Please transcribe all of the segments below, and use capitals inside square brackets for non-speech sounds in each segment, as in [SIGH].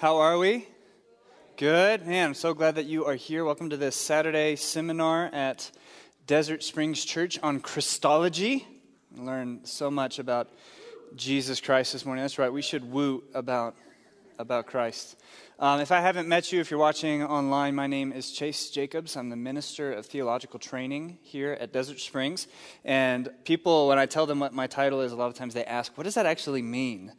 How are we? Good. Man, I'm so glad that you are here. Welcome to this Saturday seminar at Desert Springs Church on Christology. I learned so much about Jesus Christ this morning. That's right. We should woo about, about Christ. Um, if I haven't met you, if you're watching online, my name is Chase Jacobs. I'm the Minister of Theological Training here at Desert Springs. And people, when I tell them what my title is, a lot of times they ask, what does that actually mean?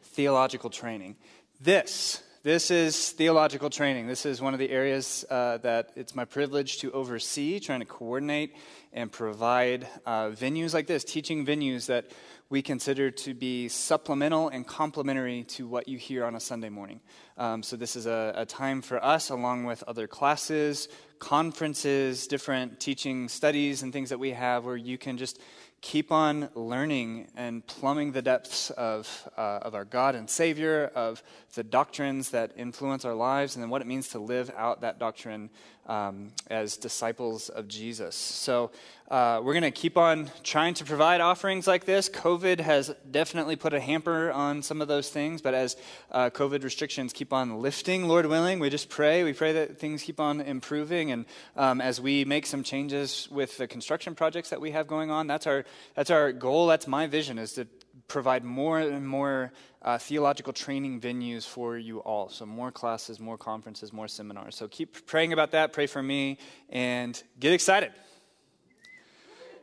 Theological training. This, this is theological training. This is one of the areas uh, that it's my privilege to oversee, trying to coordinate and provide uh, venues like this, teaching venues that we consider to be supplemental and complementary to what you hear on a Sunday morning. Um, so, this is a, a, time for us, along with other classes, conferences, different teaching studies, and things that we have, where you can just keep on learning and plumbing the depths of, uh, of our God and Savior, of the doctrines that influence our lives, and then what it means to live out that doctrine um, as disciples of Jesus. So, uh, we're going to keep on trying to provide offerings like this. COVID has definitely put a hamper on some of those things, but as uh, COVID restrictions keep on lifting, Lord willing, we just pray. We pray that things keep on improving. And um, as we make some changes with the construction projects that we have going on, that's our, that's our goal. That's my vision, is to provide more and more uh, theological training venues for you all. So, more classes, more conferences, more seminars. So, keep praying about that. Pray for me and get excited.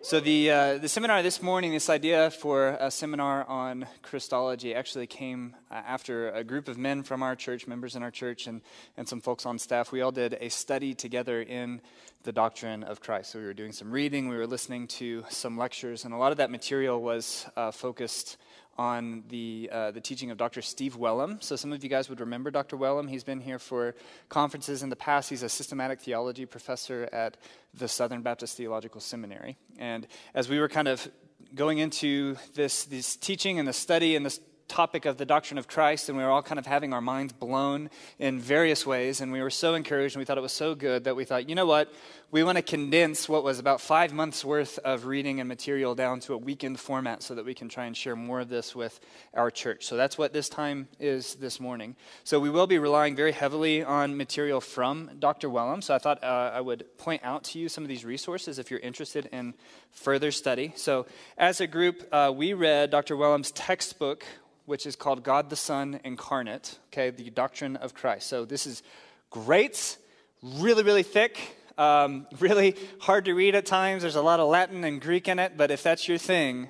So, the, uh, the seminar this morning, this idea for a seminar on Christology, actually came uh, after a group of men from our church, members in our church, and, and some folks on staff. We all did a study together in the doctrine of Christ. So, we were doing some reading, we were listening to some lectures, and a lot of that material was uh, focused on the, uh, the teaching of Dr. Steve Wellum. So, some of you guys would remember Dr. Wellum. He's been here for conferences in the past. He's a systematic theology professor at the Southern Baptist Theological Seminary. And as we were kind of going into this, this teaching and the study and this topic of the doctrine of Christ, and we were all kind of having our minds blown in various ways. And we were so encouraged, and we thought it was so good that we thought, you know what? We want to condense what was about five months worth of reading and material down to a weekend format so that we can try and share more of this with our church. So that's what this time is this morning. So we will be relying very heavily on material from Dr. Wellum. So I thought uh, I would point out to you some of these resources if you're interested in further study. So as a group, uh, we read Dr. Wellum's textbook which is called God the Son Incarnate, okay, the doctrine of Christ. So this is great, really, really thick, um, [LAUGHS] really hard to read at times. There's a lot of Latin and Greek in it, but if that's your thing,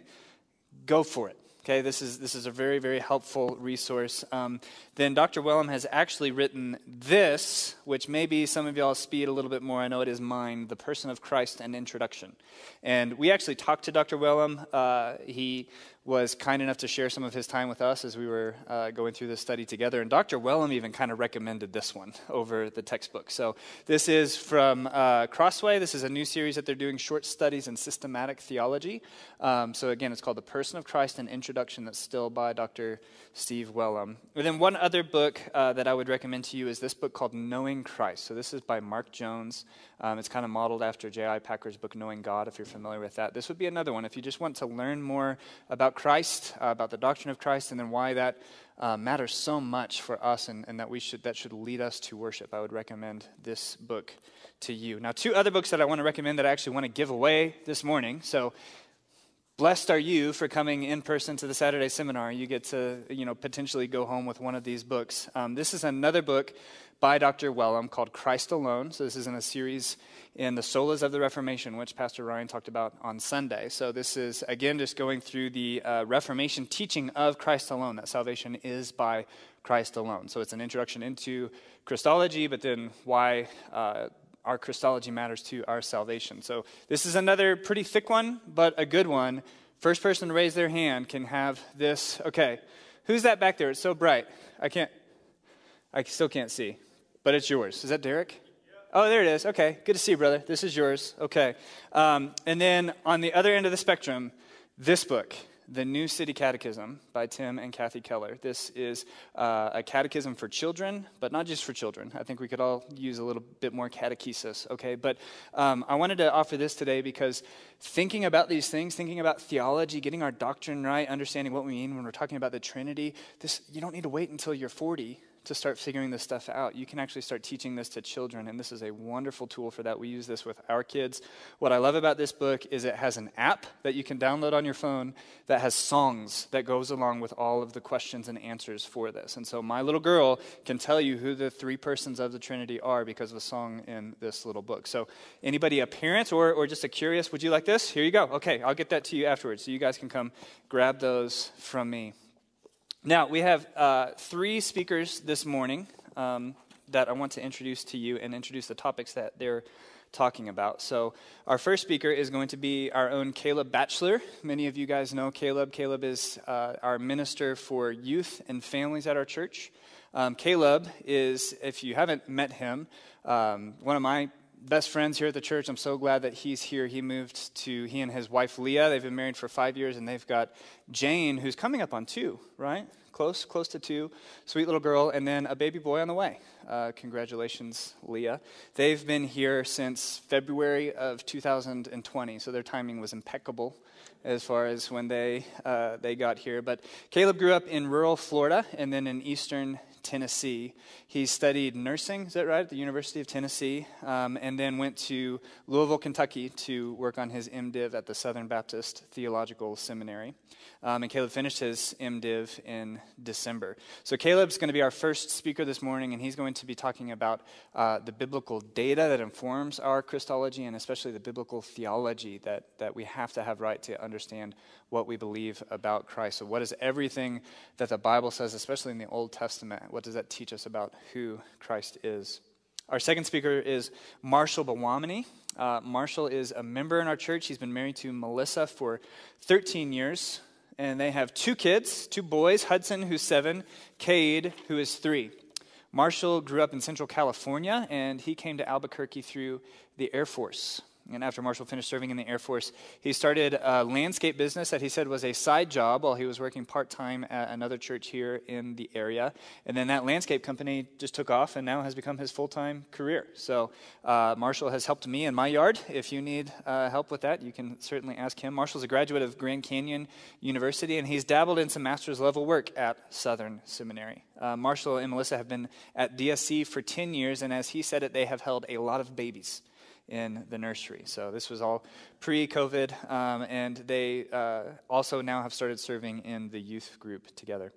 go for it. Okay, this is, this is a very, very helpful resource. Um, then Dr. Wellum has actually written this, which maybe some of y'all speed a little bit more. I know it is mine The Person of Christ and Introduction. And we actually talked to Dr. Wellum. Uh, he was kind enough to share some of his time with us as we were uh, going through this study together. And Dr. Wellum even kind of recommended this one [LAUGHS] over the textbook. So this is from uh, Crossway. This is a new series that they're doing short studies in systematic theology. Um, so again, it's called The Person of Christ and Introduction, that's still by Dr. Steve Wellum. And then one other book uh, that I would recommend to you is this book called Knowing Christ. So this is by Mark Jones. Um, it's kind of modeled after J.I. Packer's book, Knowing God, if you're familiar with that. This would be another one. If you just want to learn more about Christ, uh, about the doctrine of Christ, and then why that uh, matters so much for us and, and that, we should, that should lead us to worship, I would recommend this book to you. Now, two other books that I want to recommend that I actually want to give away this morning. So, blessed are you for coming in person to the Saturday seminar. You get to, you know, potentially go home with one of these books. Um, this is another book by Dr. Wellum called Christ Alone. So, this is in a series in the Solas of the Reformation, which Pastor Ryan talked about on Sunday. So, this is, again, just going through the uh, Reformation teaching of Christ alone, that salvation is by Christ alone. So, it's an introduction into Christology, but then why. Uh, our Christology matters to our salvation. So, this is another pretty thick one, but a good one. First person to raise their hand can have this. Okay, who's that back there? It's so bright. I can't, I still can't see but it's yours. Is that Derek? Oh, there it is. Okay, good to see you, brother. This is yours. Okay. Um, and then on the other end of the spectrum, this book, The New City Catechism by Tim and Kathy Keller. This is uh, a catechism for children, but not just for children. I think we could all use a little bit more catechesis, okay? But um, I wanted to offer this today because thinking about these things, thinking about theology, getting our doctrine right, understanding what we mean when we're talking about the Trinity, this, you don't need to wait until you're 40 to start figuring this stuff out. You can actually start teaching this to children, and this is a wonderful tool for that. We use this with our kids. What I love about this book is it has an app that you can download on your phone that has songs that goes along with all of the questions and answers for this. And so my little girl can tell you who the three persons of the Trinity are because of a song in this little book. So anybody a parent or, or just a curious, would you like this? Here you go. Okay, I'll get that to you afterwards. So you guys can come grab those from me. Now, we have uh, three speakers this morning um, that I want to introduce to you and introduce the topics that they're talking about. So, our first speaker is going to be our own Caleb Batchelor. Many of you guys know Caleb. Caleb is uh, our minister for youth and families at our church. Um, Caleb is, if you haven't met him, um, one of my best friends here at the church. I'm so glad that he's here. He moved to, he and his wife Leah, they've been married for five years, and they've got Jane, who's coming up on two, right? Close, close to two. Sweet little girl, and then a baby boy on the way. Uh, congratulations, Leah. They've been here since February of 2020, so their timing was impeccable as far as when they, uh, they got here. But Caleb grew up in rural Florida and then in eastern Tennessee. He studied nursing, is that right, at the University of Tennessee, um, and then went to Louisville, Kentucky to work on his MDiv at the Southern Baptist Theological Seminary. Um, and Caleb finished his MDiv in December. So Caleb's going to be our first speaker this morning, and he's going to be talking about uh, the biblical data that informs our Christology, and especially the biblical theology that, that we have to have right to understand what we believe about Christ. So, what is everything that the Bible says, especially in the Old Testament? What does that teach us about who Christ is? Our second speaker is Marshall Bawamini. Uh, Marshall is a member in our church. He's been married to Melissa for 13 years and they have two kids, two boys Hudson, who's seven, Cade, who is three. Marshall grew up in Central California, and he came to Albuquerque through the Air Force. And after Marshall finished serving in the Air Force, he started a landscape business that he said was a side job while he was working part time at another church here in the area. And then that landscape company just took off and now has become his full time career. So uh, Marshall has helped me in my yard. If you need uh, help with that, you can certainly ask him. Marshall's a graduate of Grand Canyon University, and he's dabbled in some master's level work at Southern Seminary. Uh, Marshall and Melissa have been at DSC for 10 years, and as he said it, they have held a lot of babies in the nursery. So this was all pre COVID, um, and they uh, also now have started serving in the youth group together.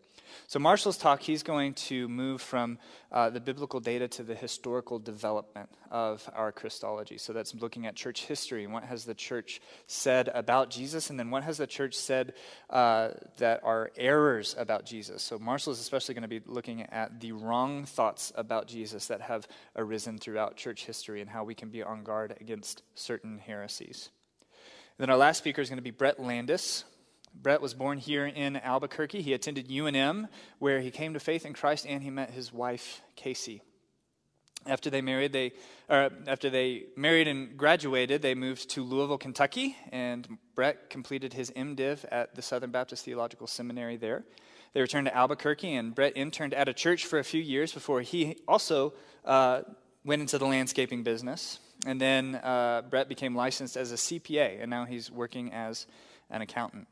So, Marshall's talk, he's going to move from uh, the biblical data to the historical development of our Christology. So, that's looking at church history and what has the church said about Jesus, and then what has the church said uh, that are errors about Jesus. So, Marshall is especially going to be looking at the wrong thoughts about Jesus that have arisen throughout church history and how we can be on guard against certain heresies. Then, our last speaker is going to be Brett Landis. Brett was born here in Albuquerque. He attended UNM, where he came to faith in Christ and he met his wife, Casey. After they married, they or after they married and graduated, they moved to Louisville, Kentucky, and Brett completed his MDiv at the Southern Baptist Theological Seminary there. They returned to Albuquerque, and Brett interned at a church for a few years before he also uh, went into the landscaping business. And then uh, Brett became licensed as a CPA, and now he's working as an accountant.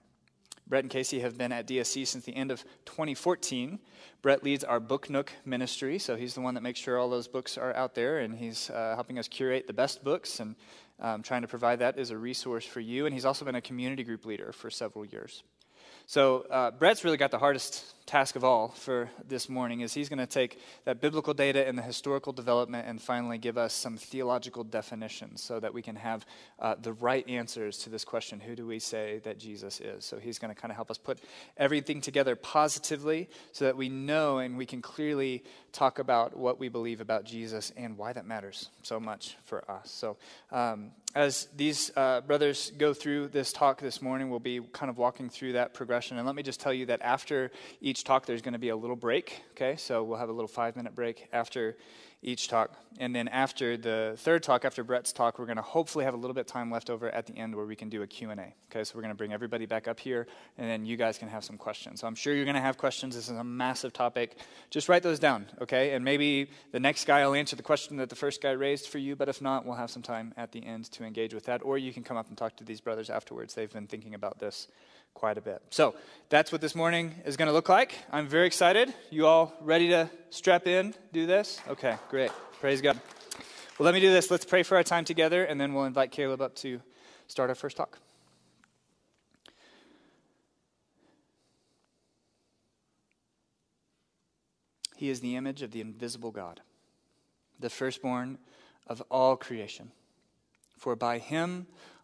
Brett and Casey have been at DSC since the end of 2014. Brett leads our Book Nook ministry, so he's the one that makes sure all those books are out there, and he's uh, helping us curate the best books and um, trying to provide that as a resource for you. And he's also been a community group leader for several years. So uh, Brett's really got the hardest task of all for this morning is he's going to take that biblical data and the historical development and finally give us some theological definitions so that we can have uh, the right answers to this question who do we say that jesus is? So he's going to kind of help us put everything together positively so that we know and we can clearly talk about what we believe about jesus and why that matters so much for us. So um, as these uh, brothers go through this talk this morning we'll be kind of walking through that progression. And let me just tell you that after each each talk, there's going to be a little break. Okay, so we'll have a little five minute break after each talk. And then after the third talk, after Brett's talk, we're going to hopefully have a little bit of time left over at the end where we can do a Q&A. Okay, so we're going to bring everybody back up here, and then you guys can have some questions. So I'm sure you're going to have questions. This is a massive topic. Just write those down, okay? And maybe the next guy will answer the question that the first guy raised for you, but if not, we'll have some time at the end to engage with that. Or you can come up and talk to these brothers afterwards. They've been thinking about this quite a bit. So that's what this morning is going to look like. I'm very excited. You all ready to strap in, do this? Okay, great. Praise God. Well, let me do this. Let's pray for our time together, and then we'll invite Caleb up to start our first talk. He is the image of the invisible God, the firstborn of all creation. For by him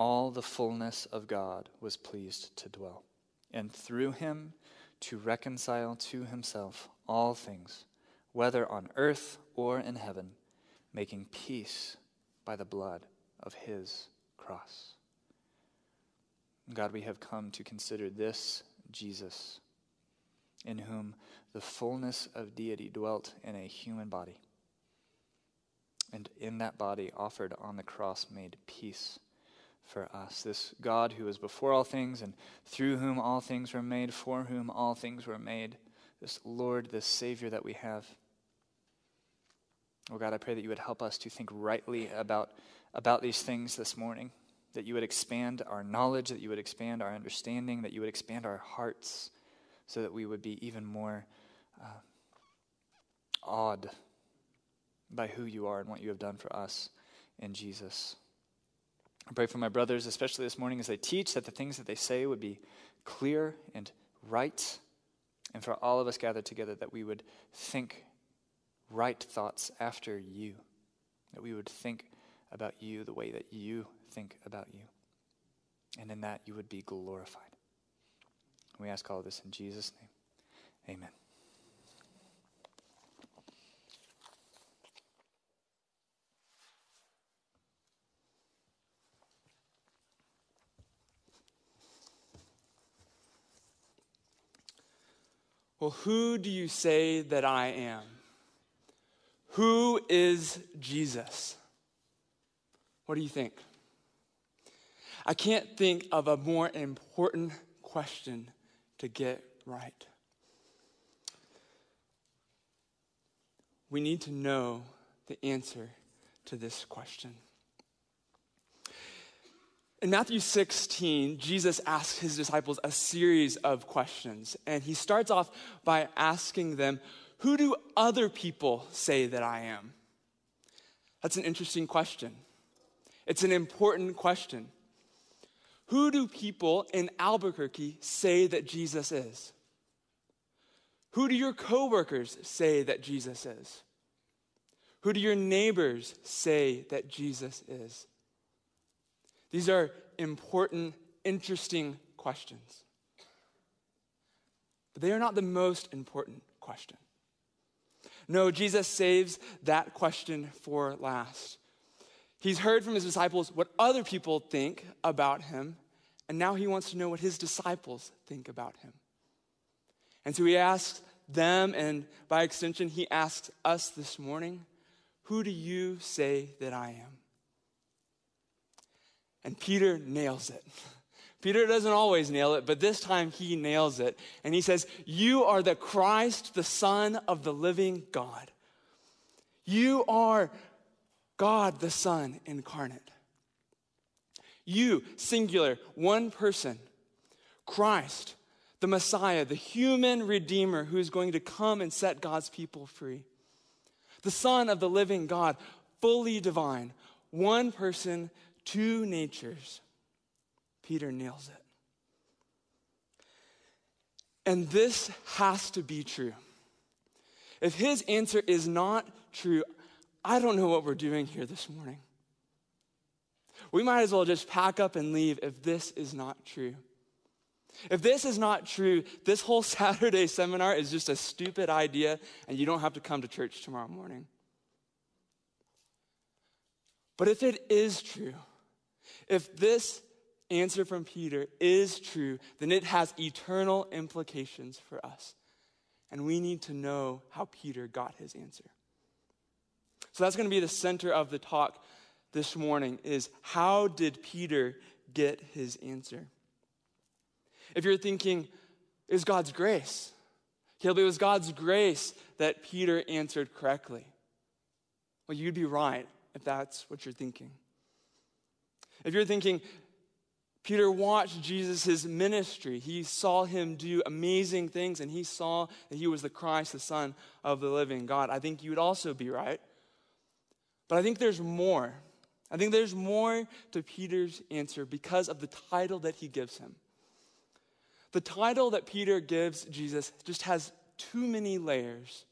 all the fullness of God was pleased to dwell, and through him to reconcile to himself all things, whether on earth or in heaven, making peace by the blood of his cross. God, we have come to consider this Jesus, in whom the fullness of deity dwelt in a human body, and in that body offered on the cross made peace for us. This God who is before all things and through whom all things were made, for whom all things were made. This Lord, this Savior that we have. Oh God, I pray that you would help us to think rightly about, about these things this morning, that you would expand our knowledge, that you would expand our understanding, that you would expand our hearts so that we would be even more uh, awed by who you are and what you have done for us in Jesus. I pray for my brothers, especially this morning as they teach, that the things that they say would be clear and right. And for all of us gathered together, that we would think right thoughts after you, that we would think about you the way that you think about you. And in that, you would be glorified. We ask all this in Jesus' name. Amen. Well, who do you say that I am? Who is Jesus? What do you think? I can't think of a more important question to get right. We need to know the answer to this question. In Matthew 16, Jesus asks his disciples a series of questions. And he starts off by asking them, Who do other people say that I am? That's an interesting question. It's an important question. Who do people in Albuquerque say that Jesus is? Who do your coworkers say that Jesus is? Who do your neighbors say that Jesus is? These are important, interesting questions. But they are not the most important question. No, Jesus saves that question for last. He's heard from his disciples what other people think about him, and now he wants to know what his disciples think about him. And so he asks them, and by extension, he asks us this morning Who do you say that I am? And Peter nails it. Peter doesn't always nail it, but this time he nails it. And he says, You are the Christ, the Son of the living God. You are God the Son incarnate. You, singular, one person, Christ, the Messiah, the human Redeemer who is going to come and set God's people free. The Son of the living God, fully divine, one person, two natures. Peter nails it. And this has to be true. If his answer is not true, I don't know what we're doing here this morning. We might as well just pack up and leave if this is not true. If this is not true, this whole [LAUGHS] Saturday seminar is just a stupid idea, and you don't have to come to church tomorrow morning. But if it is true, if this answer from Peter is true, then it has eternal implications for us. And we need to know how Peter got his answer. So that's going to be the center of the talk this morning is how did Peter get his answer? If you're thinking, is God's grace? Caleb, it was God's grace that Peter answered correctly. Well, you'd be right if that's what you're thinking. If you're thinking, Peter watched Jesus' ministry. He saw him do amazing things and he saw that he was the Christ, the Son of the living God. I think you would also be right. But I think there's more. I think there's more to Peter's answer because of the title that he gives him. The title that Peter gives Jesus just has too many layers.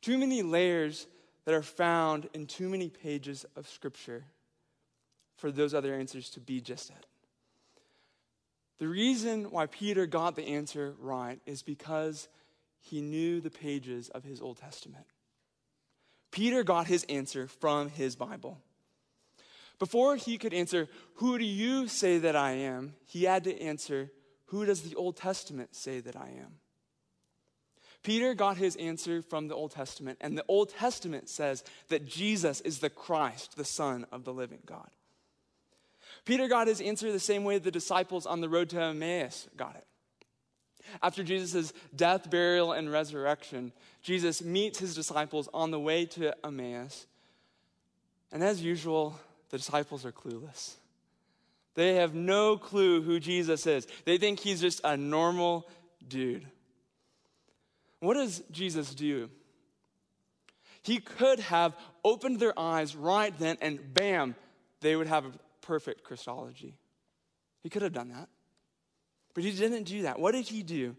Too many layers that are found in too many pages of Scripture for those other answers to be just it. The reason why Peter got the answer right is because he knew the pages of his Old Testament. Peter got his answer from his Bible. Before he could answer, Who do you say that I am? he had to answer, Who does the Old Testament say that I am? Peter got his answer from the Old Testament, and the Old Testament says that Jesus is the Christ, the Son of the living God. Peter got his answer the same way the disciples on the road to Emmaus got it. After Jesus' death, burial, and resurrection, Jesus meets his disciples on the way to Emmaus. And as usual, the disciples are clueless. They have no clue who Jesus is. They think he's just a normal dude. What does Jesus do? He could have opened their eyes right then, and bam, they would have perfect Christology. He could have done that. But he didn't do that. What did he do?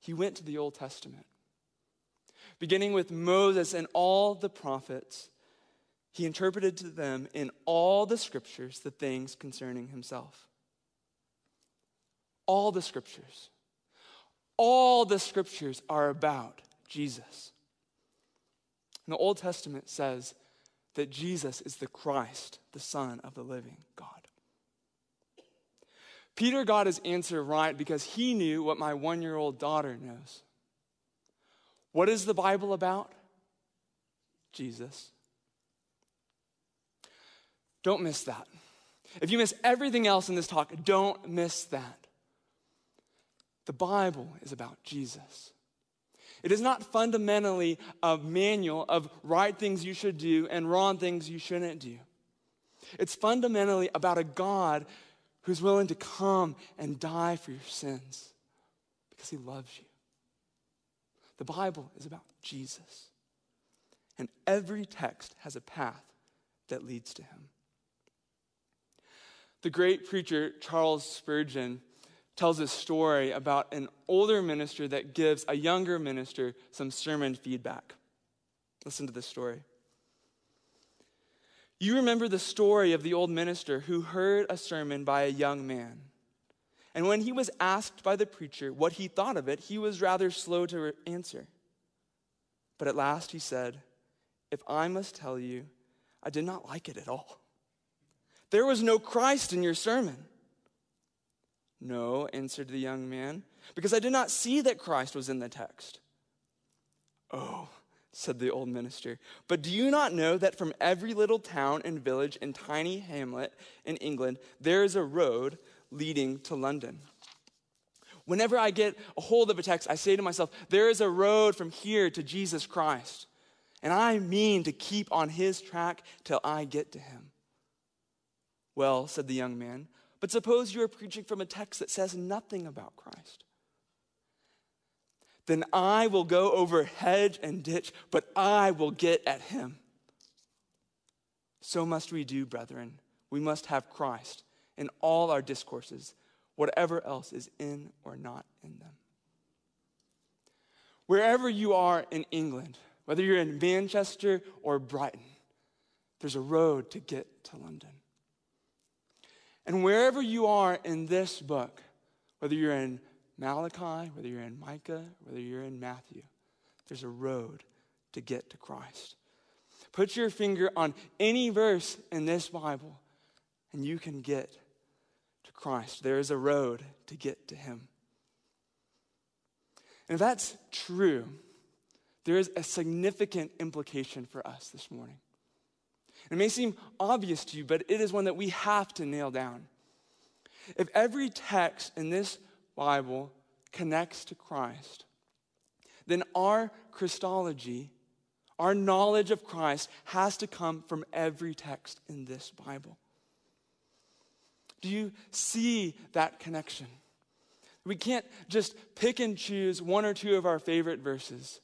He went to the Old Testament. Beginning with Moses and all the prophets, he interpreted to them in all the scriptures the things concerning himself. All the scriptures. All the scriptures are about Jesus. And the Old Testament says that Jesus is the Christ, the Son of the living God. Peter got his answer right because he knew what my one year old daughter knows. What is the Bible about? Jesus. Don't miss that. If you miss everything else in this talk, don't miss that. The Bible is about Jesus. It is not fundamentally a manual of right things you should do and wrong things you shouldn't do. It's fundamentally about a God who's willing to come and die for your sins because he loves you. The Bible is about Jesus. And every text has a path that leads to him. The great preacher Charles Spurgeon tells a story about an older minister that gives a younger minister some sermon feedback. Listen to this story. You remember the story of the old minister who heard a sermon by a young man. And when he was asked by the preacher what he thought of it, he was rather slow to answer. But at last he said, If I must tell you, I did not like it at all. There was no Christ in your sermon. No, answered the young man, because I did not see that Christ was in the text. Oh, said the old minister, but do you not know that from every little town and village and tiny hamlet in England, there is a road leading to London? Whenever I get a hold of a text, I say to myself, there is a road from here to Jesus Christ. And I mean to keep on his track till I get to him. Well, said the young man, but suppose you are preaching from a text that says nothing about Christ. Then I will go over hedge and ditch, but I will get at him. So must we do, brethren. We must have Christ in all our discourses, whatever else is in or not in them. Wherever you are in England, whether you're in Manchester or Brighton, there's a road to get to London. And wherever you are in this book, whether you're in Malachi, whether you're in Micah, whether you're in Matthew, there's a road to get to Christ. Put your finger on any verse in this Bible, and you can get to Christ. There is a road to get to Him. And if that's true, there is a significant implication for us this morning. It may seem obvious to you, but it is one that we have to nail down. If every text in this Bible connects to Christ, then our Christology, our knowledge of Christ, has to come from every text in this Bible. Do you see that connection? We can't just pick and choose one or two of our favorite verses.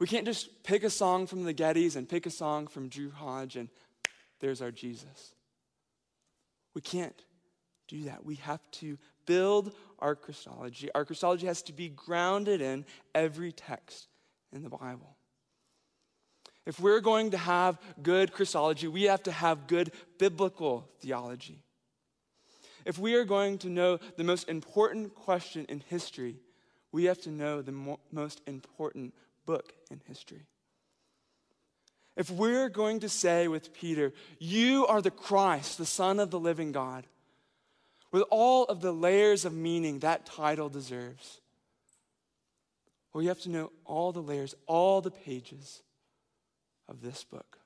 We can't just pick a song from the Gettys and pick a song from Drew Hodge and there's our Jesus. We can't do that. We have to build our Christology. Our Christology has to be grounded in every text in the Bible. If we're going to have good Christology, we have to have good biblical theology. If we are going to know the most important question in history, we have to know the mo- most important book in history. If we're going to say with Peter, You are the Christ, the Son of the living God, with all of the layers of meaning that title deserves, well, you have to know all the layers, all the pages of this book.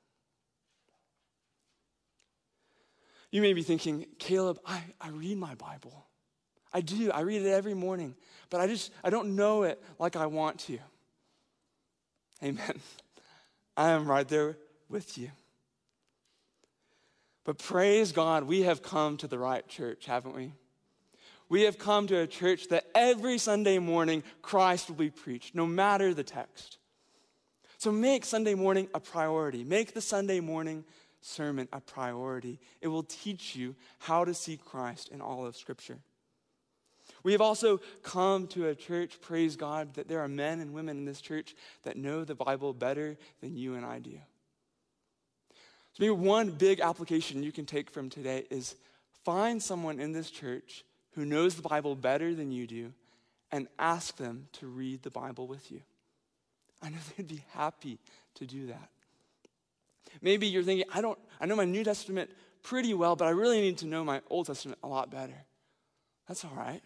You may be thinking, Caleb, I, I read my Bible. I do. I read it every morning, but I just I don't know it like I want to. Amen. [LAUGHS] I am right there with you. But praise God, we have come to the right church, haven't we? We have come to a church that every Sunday morning Christ will be preached, no matter the text. So make Sunday morning a priority. Make the Sunday morning sermon a priority. It will teach you how to see Christ in all of Scripture. We have also come to a church, praise God, that there are men and women in this church that know the Bible better than you and I do. So, maybe one big application you can take from today is find someone in this church who knows the Bible better than you do and ask them to read the Bible with you. I know [LAUGHS] they'd be happy to do that. Maybe you're thinking, I don't, I know my New Testament pretty well, but I really need to know my Old Testament a lot better. That's all right.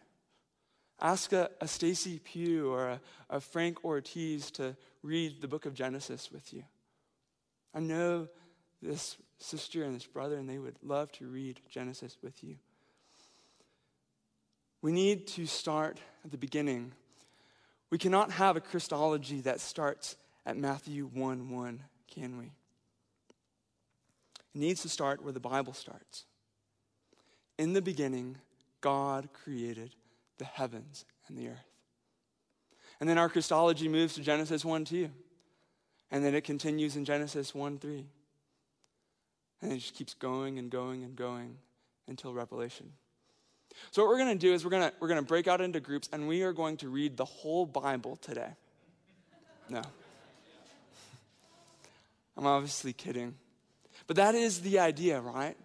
Ask a, a Stacy Pugh or a, a Frank Ortiz to read the book of Genesis with you. I know this sister and this brother, and they would love to read Genesis with you. We need to start at the beginning. We cannot have a Christology that starts at Matthew 1 1, can we? It needs to start where the Bible starts. In the beginning, God created the heavens and the earth. And then our Christology moves to Genesis 1 2. And then it continues in Genesis 1 3. And it just keeps going and going and going until Revelation. So, what we're going to do is we're going to, we're to break out into groups and we are going to read the whole Bible today. No. [LAUGHS] I'm obviously kidding. But that is the idea, right?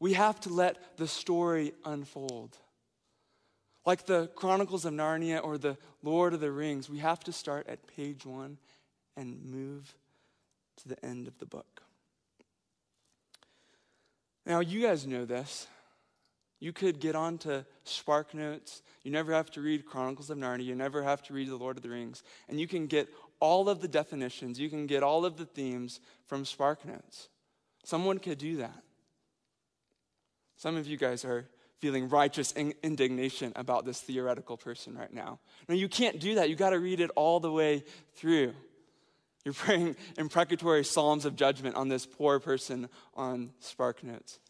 We have to let the story unfold. Like the Chronicles of Narnia or the Lord of the Rings, we have to start at page one and move to the end of the book. Now, you guys know this. You could get on to Spark Notes. You never have to read Chronicles of Narnia. You never have to read The Lord of the Rings. And you can get all of the definitions, you can get all of the themes from Spark Notes. Someone could do that. Some of you guys are feeling righteous indignation about this theoretical person right now. No, you can't do that. You got to read it all the way through. You're praying imprecatory psalms of judgment on this poor person on Spark Notes.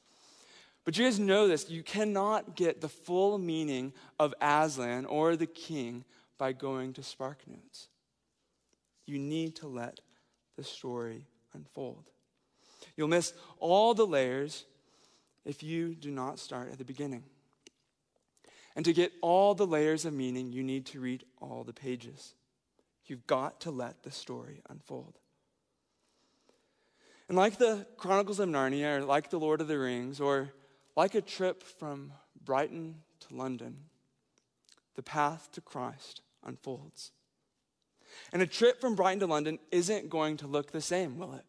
But you guys know this. You cannot get the full meaning of Aslan or the king by going to Spark Notes. You need to let the story unfold. You'll miss all the layers if you do not start at the beginning. And to get all the layers of meaning, you need to read all the pages. You've got to let the story unfold. And like the Chronicles of Narnia, or like the Lord of the Rings, or like a trip from Brighton to London, the path to Christ unfolds. And a trip from Brighton to London isn't going to look the same, will it?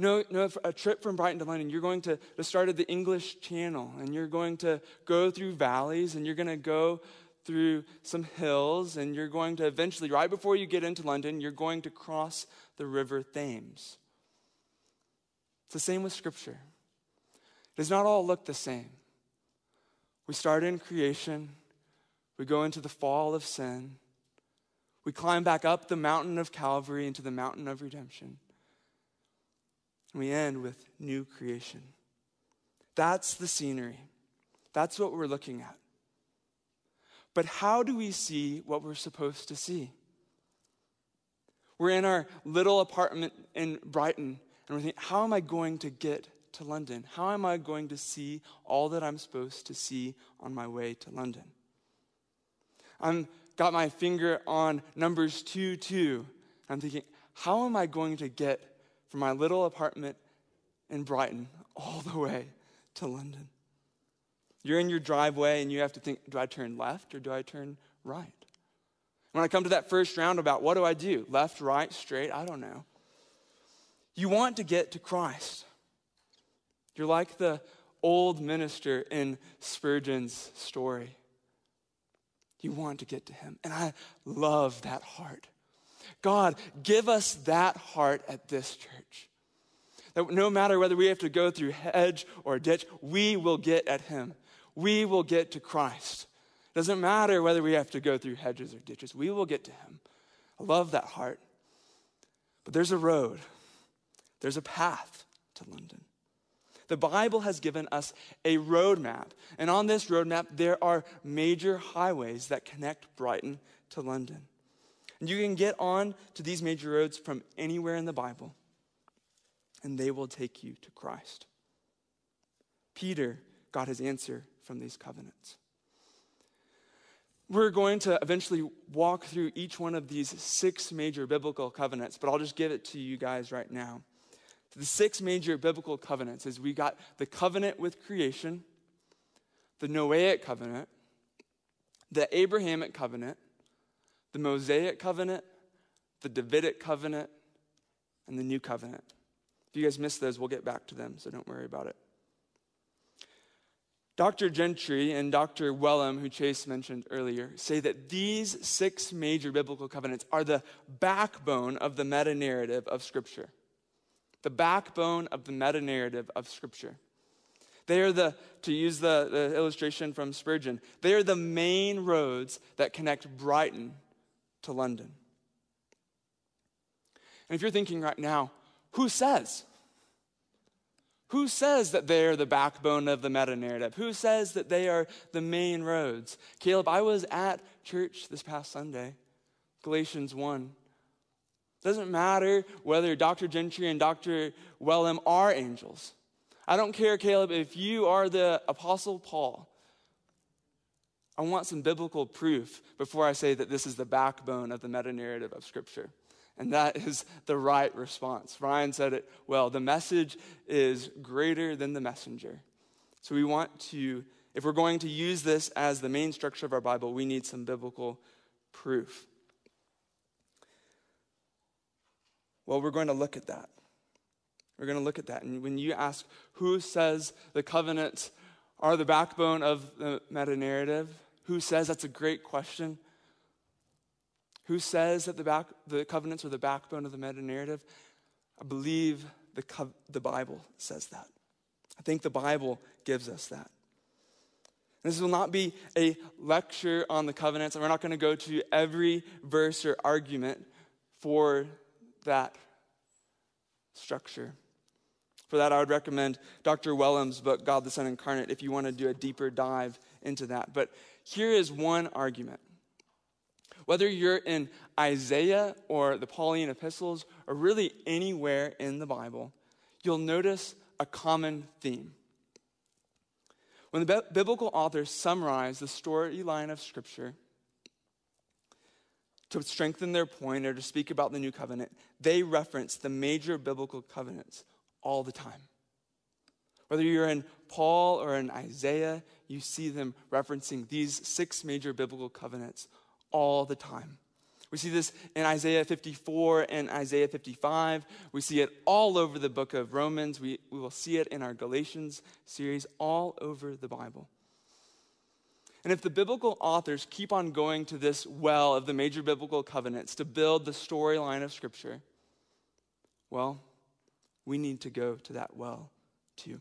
No, no, a trip from Brighton to London, you're going to, to start at the English Channel and you're going to go through valleys and you're going to go through some hills and you're going to eventually, right before you get into London, you're going to cross the river Thames. It's the same with Scripture. It does not all look the same. We start in creation, we go into the fall of sin, we climb back up the mountain of Calvary into the mountain of redemption. We end with new creation. That's the scenery. That's what we're looking at. But how do we see what we're supposed to see? We're in our little apartment in Brighton, and we're thinking, how am I going to get to London? How am I going to see all that I'm supposed to see on my way to London? I'm got my finger on Numbers 2 2. I'm thinking, how am I going to get from my little apartment in Brighton all the way to London. You're in your driveway and you have to think do I turn left or do I turn right? When I come to that first roundabout, what do I do? Left, right, straight? I don't know. You want to get to Christ. You're like the old minister in Spurgeon's story. You want to get to him. And I love that heart. God, give us that heart at this church. That no matter whether we have to go through hedge or ditch, we will get at Him. We will get to Christ. It doesn't matter whether we have to go through hedges or ditches, we will get to Him. I love that heart. But there's a road, there's a path to London. The Bible has given us a roadmap. And on this roadmap, there are major highways that connect Brighton to London. And you can get on to these major roads from anywhere in the Bible, and they will take you to Christ. Peter got his answer from these covenants. We're going to eventually walk through each one of these six major biblical covenants, but I'll just give it to you guys right now. The six major biblical covenants is we got the covenant with creation, the Noahic covenant, the Abrahamic covenant, the Mosaic covenant, the Davidic covenant, and the new covenant. If you guys missed those, we'll get back to them, so don't worry about it. Dr. Gentry and Dr. Wellum, who Chase mentioned earlier, say that these six major biblical covenants are the backbone of the meta narrative of Scripture. The backbone of the meta narrative of Scripture. They are the, to use the, the illustration from Spurgeon, they are the main roads that connect Brighton to London. And if you're thinking right now, who says? Who says that they are the backbone of the meta narrative? Who says that they are the main roads? Caleb, I was at church this past Sunday, Galatians 1. Doesn't matter whether Dr. Gentry and Dr. Wellum are angels. I don't care, Caleb, if you are the Apostle Paul. I want some biblical proof before I say that this is the backbone of the meta narrative of Scripture. And that is the right response. Ryan said it well the message is greater than the messenger. So we want to, if we're going to use this as the main structure of our Bible, we need some biblical proof. Well, we're going to look at that. We're going to look at that. And when you ask who says the covenants are the backbone of the meta narrative, who says that's a great question? Who says that the, back, the covenants are the backbone of the meta narrative? I believe the, co- the Bible says that. I think the Bible gives us that. This will not be a lecture on the covenants, and we're not going to go to every verse or argument for that structure. For that, I would recommend Dr. Wellum's book, God the Son Incarnate, if you want to do a deeper dive into that. But here is one argument. Whether you're in Isaiah or the Pauline epistles, or really anywhere in the Bible, you'll notice a common theme. When the biblical authors summarize the storyline of Scripture to strengthen their point or to speak about the new covenant, they reference the major biblical covenants all the time. Whether you're in Paul or in Isaiah, you see them referencing these six major biblical covenants all the time. We see this in Isaiah 54 and Isaiah 55. We see it all over the book of Romans. We, we will see it in our Galatians series, all over the Bible. And if the biblical authors keep on going to this well of the major biblical covenants to build the storyline of Scripture, well, we need to go to that well too.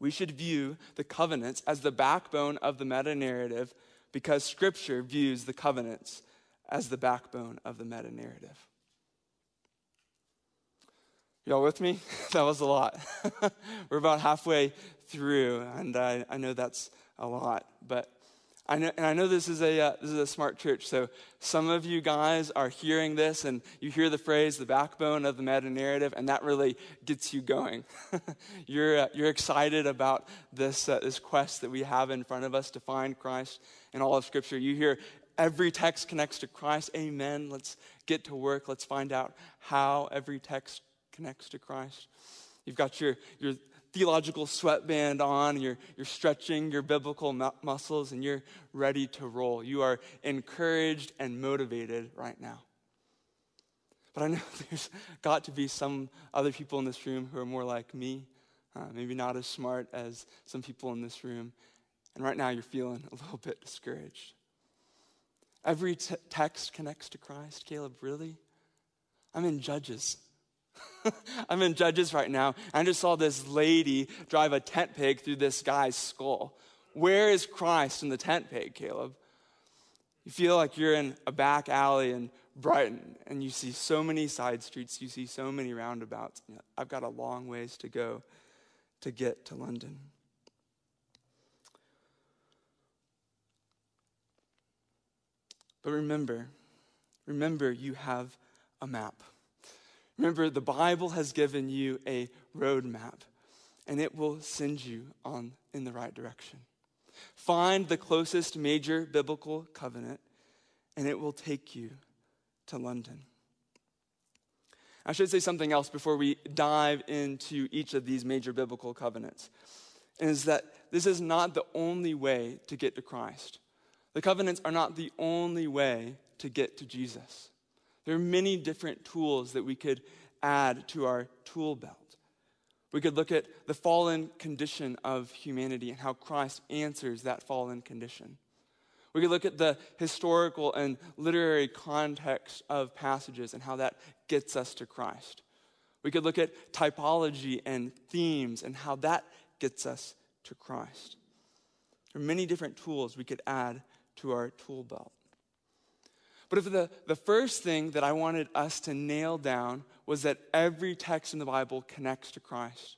We should view the covenants as the backbone of the meta narrative because Scripture views the covenants as the backbone of the meta narrative. Y'all with me? [LAUGHS] that was a lot. [LAUGHS] We're about halfway through, and I, I know that's a lot, but I know, and I know this is a uh, this is a smart church. So some of you guys are hearing this, and you hear the phrase "the backbone of the meta narrative," and that really gets you going. [LAUGHS] you're uh, you're excited about this uh, this quest that we have in front of us to find Christ in all of Scripture. You hear every text connects to Christ. Amen. Let's get to work. Let's find out how every text connects to Christ. You've got your, your theological sweatband on, you're, you're stretching your biblical mu- muscles, and you're ready to roll. You are encouraged and motivated right now. But I know [LAUGHS] there's got to be some other people in this room who are more like me, uh, maybe not as smart as some people in this room. And right now you're feeling a little bit discouraged. Every t- text connects to Christ, Caleb, really? I'm in Judges. [LAUGHS] I'm in Judges right now. and I just saw this lady drive a tent peg through this guy's skull. Where is Christ in the tent peg, Caleb? You feel like you're in a back alley in Brighton and you see so many side streets, you see so many roundabouts. I've got a long ways to go to get to London. But remember, remember, you have a map. Remember, the Bible has given you a roadmap, and it will send you on in the right direction. Find the closest major biblical covenant, and it will take you to London. I should say something else before we dive into each of these major biblical covenants. Is that this is not the only way to get to Christ. The covenants are not the only way to get to Jesus. There are many different tools that we could add to our tool belt. We could look at the fallen condition of humanity and how Christ answers that fallen condition. We could look at the historical and literary context of passages and how that gets us to Christ. We could look at typology and themes and how that gets us to Christ. There are many different tools we could add to our tool belt. But if the, the first thing that I wanted us to nail down was that every text in the Bible connects to Christ,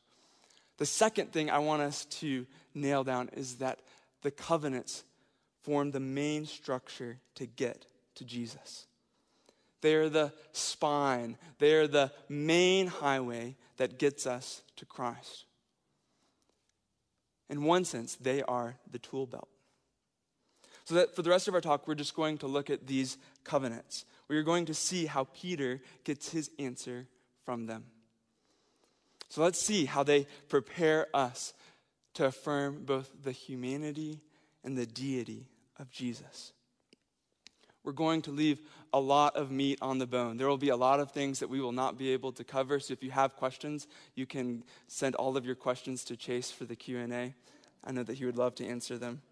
the second thing I want us to nail down is that the covenants form the main structure to get to Jesus. They are the spine, they are the main highway that gets us to Christ. In one sense, they are the tool belt. So that for the rest of our talk, we're just going to look at these covenants. We are going to see how Peter gets his answer from them. So let's see how they prepare us to affirm both the humanity and the deity of Jesus. We're going to leave a lot of meat on the bone. There will be a lot of things that we will not be able to cover. So if you have questions, you can send all of your questions to Chase for the Q&A. I know that he would love to answer them.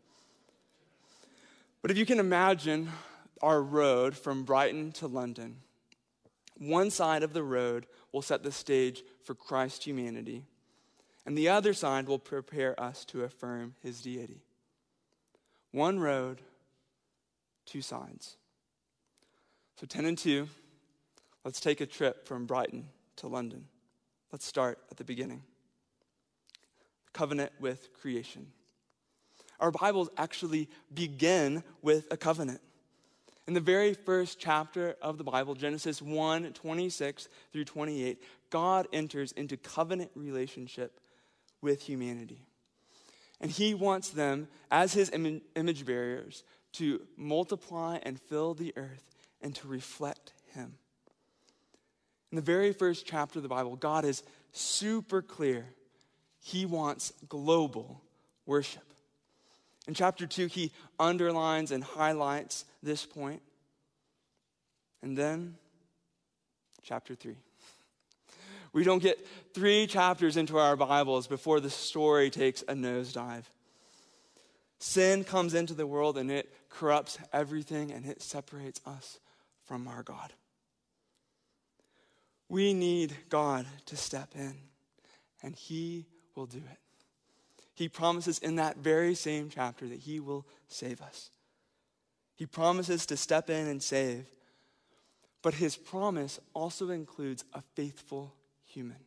But if you can imagine our road from Brighton to London, one side of the road will set the stage for Christ's humanity, and the other side will prepare us to affirm his deity. One road, two sides. So, 10 and 2, let's take a trip from Brighton to London. Let's start at the beginning. Covenant with creation our Bibles actually begin with a covenant. In the very first chapter of the Bible, Genesis 1 26 through 28, God enters into covenant relationship with humanity. And he wants them, as his Im- image bearers, to multiply and fill the earth and to reflect him. In the very first chapter of the Bible, God is super clear. He wants global worship. In chapter 2, he underlines and highlights this point. And then, chapter 3. We don't get three chapters into our Bibles before the story takes a nosedive. Sin comes into the world and it corrupts everything and it separates us from our God. We need God to step in, and He will do it. He promises in that very same chapter that He will save us. He promises to step in and save, but His promise also includes a faithful human.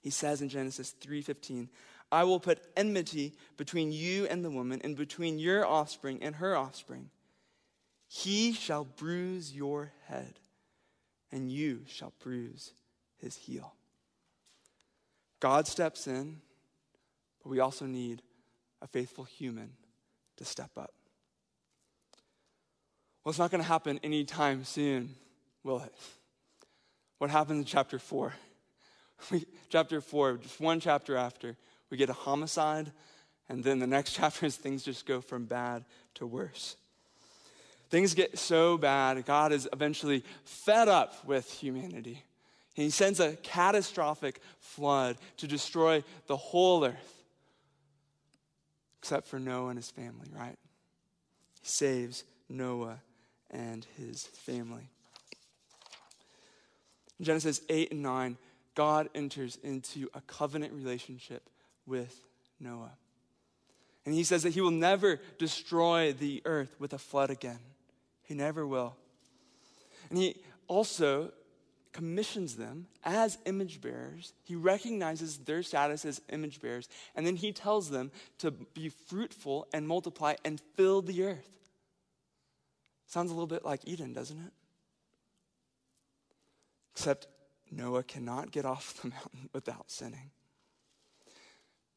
He says in Genesis 3:15, I will put enmity between you and the woman, and between your offspring and her offspring. He shall bruise your head, and you shall bruise his heel. God steps in, but we also need a faithful human to step up. Well, it's not going to happen anytime soon, will it? What happens in chapter 4? [LAUGHS] We, chapter 4, just one chapter after, we get a homicide, and then the next [LAUGHS] chapter is things just go from bad to worse. Things get so bad, God is eventually fed up with humanity. He sends a catastrophic flood to destroy the whole earth, except for Noah and his family, right? He saves Noah and his family. In Genesis 8 and 9, God enters into a covenant relationship with Noah. And he says that he will never destroy the earth with a flood again. He never will. And he also commissions them as image bearers. He recognizes their status as image bearers. And then he tells them to be fruitful and multiply and fill the earth. Sounds a little bit like Eden, doesn't it? Except Noah cannot get off the [LAUGHS] mountain without sinning.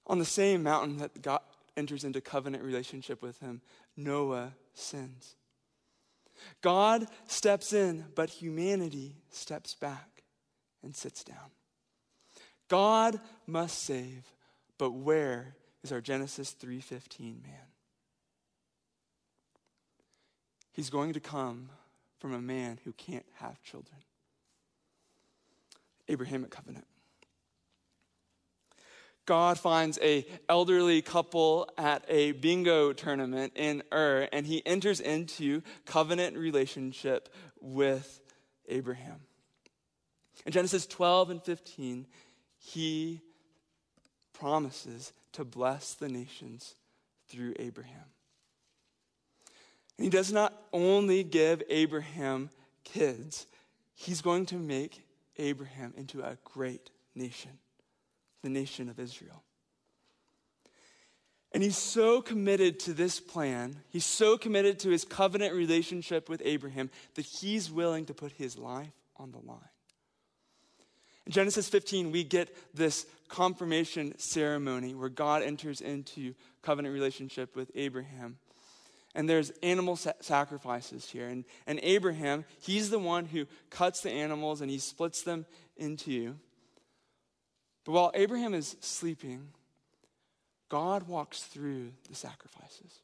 On the same mountain that God enters into covenant relationship with him, Noah sins. God steps in, but humanity steps back and sits down. God must save, but where is our Genesis 3:15 man? He's going to come from a man who can't have children. Abrahamic covenant. God finds a elderly couple at a bingo tournament in Ur, and he enters into covenant relationship with Abraham. In Genesis 12 and 15, he promises to bless the nations through Abraham. And he does not only give Abraham kids, he's going to make Abraham into a great nation, the nation of Israel. And he's so committed to this plan, he's so committed to his covenant relationship with Abraham that he's willing to put his life on the line. In Genesis 15, we get this confirmation ceremony where God enters into covenant relationship with Abraham and there's animal sa- sacrifices here. And, and Abraham, he's the one who cuts the animals and he splits them into. But while Abraham is sleeping, God walks through the sacrifices.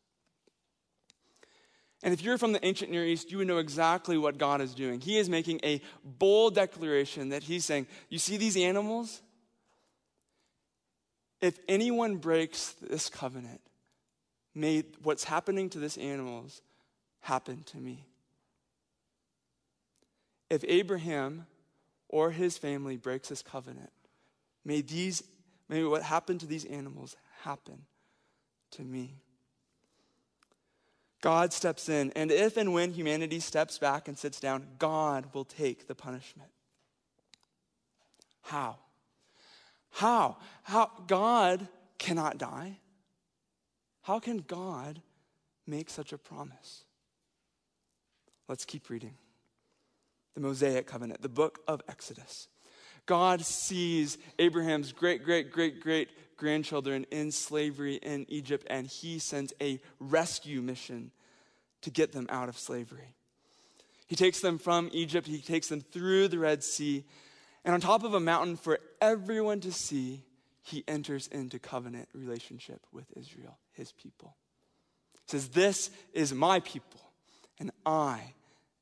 And if you're from the ancient Near East, you would know exactly what God is doing. He is making a bold declaration that he's saying, You see these animals? If anyone breaks this covenant, may what's happening to this animals happen to me. If Abraham or his family breaks this covenant, may these may what happened to these animals happen to me. God steps in, and if and when humanity steps back and sits down, God will take the punishment. How? How? How God cannot die. How can God make such a promise? Let's keep reading. The Mosaic covenant, the book of Exodus. God sees Abraham's great, great, great, great grandchildren in slavery in Egypt, and he sends a rescue mission to get them out of slavery. He takes them from Egypt, he takes them through the Red Sea, and on top of a mountain for everyone to see, he enters into covenant relationship with Israel, his people. He says, This is my people, and I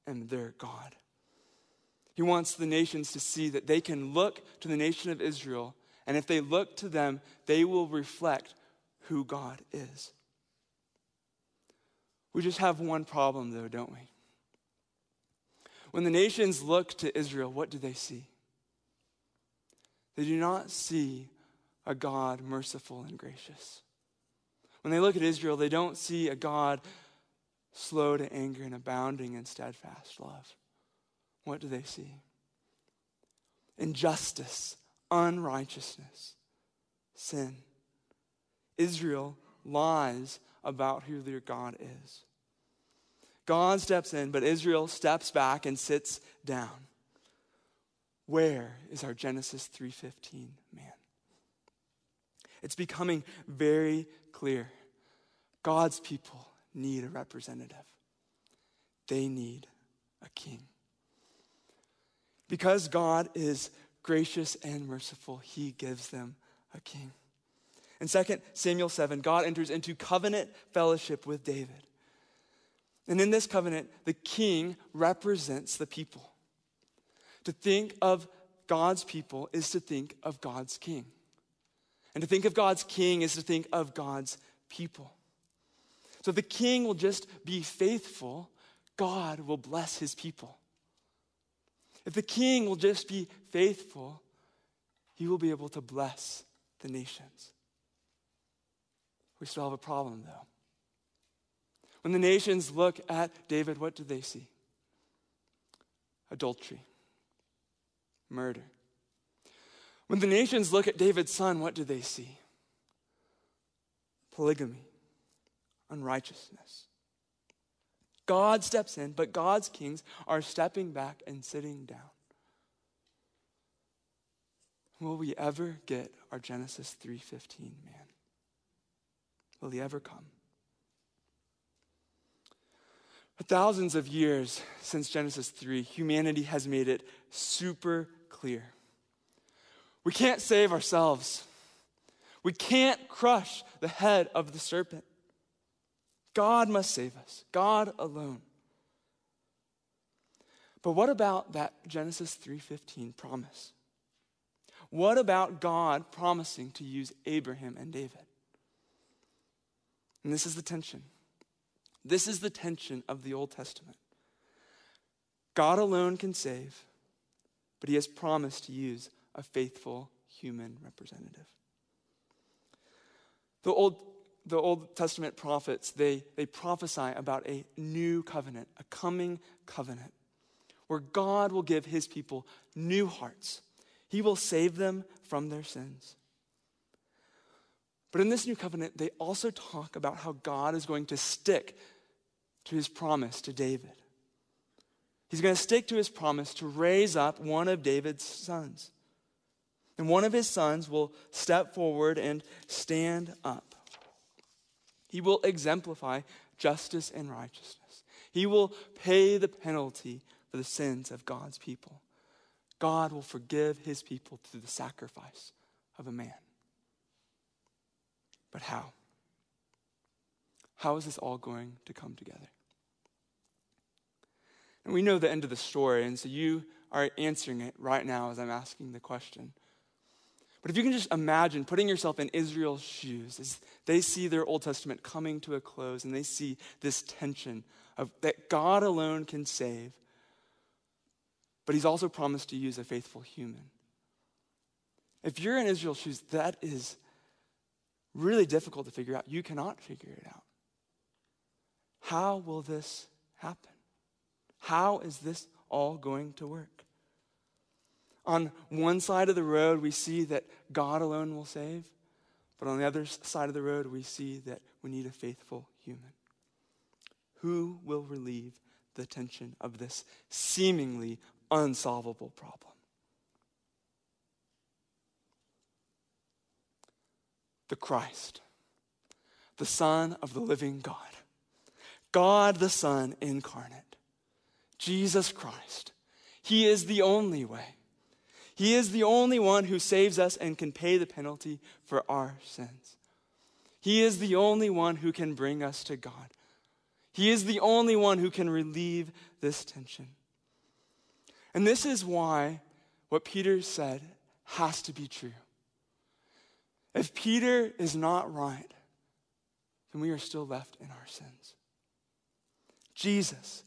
am their God. He wants the nations to see that they can look to the nation of Israel, and if they look to them, they will reflect who God is. We just have one problem, though, don't we? When the nations look to Israel, what do they see? They do not see a God merciful and gracious. When they look at Israel, they don't see a God slow to anger and abounding in steadfast love. What do they see? Injustice, unrighteousness, sin. Israel lies about who their God is. God steps in, but Israel steps back and sits down. Where is our Genesis 3:15 man? It's becoming very clear. God's people need a representative. They need a king. Because God is gracious and merciful, he gives them a king. In 2 Samuel 7, God enters into covenant fellowship with David. And in this covenant, the king represents the people. To think of God's people is to think of God's king. And to think of God's king is to think of God's people. So the king will just be faithful, God will bless his people. If the king will just be faithful, he will be able to bless the nations. We still have a problem, though. When the nations look at David, what do they see? Adultery, murder. When the nations look at David's son, what do they see? Polygamy, unrighteousness. God steps in, but God's kings are stepping back and sitting down. Will we ever get our Genesis 3:15 man? Will he ever come? For thousands of years since Genesis 3, humanity has made it super clear. We can't save ourselves. We can't crush the head of the serpent. God must save us, God alone. But what about that Genesis 3:15 promise? What about God promising to use Abraham and David? And this is the tension. This is the tension of the Old Testament. God alone can save, but he has promised to use a faithful human representative. The Old, the Old Testament prophets, they, they prophesy about a new covenant, a coming covenant, where God will give his people new hearts. He will save them from their sins. But in this new covenant, they also talk about how God is going to stick to his promise to David. He's going to stick to his promise to raise up one of David's sons. And one of his sons will step forward and stand up. He will exemplify justice and righteousness. He will pay the penalty for the sins of God's people. God will forgive his people through the sacrifice of a man. But how? How is this all going to come together? And we know the end of the story, and so you are answering it right now as I'm asking the question. But if you can just imagine putting yourself in Israel's shoes as they see their Old Testament coming to a close and they see this tension of that God alone can save, but he's also promised to use a faithful human. If you're in Israel's shoes, that is really difficult to figure out. You cannot figure it out. How will this happen? How is this all going to work? On one side of the road, we see that God alone will save, but on the other side of the road, we see that we need a faithful human. Who will relieve the tension of this seemingly unsolvable problem? the Christ, the Son of the living God, God the Son incarnate, Jesus Christ. He is the only way. He is the only one who saves us and can pay the penalty for our sins. He is the only one who can bring us to God. He is the only one who can relieve this tension. And this is why what Peter said has to be true. If Peter is not right, then we are still left in our sins. Jesus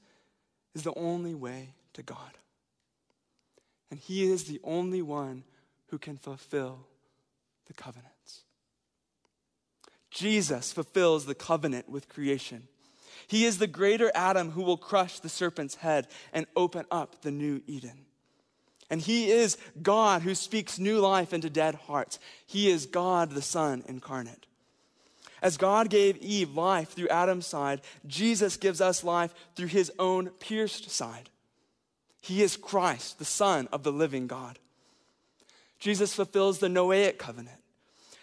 is the only way to God. And he is the only one who can fulfill the covenants. Jesus fulfills the covenant with creation. He is the greater Adam who will crush the serpent's head and open up the new Eden. And he is God who speaks new life into dead hearts. He is God the Son incarnate. As God gave Eve life through Adam's side, Jesus gives us life through his own pierced side. He is Christ, the Son of the living God. Jesus fulfills the Noahic covenant.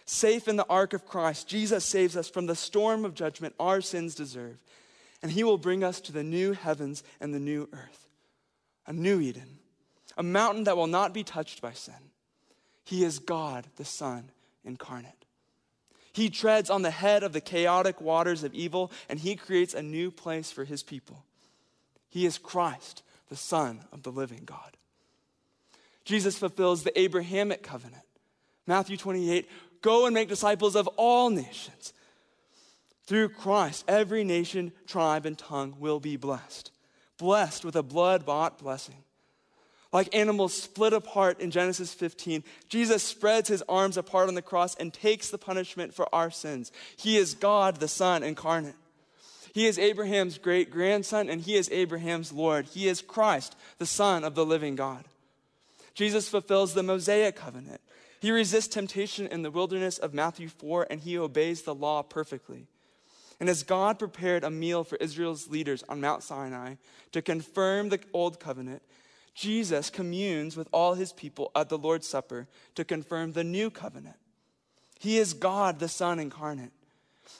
Safe in the ark of Christ, Jesus saves us from the storm of judgment our sins deserve. And he will bring us to the new heavens and the new earth, a new Eden, a mountain that will not be touched by sin. He is God, the Son incarnate. He treads on the head of the chaotic waters of evil, and he creates a new place for his people. He is Christ, the Son of the living God. Jesus fulfills the Abrahamic covenant. Matthew 28 Go and make disciples of all nations. Through Christ, every nation, tribe, and tongue will be blessed. Blessed with a blood bought blessing. Like animals split apart in Genesis 15, Jesus spreads his arms apart on the cross and takes the punishment for our sins. He is God, the Son incarnate. He is Abraham's great grandson, and he is Abraham's Lord. He is Christ, the Son of the living God. Jesus fulfills the Mosaic covenant. He resists temptation in the wilderness of Matthew 4, and he obeys the law perfectly. And as God prepared a meal for Israel's leaders on Mount Sinai to confirm the old covenant, Jesus communes with all his people at the Lord's Supper to confirm the new covenant. He is God, the Son incarnate.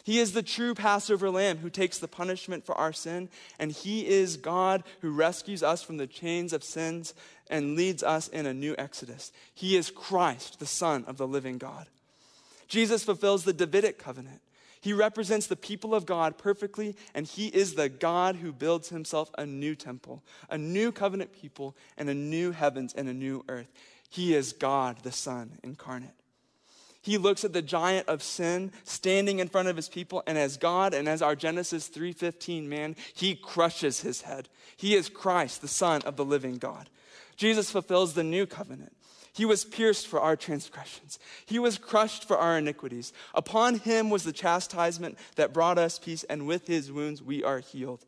He is the true Passover lamb who takes the punishment for our sin, and He is God who rescues us from the chains of sins and leads us in a new exodus. He is Christ, the Son of the living God. Jesus fulfills the Davidic covenant. He represents the people of God perfectly, and he is the God who builds himself a new temple, a new covenant people, and a new heavens and a new earth. He is God, the Son incarnate. He looks at the giant of sin standing in front of his people, and as God and as our Genesis 3:15 man, he crushes his head. He is Christ, the Son of the living God. Jesus fulfills the new covenant. He was pierced for our transgressions. He was crushed for our iniquities. Upon him was the chastisement that brought us peace, and with his wounds we are healed.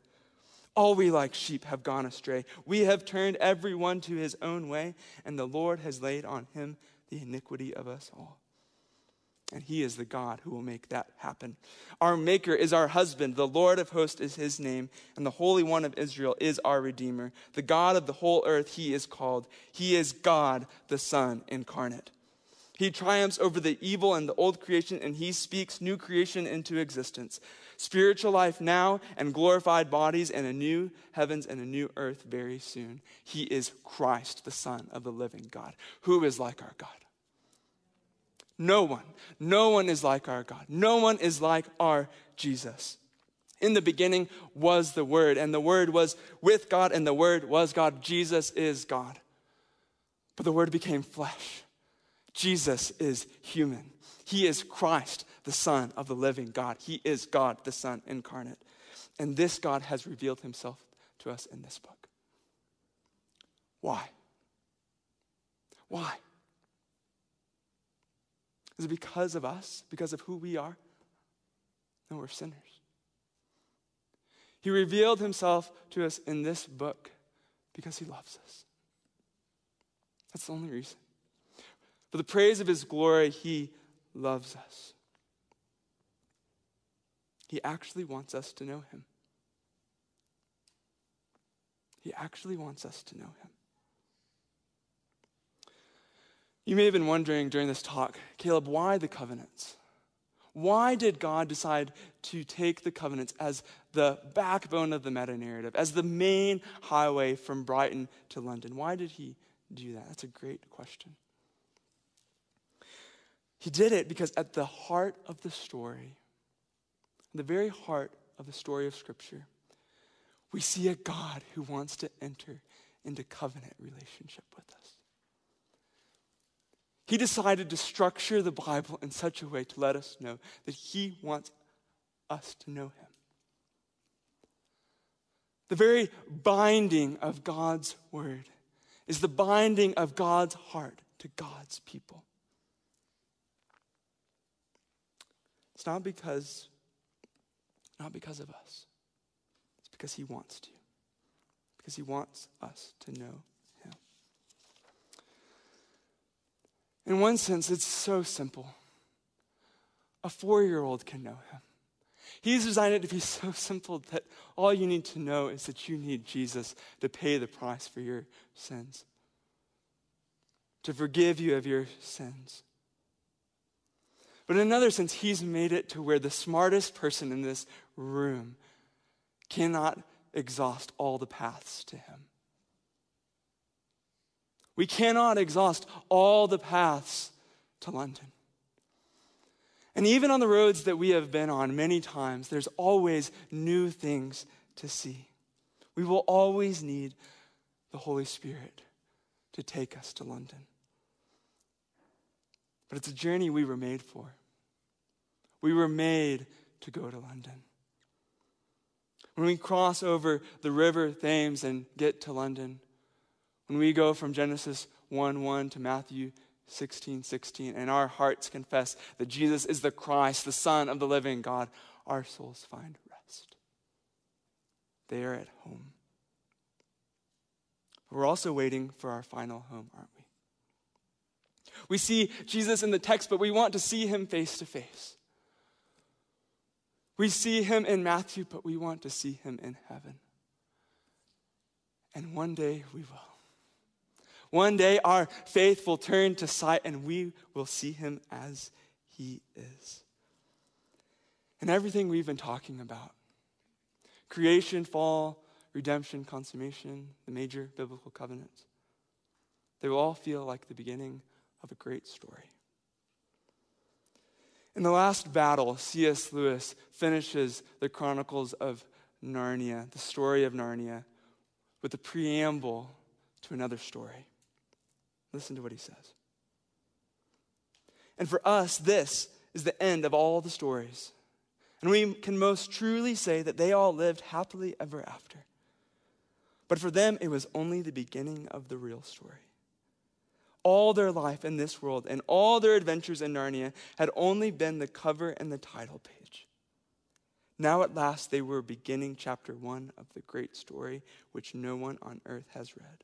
All we like sheep have gone astray. We have turned every one to his own way, and the Lord has laid on him the iniquity of us all. And he is the God who will make that happen. Our Maker is our husband. The Lord of hosts is his name. And the Holy One of Israel is our Redeemer. The God of the whole earth, he is called. He is God, the Son incarnate. He triumphs over the evil and the old creation, and he speaks new creation into existence. Spiritual life now, and glorified bodies, and a new heavens and a new earth very soon. He is Christ, the Son of the living God. Who is like our God? No one. No one is like our God. No one is like our Jesus. In the beginning was the Word, and the Word was with God, and the Word was God. Jesus is God. But the Word became flesh. Jesus is human. He is Christ, the Son of the living God. He is God, the Son incarnate. And this God has revealed himself to us in this book. Why? Why? Is it because of us, because of who we are? No, we're sinners. He revealed himself to us in this book because he loves us. That's the only reason. For the praise of his glory, he loves us. He actually wants us to know him. He actually wants us to know him. You may have been wondering during this talk, Caleb, why the covenants? Why did God decide to take the covenants as the backbone of the meta narrative, as the main highway from Brighton to London? Why did he do that? That's a great question. He did it because at the heart of the story, the very heart of the story of Scripture, we see a God who wants to enter into covenant relationship with us. He decided to structure the Bible in such a way to let us know that He wants us to know Him. The very binding of God's Word is the binding of God's heart to God's people. It's not because, not because of us. It's because He wants to. Because He wants us to know Him. In one sense, it's so simple. A four year old can know Him. He's designed it to be [LAUGHS] so simple that all you need to know is that you need Jesus to pay the price for your sins, to forgive you of your sins. But in another sense, he's made it to where the smartest person in this room cannot exhaust all the paths to him. We cannot exhaust all the paths to London. And even on the roads that we have been on many times, there's always new things to see. We will always need the Holy Spirit to take us to London. But it's a journey we were made for. We were made to go to London. When we cross over the river Thames and get to London, when we go from Genesis 1 1 to Matthew 16 16, and our hearts confess that Jesus is the Christ, the Son of the living God, our souls find rest. They are at home. we're also waiting for our final home, aren't we? We see Jesus in the text, but we want to see him face to face. We see him in Matthew, but we want to see him in heaven. And one day we will. One day our faith will turn to sight and we will see him as he is. And everything we've been talking about creation, fall, redemption, consummation, the major biblical covenants they will all feel like the beginning of a great story. In the last battle, C.S. Lewis finishes the Chronicles of Narnia, the story of Narnia, with a preamble to another story. Listen to what he says. And for us, this is the end of all the stories. And we can most truly say that they all lived happily ever after. But for them, it was only the beginning of the real story all their life in this world and all their adventures in Narnia had only been the cover and the title page. Now, at last, they were beginning chapter one of the great story which no one on earth has read,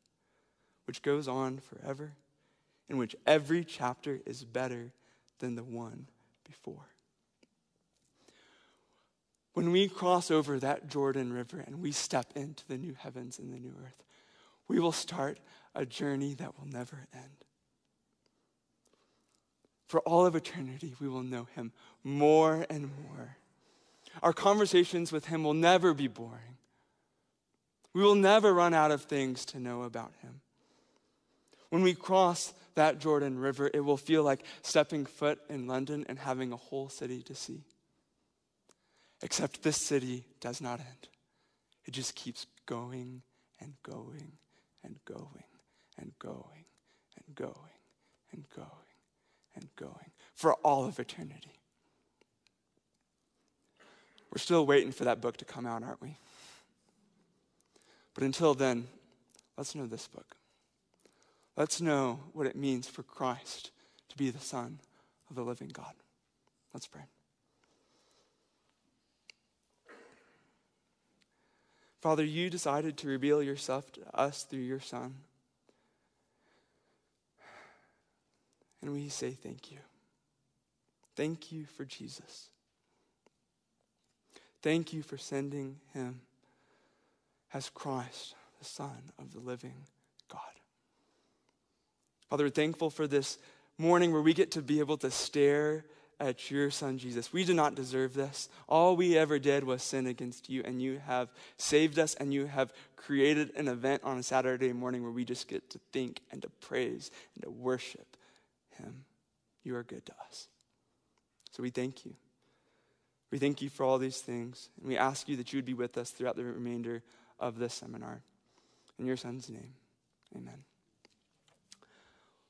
which goes on forever, in which every chapter is better than the one before. When we cross over that Jordan River and we step into the new heavens and the new earth, we will start a journey that will never end for all of eternity, we will know him more and more. Our conversations with him will never be boring. We will never run out of things to know about him. When we cross that Jordan River, it will feel like stepping foot in London and having a whole city to see. Except this city does not end, it just keeps going and going and going and going and going and going and going for all of eternity. We're still waiting for that book to come out, aren't we? But until then, let's know this book. Let's know what it means for Christ to be the Son of the living God. Let's pray. Father, you decided to reveal yourself to us through your Son. And we say thank you. Thank you for Jesus. Thank you for sending him as Christ, the Son of the living God. Father, we're thankful for this morning where we get to be able to stare at your Son Jesus. We do not deserve this. All we ever did was sin against you, and you have saved us, and you have created an event on a Saturday morning where we just get to think and to praise and to worship him. You are good to us. So we thank you. We thank you for all these things. And we ask you that you would be with us throughout the remainder of this seminar. In your son's name, amen.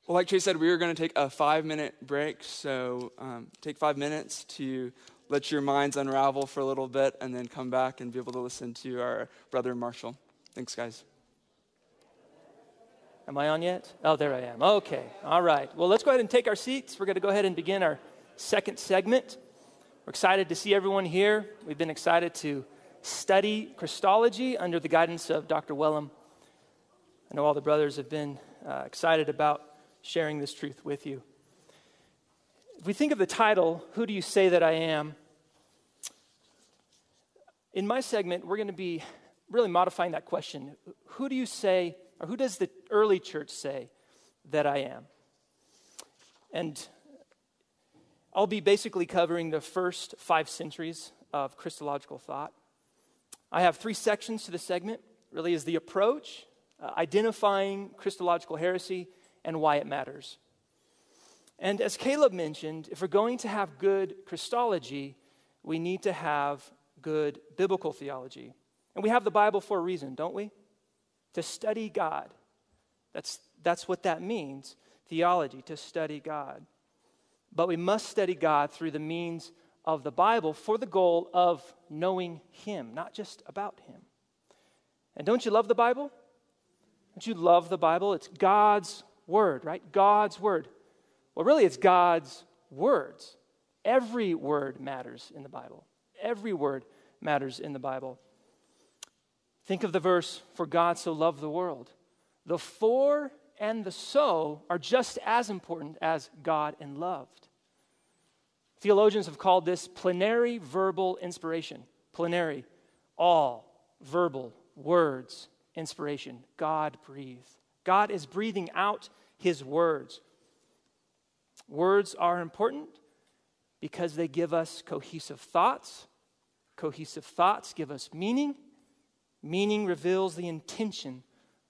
Well, like Chase said, we are going to take a five minute break. So um, take five minutes to let your minds unravel for a little bit and then come back and be able to listen to our brother Marshall. Thanks, guys. Am I on yet? Oh, there I am. Okay. All right. Well, let's go ahead and take our seats. We're going to go ahead and begin our second segment. We're excited to see everyone here. We've been excited to study Christology under the guidance of Dr. Wellum. I know all the brothers have been uh, excited about sharing this truth with you. If we think of the title, Who Do You Say That I Am? In my segment, we're going to be really modifying that question. Who do you say, or who does the early church say that I am? And I'll be basically covering the first five centuries of Christological thought. I have three sections to the segment really is the approach, uh, identifying Christological heresy, and why it matters. And as Caleb mentioned, if we're going to have good Christology, we need to have good biblical theology. And we have the Bible for a reason, don't we? To study God. That's, that's what that means theology, to study God. But we must study God through the means of the Bible for the goal of knowing Him, not just about Him. And don't you love the Bible? Don't you love the Bible? It's God's word, right? God's word. Well, really, it's God's words. Every word matters in the Bible. Every word matters in the Bible. Think of the verse, For God so loved the world. The for and the so are just as important as God and loved. Theologians have called this plenary verbal inspiration. Plenary, all verbal words, inspiration. God breathed. God is breathing out his words. Words are important because they give us cohesive thoughts. Cohesive thoughts give us meaning. Meaning reveals the intention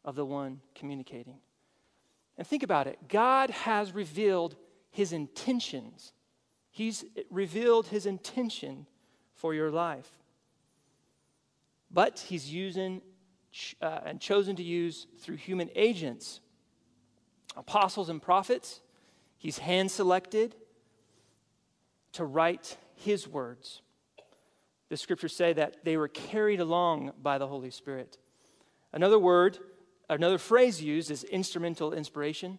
of the one communicating. And think about it God has revealed his intentions, He's revealed his intention for your life. But He's using uh, and chosen to use through human agents apostles and prophets. He's hand selected to write his words. The scriptures say that they were carried along by the Holy Spirit. Another word, another phrase used is instrumental inspiration.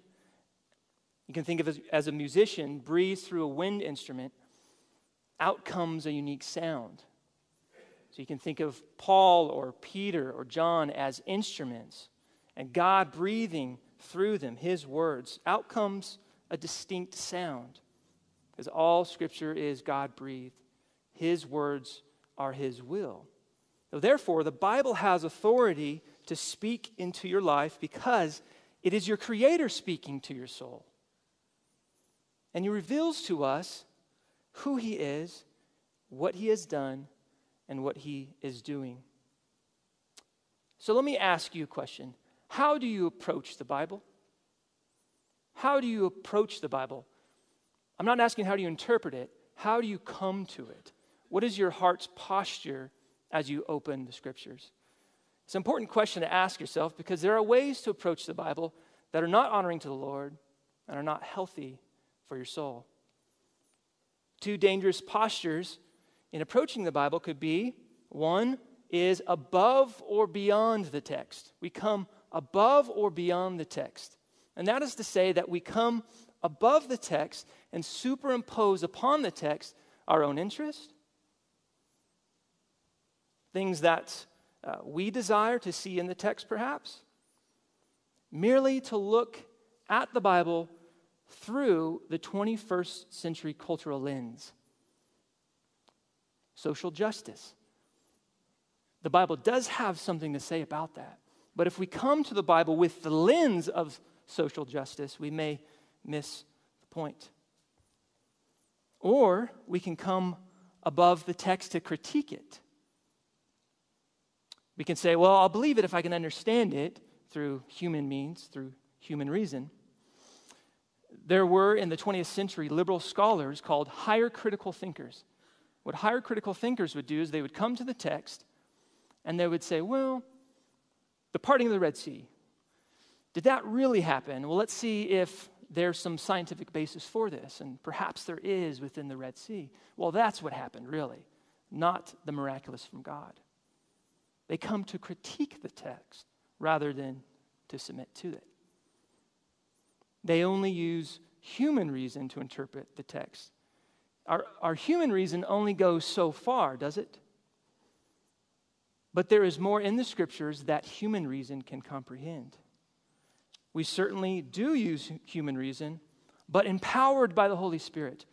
You can think of it as a musician breathes through a wind instrument, out comes a unique sound. So you can think of Paul or Peter or John as instruments, and God breathing through them his words. Out comes a distinct sound, because all scripture is God breathed. His words are his will. So therefore, the Bible has authority to speak into your life because it is your Creator speaking to your soul. And He reveals to us who He is, what He has done, and what He is doing. So let me ask you a question How do you approach the Bible? How do you approach the Bible? I'm not asking how do you interpret it, how do you come to it? What is your heart's posture as you open the scriptures? It's an important question to ask yourself because there are ways to approach the Bible that are not honoring to the Lord and are not healthy for your soul. Two dangerous postures in approaching the Bible could be one is above or beyond the text. We come above or beyond the text. And that is to say that we come above the text and superimpose upon the text our own interest, things that uh, we desire to see in the text, perhaps, merely to look at the Bible through the 21st century cultural lens. Social justice. The Bible does have something to say about that. But if we come to the Bible with the lens of social justice, we may miss the point. Or we can come above the text to critique it. We can say, well, I'll believe it if I can understand it through human means, through human reason. There were in the 20th century liberal scholars called higher critical thinkers. What higher critical thinkers would do is they would come to the text and they would say, well, the parting of the Red Sea. Did that really happen? Well, let's see if there's some scientific basis for this, and perhaps there is within the Red Sea. Well, that's what happened, really, not the miraculous from God. They come to critique the text rather than to submit to it. They only use human reason to interpret the text. Our, our human reason only goes so far, does it? But there is more in the scriptures that human reason can comprehend. We certainly do use human reason, but empowered by the Holy Spirit.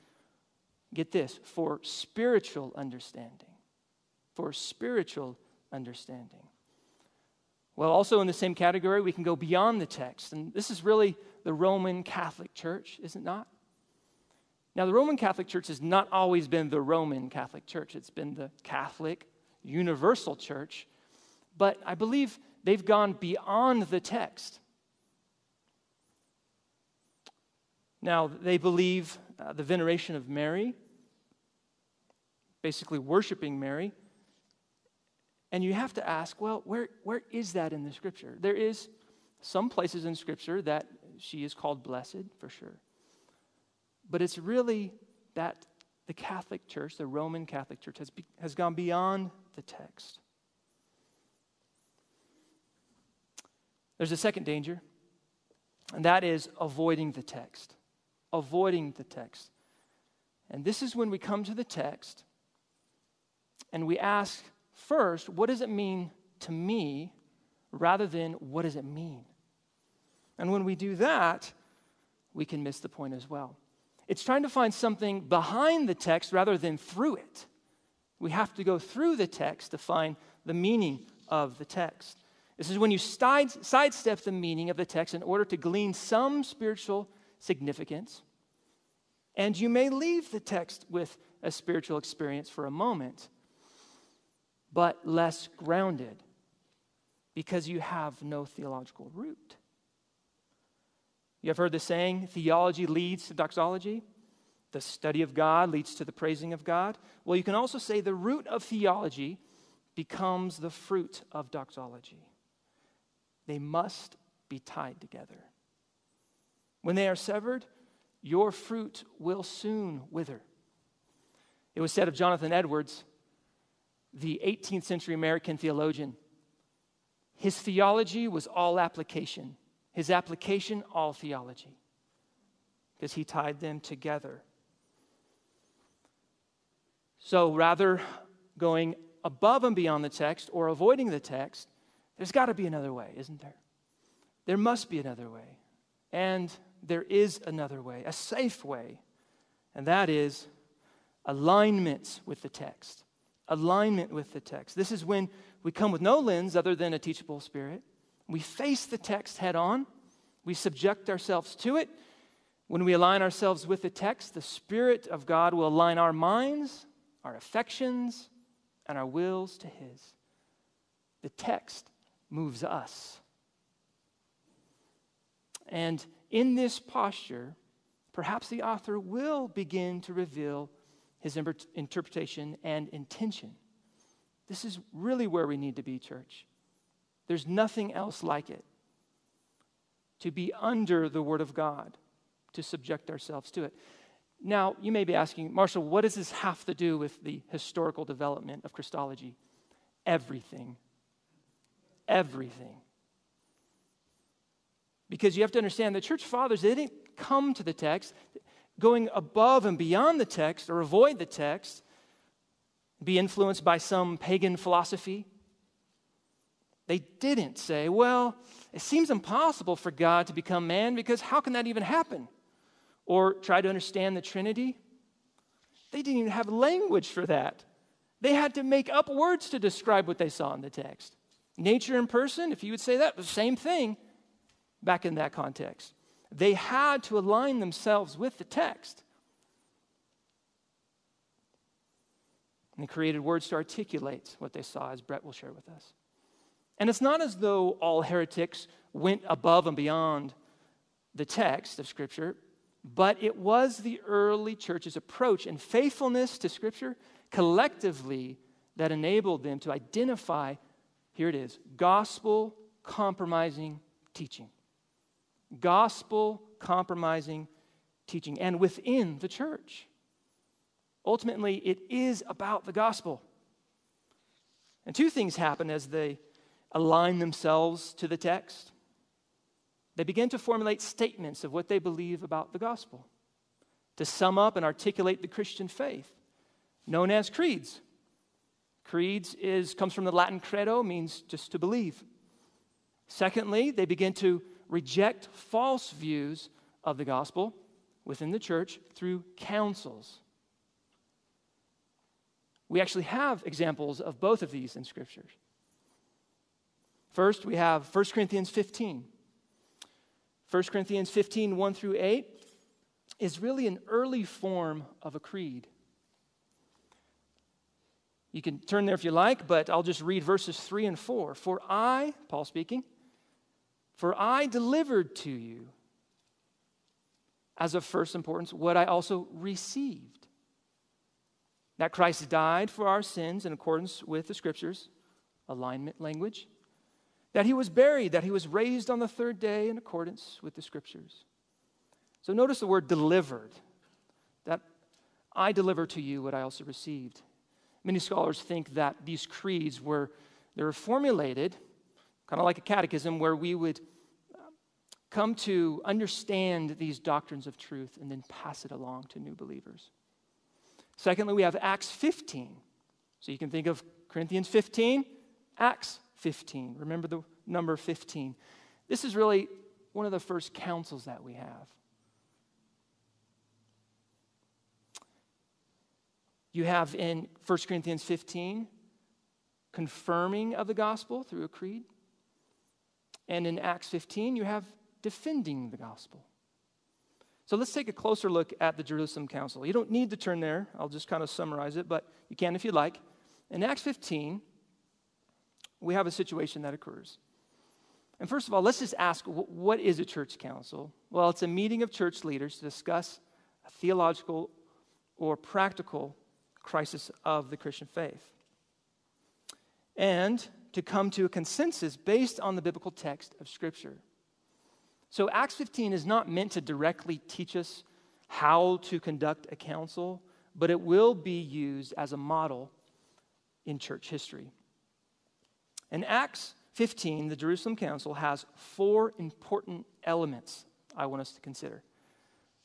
Get this for spiritual understanding. For spiritual understanding. Well, also in the same category, we can go beyond the text. And this is really the Roman Catholic Church, is it not? Now, the Roman Catholic Church has not always been the Roman Catholic Church, it's been the Catholic Universal Church. But I believe they've gone beyond the text. Now, they believe uh, the veneration of Mary, basically worshiping Mary. And you have to ask, well, where, where is that in the scripture? There is some places in scripture that she is called blessed, for sure. But it's really that the Catholic Church, the Roman Catholic Church, has, be, has gone beyond the text. There's a second danger, and that is avoiding the text avoiding the text. And this is when we come to the text and we ask first, what does it mean to me, rather than what does it mean? And when we do that, we can miss the point as well. It's trying to find something behind the text rather than through it. We have to go through the text to find the meaning of the text. This is when you sidestep the meaning of the text in order to glean some spiritual significance. And you may leave the text with a spiritual experience for a moment, but less grounded because you have no theological root. You have heard the saying, theology leads to doxology. The study of God leads to the praising of God. Well, you can also say the root of theology becomes the fruit of doxology. They must be tied together. When they are severed, your fruit will soon wither. It was said of Jonathan Edwards, the 18th century American theologian, his theology was all application, his application, all theology, because he tied them together. So rather going above and beyond the text or avoiding the text, there's got to be another way, isn't there? There must be another way. And there is another way, a safe way, and that is alignment with the text. Alignment with the text. This is when we come with no lens other than a teachable spirit. We face the text head on, we subject ourselves to it. When we align ourselves with the text, the Spirit of God will align our minds, our affections, and our wills to His. The text moves us. And in this posture, perhaps the author will begin to reveal his interpretation and intention. This is really where we need to be, church. There's nothing else like it. To be under the Word of God, to subject ourselves to it. Now, you may be asking, Marshall, what does this have to do with the historical development of Christology? Everything. Everything. Because you have to understand the church fathers, they didn't come to the text going above and beyond the text or avoid the text, be influenced by some pagan philosophy. They didn't say, well, it seems impossible for God to become man because how can that even happen? Or try to understand the Trinity. They didn't even have language for that. They had to make up words to describe what they saw in the text. Nature and person, if you would say that, the same thing back in that context. They had to align themselves with the text. And they created words to articulate what they saw, as Brett will share with us. And it's not as though all heretics went above and beyond the text of Scripture, but it was the early church's approach and faithfulness to Scripture collectively that enabled them to identify here it is gospel compromising teaching. Gospel compromising teaching, and within the church. Ultimately, it is about the gospel. And two things happen as they align themselves to the text. They begin to formulate statements of what they believe about the gospel, to sum up and articulate the Christian faith, known as creeds. Creeds is, comes from the Latin credo, means just to believe. Secondly, they begin to reject false views of the gospel within the church through councils. We actually have examples of both of these in scriptures. First, we have 1 Corinthians 15. 1 Corinthians 15, 1 through 8, is really an early form of a creed. You can turn there if you like, but I'll just read verses 3 and 4. For I, Paul speaking, for I delivered to you as of first importance what I also received that Christ died for our sins in accordance with the scriptures, alignment language, that he was buried, that he was raised on the third day in accordance with the scriptures. So notice the word delivered, that I deliver to you what I also received. Many scholars think that these creeds were they were formulated kind of like a catechism where we would uh, come to understand these doctrines of truth and then pass it along to new believers. Secondly, we have Acts 15. So you can think of Corinthians 15, Acts 15. Remember the number 15. This is really one of the first councils that we have. You have in 1 Corinthians 15 confirming of the gospel through a creed. And in Acts 15, you have defending the gospel. So let's take a closer look at the Jerusalem Council. You don't need to turn there, I'll just kind of summarize it, but you can if you'd like. In Acts 15, we have a situation that occurs. And first of all, let's just ask what is a church council? Well, it's a meeting of church leaders to discuss a theological or practical crisis of the Christian faith. And to come to a consensus based on the biblical text of Scripture. So, Acts 15 is not meant to directly teach us how to conduct a council, but it will be used as a model in church history. In Acts 15, the Jerusalem Council has four important elements I want us to consider.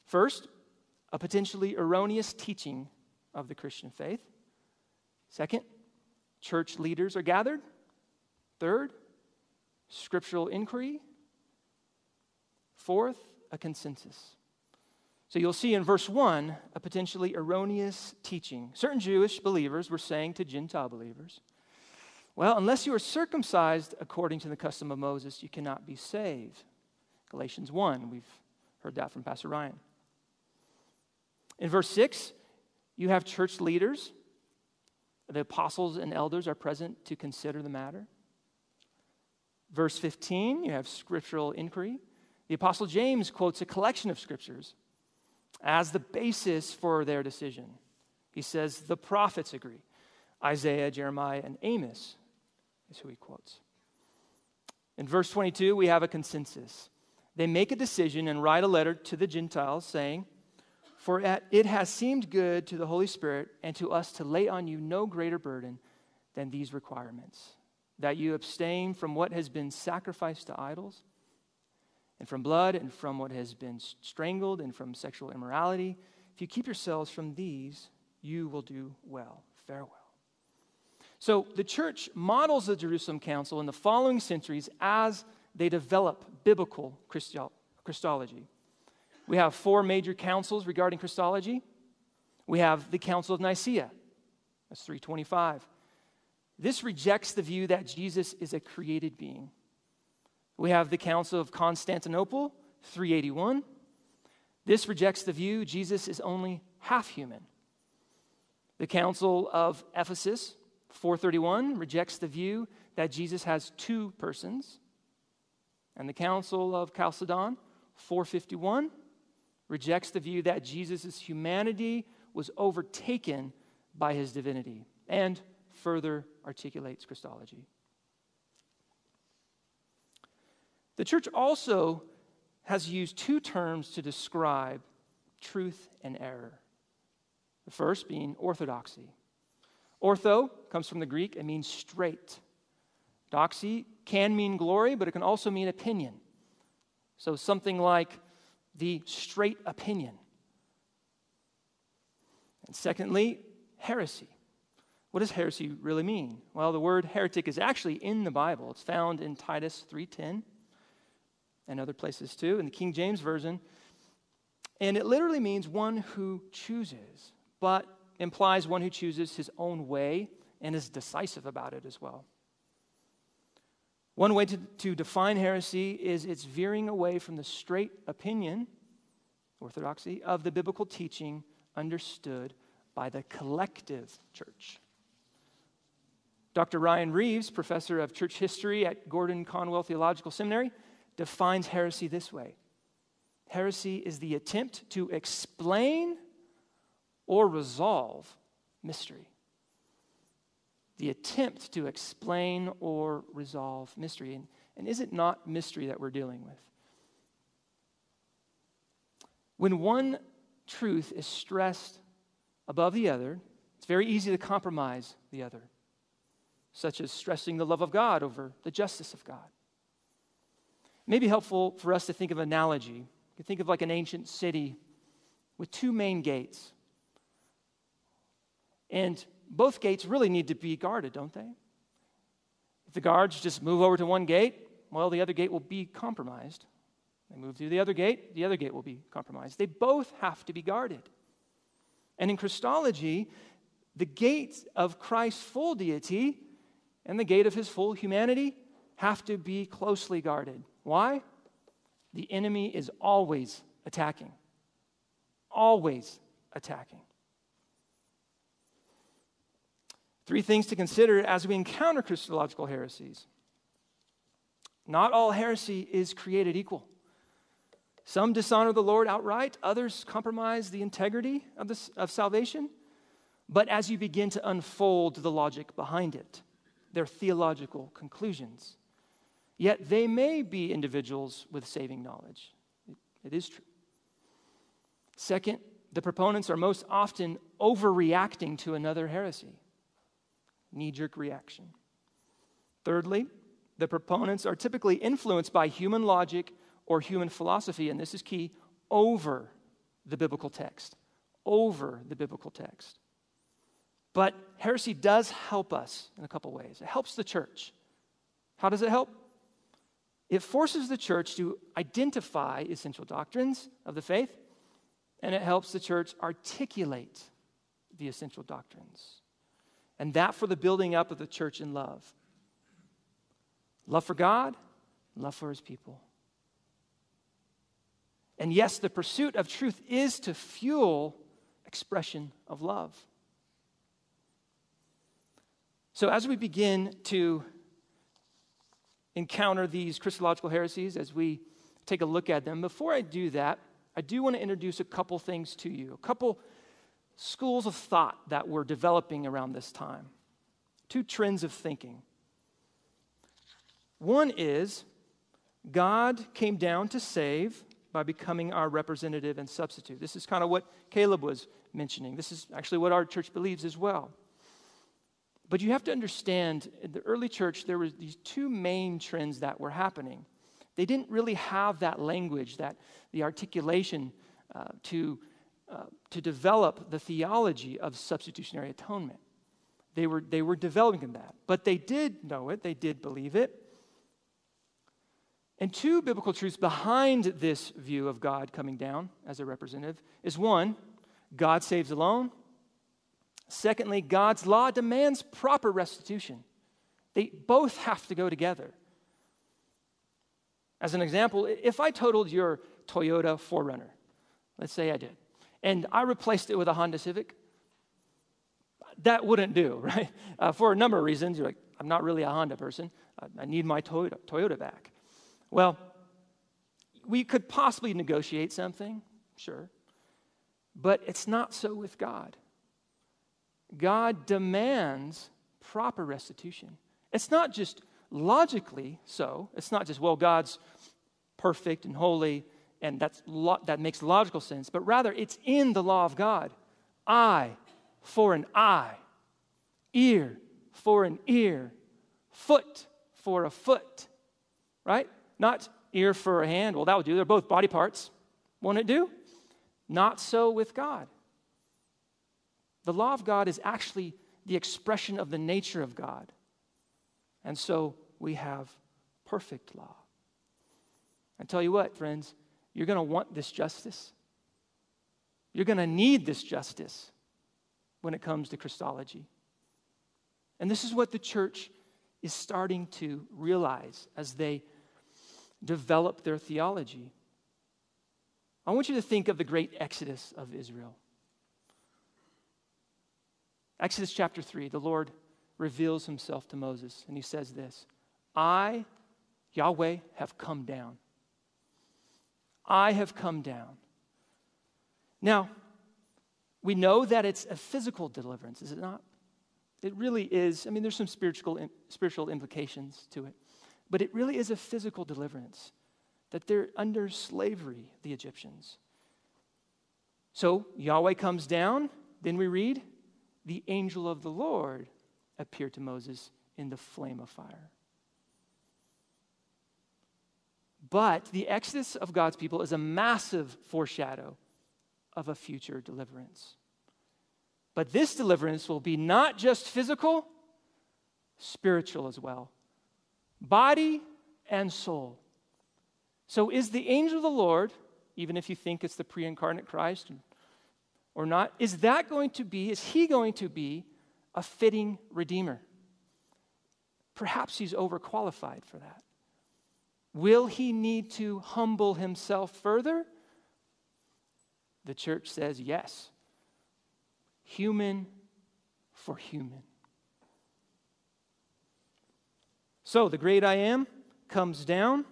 First, a potentially erroneous teaching of the Christian faith. Second, church leaders are gathered. Third, scriptural inquiry. Fourth, a consensus. So you'll see in verse 1 a potentially erroneous teaching. Certain Jewish believers were saying to Gentile believers, well, unless you are circumcised according to the custom of Moses, you cannot be saved. Galatians 1, we've heard that from Pastor Ryan. In verse 6, you have church leaders. The apostles and elders are present to consider the matter. Verse 15, you have scriptural inquiry. The Apostle James quotes a collection of scriptures as the basis for their decision. He says, The prophets agree. Isaiah, Jeremiah, and Amos is who he quotes. In verse 22, we have a consensus. They make a decision and write a letter to the Gentiles saying, For it has seemed good to the Holy Spirit and to us to lay on you no greater burden than these requirements that you abstain from what has been sacrificed to idols and from blood and from what has been strangled and from sexual immorality. If you keep yourselves from these, you will do well. Farewell. So the church models the Jerusalem Council in the following centuries as they develop biblical Christology. We have four major councils regarding Christology. We have the Council of Nicaea, that's 325. This rejects the view that Jesus is a created being. We have the Council of Constantinople, 381. This rejects the view Jesus is only half human. The Council of Ephesus, 431, rejects the view that Jesus has two persons. And the Council of Chalcedon, 451, rejects the view that Jesus' humanity was overtaken by his divinity and further articulates Christology. The church also has used two terms to describe truth and error. The first being orthodoxy. Ortho comes from the Greek, it means straight. Doxy can mean glory, but it can also mean opinion. So something like the straight opinion. And secondly, heresy. What does heresy really mean? Well, the word heretic is actually in the Bible. It's found in Titus 3:10 and other places too, in the King James version. And it literally means one who chooses, but implies one who chooses his own way and is decisive about it as well. One way to, to define heresy is it's veering away from the straight opinion, orthodoxy, of the biblical teaching understood by the collective church. Dr. Ryan Reeves, professor of church history at Gordon Conwell Theological Seminary, defines heresy this way Heresy is the attempt to explain or resolve mystery. The attempt to explain or resolve mystery. And, and is it not mystery that we're dealing with? When one truth is stressed above the other, it's very easy to compromise the other, such as stressing the love of God over the justice of God. It may be helpful for us to think of an analogy. You can think of like an ancient city with two main gates. And both gates really need to be guarded, don't they? If the guards just move over to one gate, well, the other gate will be compromised. They move to the other gate, the other gate will be compromised. They both have to be guarded. And in Christology, the gate of Christ's full deity and the gate of his full humanity have to be closely guarded. Why? The enemy is always attacking. Always attacking. Three things to consider as we encounter Christological heresies. Not all heresy is created equal. Some dishonor the Lord outright, others compromise the integrity of, this, of salvation. But as you begin to unfold the logic behind it, their theological conclusions, yet they may be individuals with saving knowledge. it, it is true. Second, the proponents are most often overreacting to another heresy knee jerk reaction. Thirdly, the proponents are typically influenced by human logic or human philosophy, and this is key, over the biblical text. Over the biblical text. But heresy does help us in a couple ways. It helps the church. How does it help? It forces the church to identify essential doctrines of the faith, and it helps the church articulate the essential doctrines and that for the building up of the church in love. Love for God, love for his people. And yes, the pursuit of truth is to fuel expression of love. So, as we begin to encounter these Christological heresies, as we take a look at them, before I do that, I do want to introduce a couple things to you, a couple schools of thought that were developing around this time, two trends of thinking. One is God came down to save by becoming our representative and substitute. This is kind of what Caleb was mentioning. This is actually what our church believes as well. But you have to understand, in the early church, there were these two main trends that were happening. They didn't really have that language, that the articulation uh, to uh, to develop the theology of substitutionary atonement. They were, they were developing that, but they did know it, they did believe it. And two biblical truths behind this view of God coming down as a representative is one, God saves alone. Secondly, God's law demands proper restitution. They both have to go together. As an example, if I totaled your Toyota 4Runner, let's say I did, and I replaced it with a Honda Civic, that wouldn't do, [LAUGHS] right? Uh, for a number of reasons. You're like, I'm not really a Honda person. I need my Toyota, Toyota back. Well, we could possibly negotiate something, sure. But it's not so with God. God demands proper restitution. It's not just logically so. It's not just, well, God's perfect and holy, and that's lo- that makes logical sense, but rather it's in the law of God. Eye for an eye, ear for an ear, foot for a foot, right? Not ear for a hand. Well, that would do. They're both body parts. Won't it do? Not so with God. The law of God is actually the expression of the nature of God. And so we have perfect law. I tell you what, friends, you're going to want this justice. You're going to need this justice when it comes to Christology. And this is what the church is starting to realize as they develop their theology. I want you to think of the great exodus of Israel. Exodus chapter 3, the Lord reveals himself to Moses, and he says this I, Yahweh, have come down. I have come down. Now, we know that it's a physical deliverance, is it not? It really is. I mean, there's some spiritual, spiritual implications to it, but it really is a physical deliverance that they're under slavery, the Egyptians. So Yahweh comes down, then we read, the angel of the Lord appeared to Moses in the flame of fire. But the exodus of God's people is a massive foreshadow of a future deliverance. But this deliverance will be not just physical, spiritual as well body and soul. So, is the angel of the Lord, even if you think it's the pre incarnate Christ or not, is that going to be, is he going to be a fitting redeemer? Perhaps he's overqualified for that. Will he need to humble himself further? The church says yes. Human for human. So the great I am comes down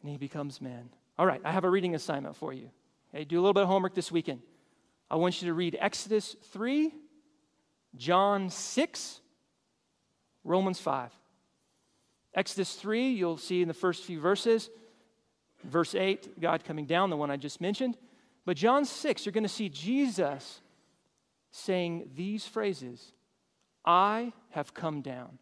and he becomes man. All right, I have a reading assignment for you. Okay, do a little bit of homework this weekend. I want you to read Exodus 3, John 6, Romans 5. Exodus 3, you'll see in the first few verses, verse 8, God coming down, the one I just mentioned. But John 6, you're going to see Jesus saying these phrases I have come down.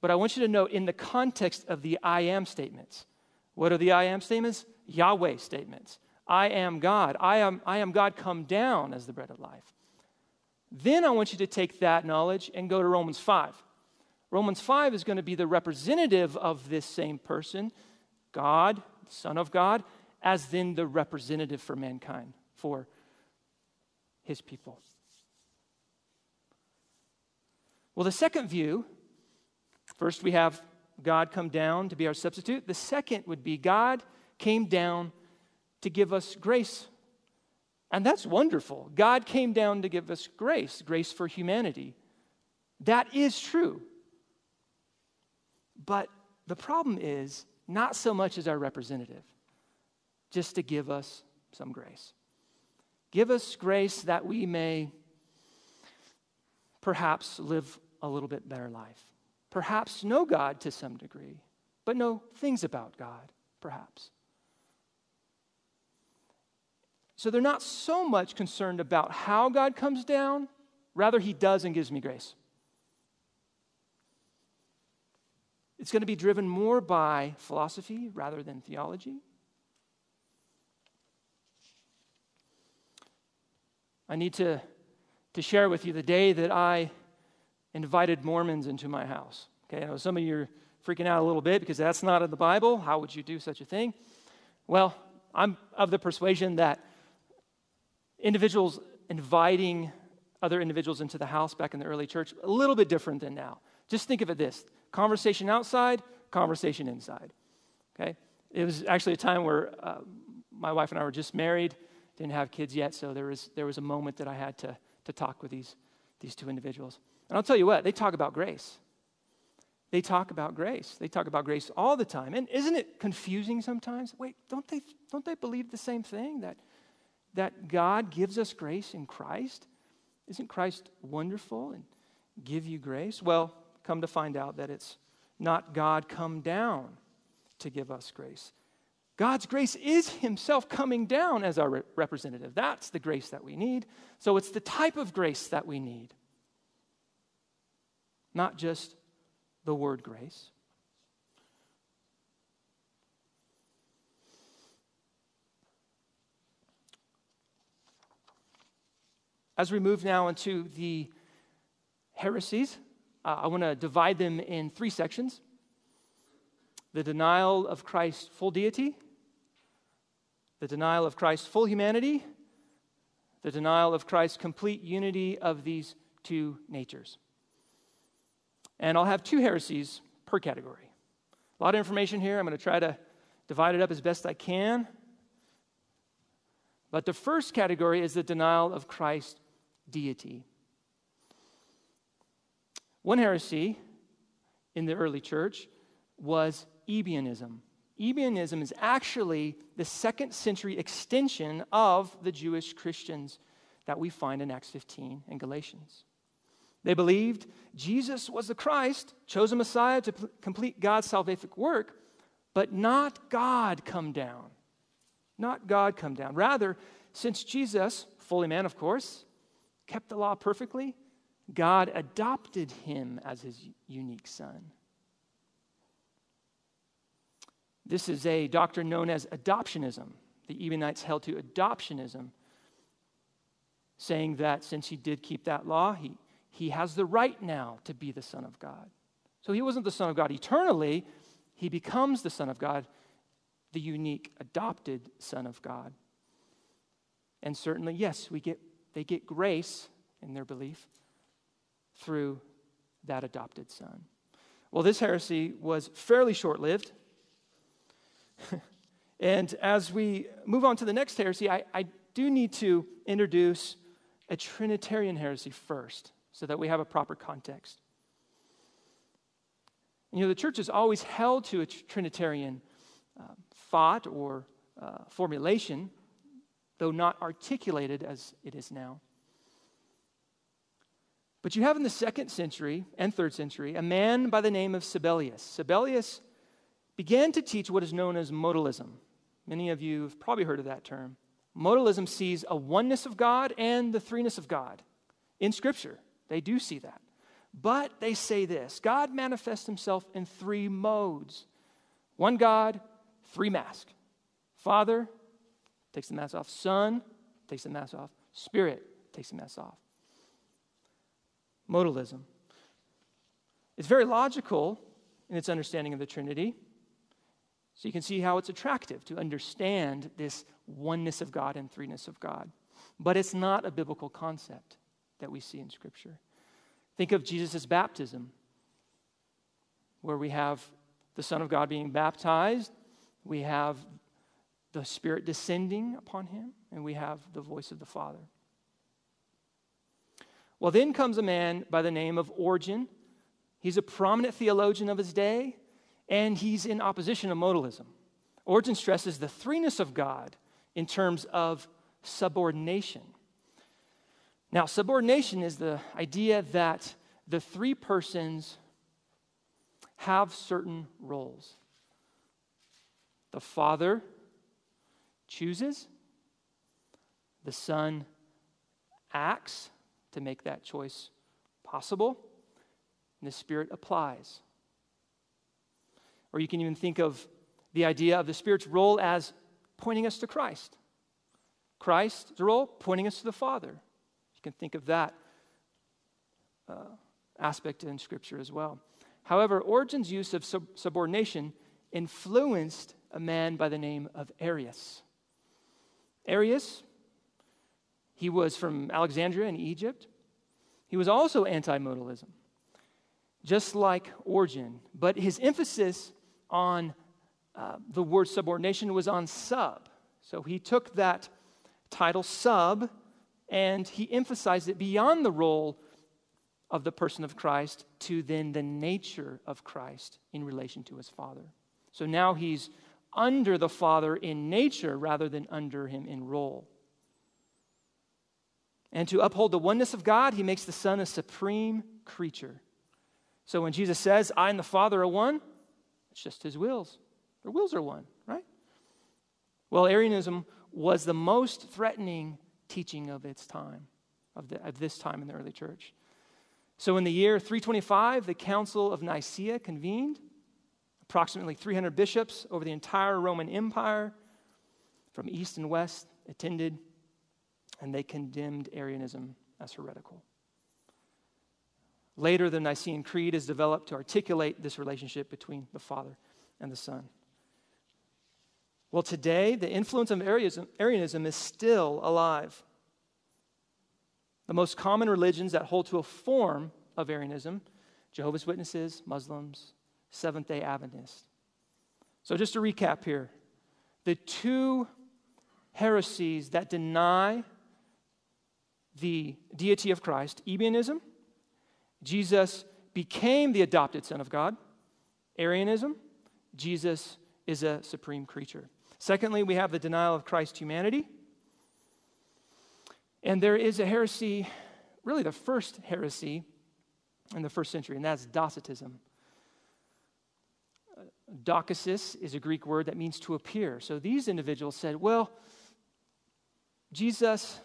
But I want you to note in the context of the I am statements. What are the I am statements? Yahweh statements. I am God. I am, I am God come down as the bread of life. Then I want you to take that knowledge and go to Romans 5. Romans 5 is going to be the representative of this same person, God, Son of God, as then the representative for mankind, for his people. Well, the second view first we have God come down to be our substitute. The second would be God came down to give us grace. And that's wonderful. God came down to give us grace, grace for humanity. That is true. But the problem is not so much as our representative, just to give us some grace. Give us grace that we may perhaps live a little bit better life. Perhaps know God to some degree, but know things about God, perhaps. So they're not so much concerned about how God comes down, rather, He does and gives me grace. It's going to be driven more by philosophy rather than theology. I need to, to share with you the day that I invited Mormons into my house. Okay, I know some of you are freaking out a little bit because that's not in the Bible. How would you do such a thing? Well, I'm of the persuasion that individuals inviting other individuals into the house back in the early church, a little bit different than now. Just think of it this conversation outside, conversation inside. Okay? It was actually a time where uh, my wife and I were just married, didn't have kids yet, so there was, there was a moment that I had to, to talk with these, these two individuals. And I'll tell you what, they talk about grace. They talk about grace. They talk about grace all the time. And isn't it confusing sometimes? Wait, don't they, don't they believe the same thing? That that God gives us grace in Christ? Isn't Christ wonderful and give you grace? Well, come to find out that it's not God come down to give us grace. God's grace is Himself coming down as our re- representative. That's the grace that we need. So it's the type of grace that we need, not just the word grace. As we move now into the heresies, uh, I want to divide them in three sections the denial of Christ's full deity, the denial of Christ's full humanity, the denial of Christ's complete unity of these two natures. And I'll have two heresies per category. A lot of information here. I'm going to try to divide it up as best I can. But the first category is the denial of Christ's deity. One heresy in the early church was Ebionism. Ebionism is actually the second century extension of the Jewish Christians that we find in Acts 15 and Galatians. They believed Jesus was the Christ, chosen Messiah to p- complete God's salvific work, but not God come down. Not God come down. Rather, since Jesus, fully man, of course, kept the law perfectly, God adopted him as his unique son. This is a doctrine known as adoptionism. The Ebionites held to adoptionism, saying that since he did keep that law, he, he has the right now to be the Son of God. So he wasn't the Son of God eternally, he becomes the Son of God, the unique adopted Son of God. And certainly, yes, we get, they get grace in their belief through that adopted Son. Well, this heresy was fairly short lived. [LAUGHS] and as we move on to the next heresy, I, I do need to introduce a Trinitarian heresy first so that we have a proper context. You know, the church has always held to a Trinitarian uh, thought or uh, formulation, though not articulated as it is now. But you have in the second century and third century a man by the name of Sabellius. Sabellius began to teach what is known as modalism. Many of you have probably heard of that term. Modalism sees a oneness of God and the threeness of God in Scripture. They do see that. But they say this God manifests himself in three modes one God, three masks. Father takes the mask off, Son takes the mask off, Spirit takes the mask off. Modalism. It's very logical in its understanding of the Trinity. So you can see how it's attractive to understand this oneness of God and threeness of God. But it's not a biblical concept that we see in Scripture. Think of Jesus' baptism, where we have the Son of God being baptized, we have the Spirit descending upon him, and we have the voice of the Father. Well, then comes a man by the name of Origen. He's a prominent theologian of his day and he's in opposition to modalism. Origen stresses the threeness of God in terms of subordination. Now, subordination is the idea that the three persons have certain roles. The Father chooses, the Son acts to make that choice possible, and the Spirit applies. Or you can even think of the idea of the Spirit's role as pointing us to Christ. Christ's role pointing us to the Father. You can think of that uh, aspect in Scripture as well. However, Origen's use of sub- subordination influenced a man by the name of Arius. Arius, he was from Alexandria in Egypt. He was also anti modalism, just like Origen, but his emphasis on uh, the word subordination was on sub. So he took that title, sub, and he emphasized it beyond the role of the person of Christ to then the nature of Christ in relation to his Father. So now he's under the Father in nature rather than under him in role. And to uphold the oneness of God, he makes the Son a supreme creature. So when Jesus says, I and the Father are one, it's just his wills. Their wills are one, right? Well, Arianism was the most threatening teaching of its time, of, the, of this time in the early church. So in the year 325, the Council of Nicaea convened, approximately 300 bishops over the entire Roman Empire from east and west attended, and they condemned Arianism as heretical. Later, the Nicene Creed is developed to articulate this relationship between the Father and the Son. Well, today, the influence of Arianism, Arianism is still alive. The most common religions that hold to a form of Arianism Jehovah's Witnesses, Muslims, Seventh day Adventists. So, just to recap here the two heresies that deny the deity of Christ Ebionism Jesus became the adopted Son of God. Arianism, Jesus is a supreme creature. Secondly, we have the denial of Christ's humanity. And there is a heresy, really the first heresy in the first century, and that's Docetism. Dokesis is a Greek word that means to appear. So these individuals said, well, Jesus,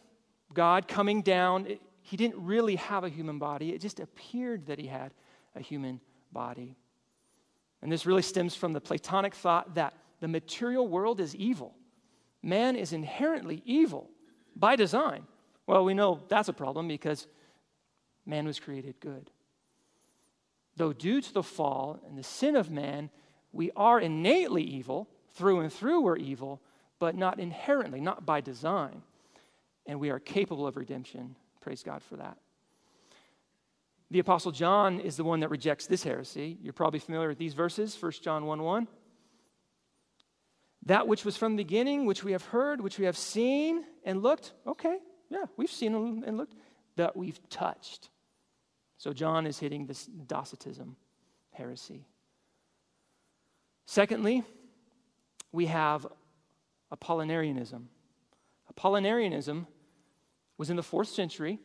God coming down, he didn't really have a human body. It just appeared that he had a human body. And this really stems from the Platonic thought that the material world is evil. Man is inherently evil by design. Well, we know that's a problem because man was created good. Though due to the fall and the sin of man, we are innately evil, through and through we're evil, but not inherently, not by design. And we are capable of redemption Praise God for that. The Apostle John is the one that rejects this heresy. You're probably familiar with these verses 1 John 1 1. That which was from the beginning, which we have heard, which we have seen and looked. Okay, yeah, we've seen and looked. That we've touched. So John is hitting this Docetism heresy. Secondly, we have Apollinarianism. Apollinarianism was in the fourth century,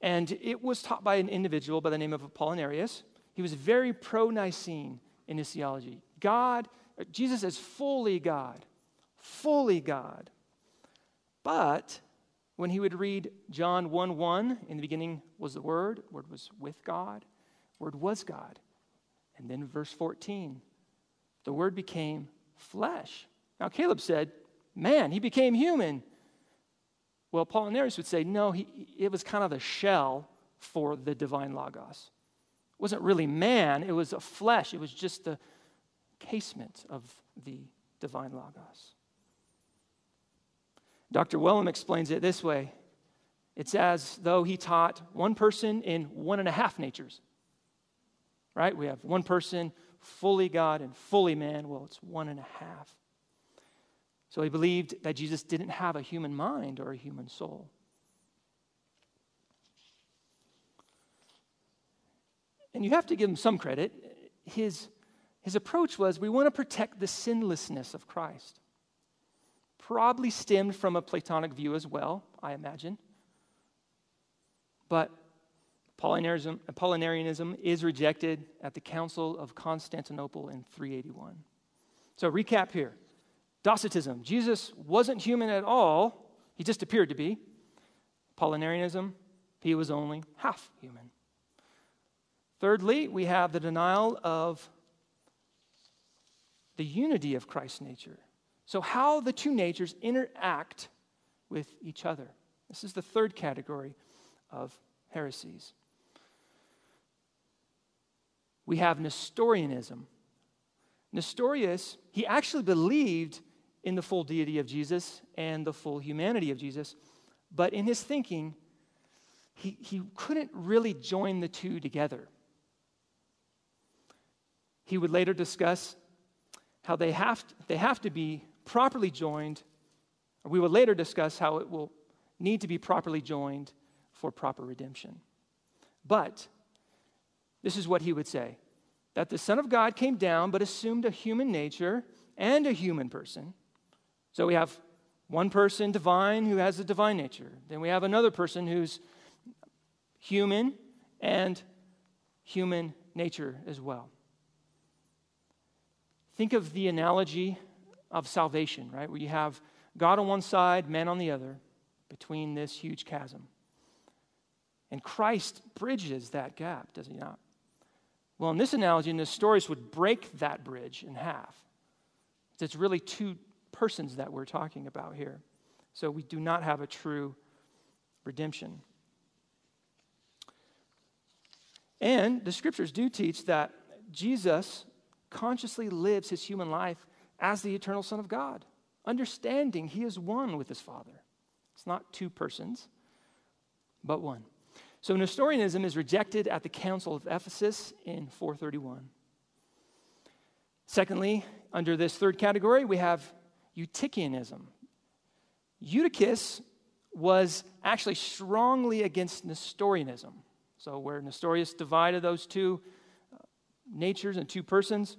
and it was taught by an individual by the name of Apollinarius. He was very pro Nicene in his theology. God, Jesus is fully God, fully God. But when he would read John 1 1, in the beginning was the Word, Word was with God, Word was God. And then verse 14, the Word became flesh. Now, Caleb said, Man, he became human. Well, Apollinarius would say, no, he, it was kind of a shell for the divine Logos. It wasn't really man, it was a flesh. It was just the casement of the divine Logos. Dr. Wellum explains it this way it's as though he taught one person in one and a half natures. Right? We have one person fully God and fully man. Well, it's one and a half. So he believed that Jesus didn't have a human mind or a human soul. And you have to give him some credit. His, his approach was we want to protect the sinlessness of Christ. Probably stemmed from a Platonic view as well, I imagine. But Apollinarianism, Apollinarianism is rejected at the Council of Constantinople in 381. So, recap here Docetism. Jesus wasn't human at all, he just appeared to be. Apollinarianism, he was only half human. Thirdly, we have the denial of the unity of Christ's nature. So, how the two natures interact with each other. This is the third category of heresies. We have Nestorianism. Nestorius, he actually believed in the full deity of Jesus and the full humanity of Jesus. But in his thinking, he, he couldn't really join the two together. He would later discuss how they have to, they have to be properly joined. We will later discuss how it will need to be properly joined for proper redemption. But this is what he would say that the Son of God came down but assumed a human nature and a human person so we have one person divine who has a divine nature. Then we have another person who's human and human nature as well. Think of the analogy of salvation, right? Where you have God on one side, man on the other, between this huge chasm. And Christ bridges that gap, does he not? Well, in this analogy, Nestorius would break that bridge in half. It's really two persons that we're talking about here. So we do not have a true redemption. And the scriptures do teach that Jesus consciously lives his human life as the eternal Son of God, understanding he is one with his Father. It's not two persons, but one. So Nestorianism is rejected at the Council of Ephesus in 431. Secondly, under this third category, we have Eutychianism. Eutychus was actually strongly against Nestorianism. So, where Nestorius divided those two uh, natures and two persons,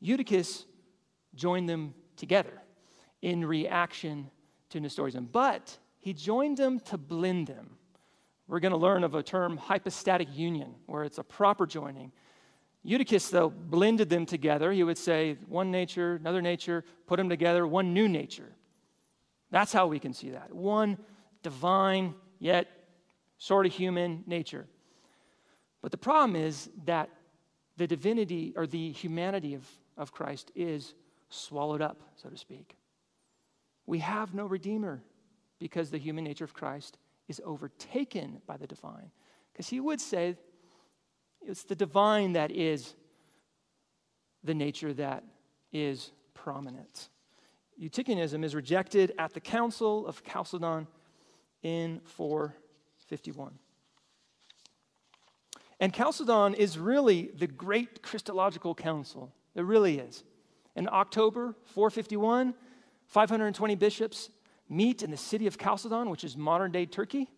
Eutychus joined them together in reaction to Nestorianism. But he joined them to blend them. We're going to learn of a term, hypostatic union, where it's a proper joining. Eutychus, though, blended them together. He would say, one nature, another nature, put them together, one new nature. That's how we can see that. One divine, yet sort of human nature. But the problem is that the divinity or the humanity of, of Christ is swallowed up, so to speak. We have no Redeemer because the human nature of Christ is overtaken by the divine. Because he would say it's the divine that is the nature that is prominent. Eutychianism is rejected at the Council of Chalcedon in 451. And Chalcedon is really the great Christological council. It really is. In October 451, 520 bishops meet in the city of Chalcedon, which is modern day Turkey.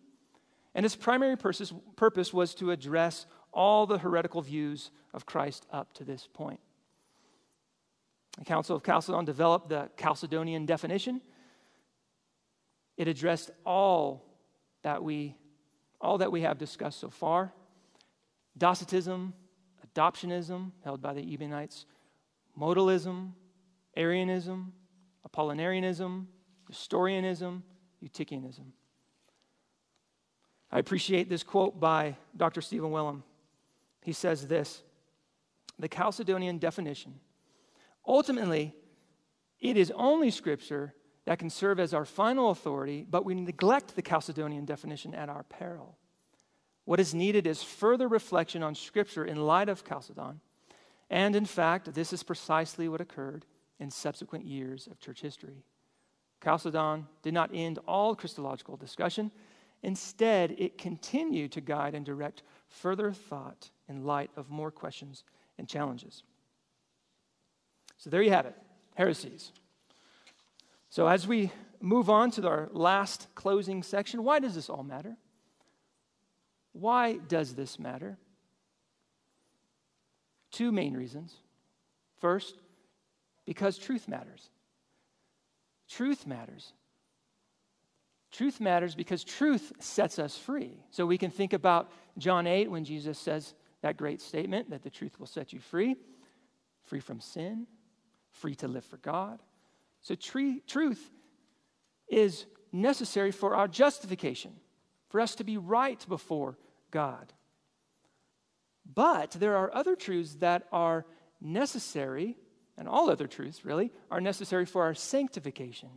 And its primary purpose, purpose was to address all the heretical views of Christ up to this point. The Council of Chalcedon developed the Chalcedonian definition. It addressed all that we, all that we have discussed so far Docetism, adoptionism, held by the Ebionites, modalism, Arianism, Apollinarianism, Nestorianism, Eutychianism. I appreciate this quote by Dr. Stephen Wellum. He says this The Chalcedonian definition ultimately, it is only Scripture that can serve as our final authority, but we neglect the Chalcedonian definition at our peril. What is needed is further reflection on Scripture in light of Chalcedon. And in fact, this is precisely what occurred in subsequent years of church history. Chalcedon did not end all Christological discussion. Instead, it continued to guide and direct further thought in light of more questions and challenges. So there you have it heresies. So as we move on to our last closing section, why does this all matter? Why does this matter? Two main reasons. First, because truth matters. Truth matters. Truth matters because truth sets us free. So we can think about John 8 when Jesus says that great statement that the truth will set you free free from sin, free to live for God. So truth is necessary for our justification, for us to be right before God. But there are other truths that are necessary and all other truths really, are necessary for our sanctification.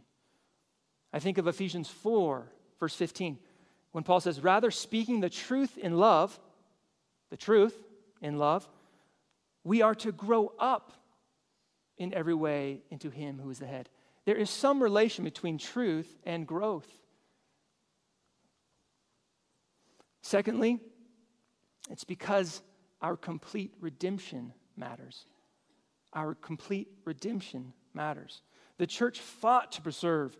I think of Ephesians 4, verse 15, when Paul says, Rather speaking the truth in love, the truth in love, we are to grow up in every way into Him who is the head. There is some relation between truth and growth. Secondly, it's because our complete redemption matters our complete redemption matters. The church fought to preserve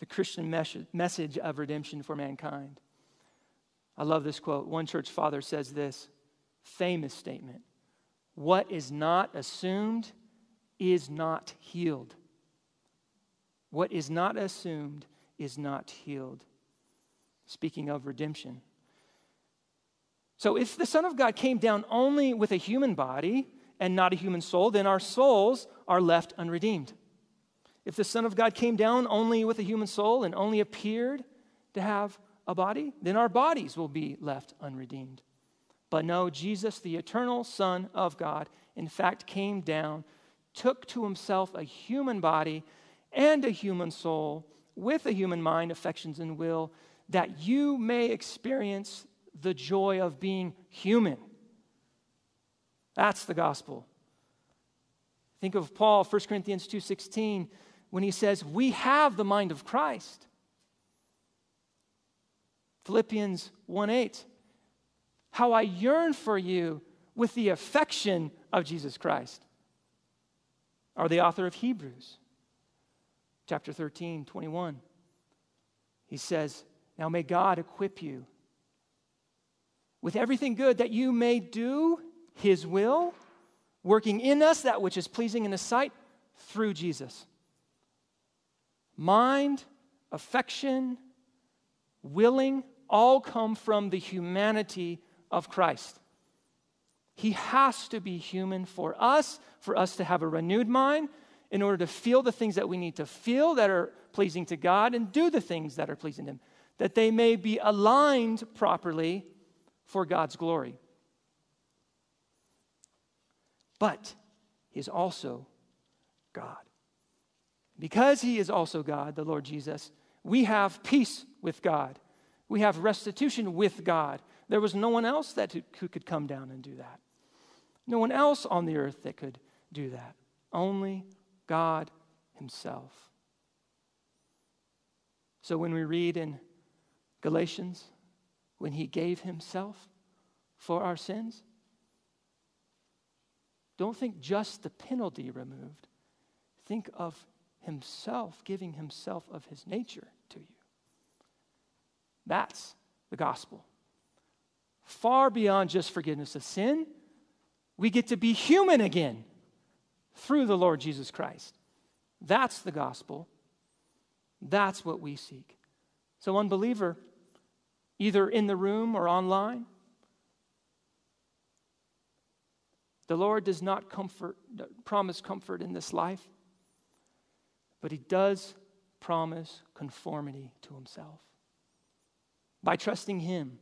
the Christian message of redemption for mankind. I love this quote. One church father says this famous statement What is not assumed is not healed. What is not assumed is not healed. Speaking of redemption. So if the Son of God came down only with a human body and not a human soul, then our souls are left unredeemed. If the Son of God came down only with a human soul and only appeared to have a body, then our bodies will be left unredeemed. But no, Jesus, the eternal Son of God, in fact came down, took to himself a human body and a human soul with a human mind, affections, and will, that you may experience the joy of being human. That's the gospel. Think of Paul, 1 Corinthians 2:16, when he says, "We have the mind of Christ." Philippians 1:8, "How I yearn for you with the affection of Jesus Christ." Or the author of Hebrews, chapter 13, 21. He says, Now may God equip you with everything good that you may do his will, working in us that which is pleasing in his sight through Jesus. Mind, affection, willing, all come from the humanity of Christ. He has to be human for us, for us to have a renewed mind, in order to feel the things that we need to feel that are pleasing to God and do the things that are pleasing to Him, that they may be aligned properly for God's glory. But He is also God. Because He is also God, the Lord Jesus, we have peace with God. We have restitution with God. There was no one else that who could come down and do that. No one else on the earth that could do that. Only God Himself. So when we read in Galatians, when He gave Himself for our sins, don't think just the penalty removed. Think of Himself giving Himself of His nature to you. That's the gospel. Far beyond just forgiveness of sin, we get to be human again through the Lord Jesus Christ. That's the gospel. That's what we seek. So, unbeliever, either in the room or online, the Lord does not comfort, promise comfort in this life, but He does promise conformity to Himself. By trusting Him,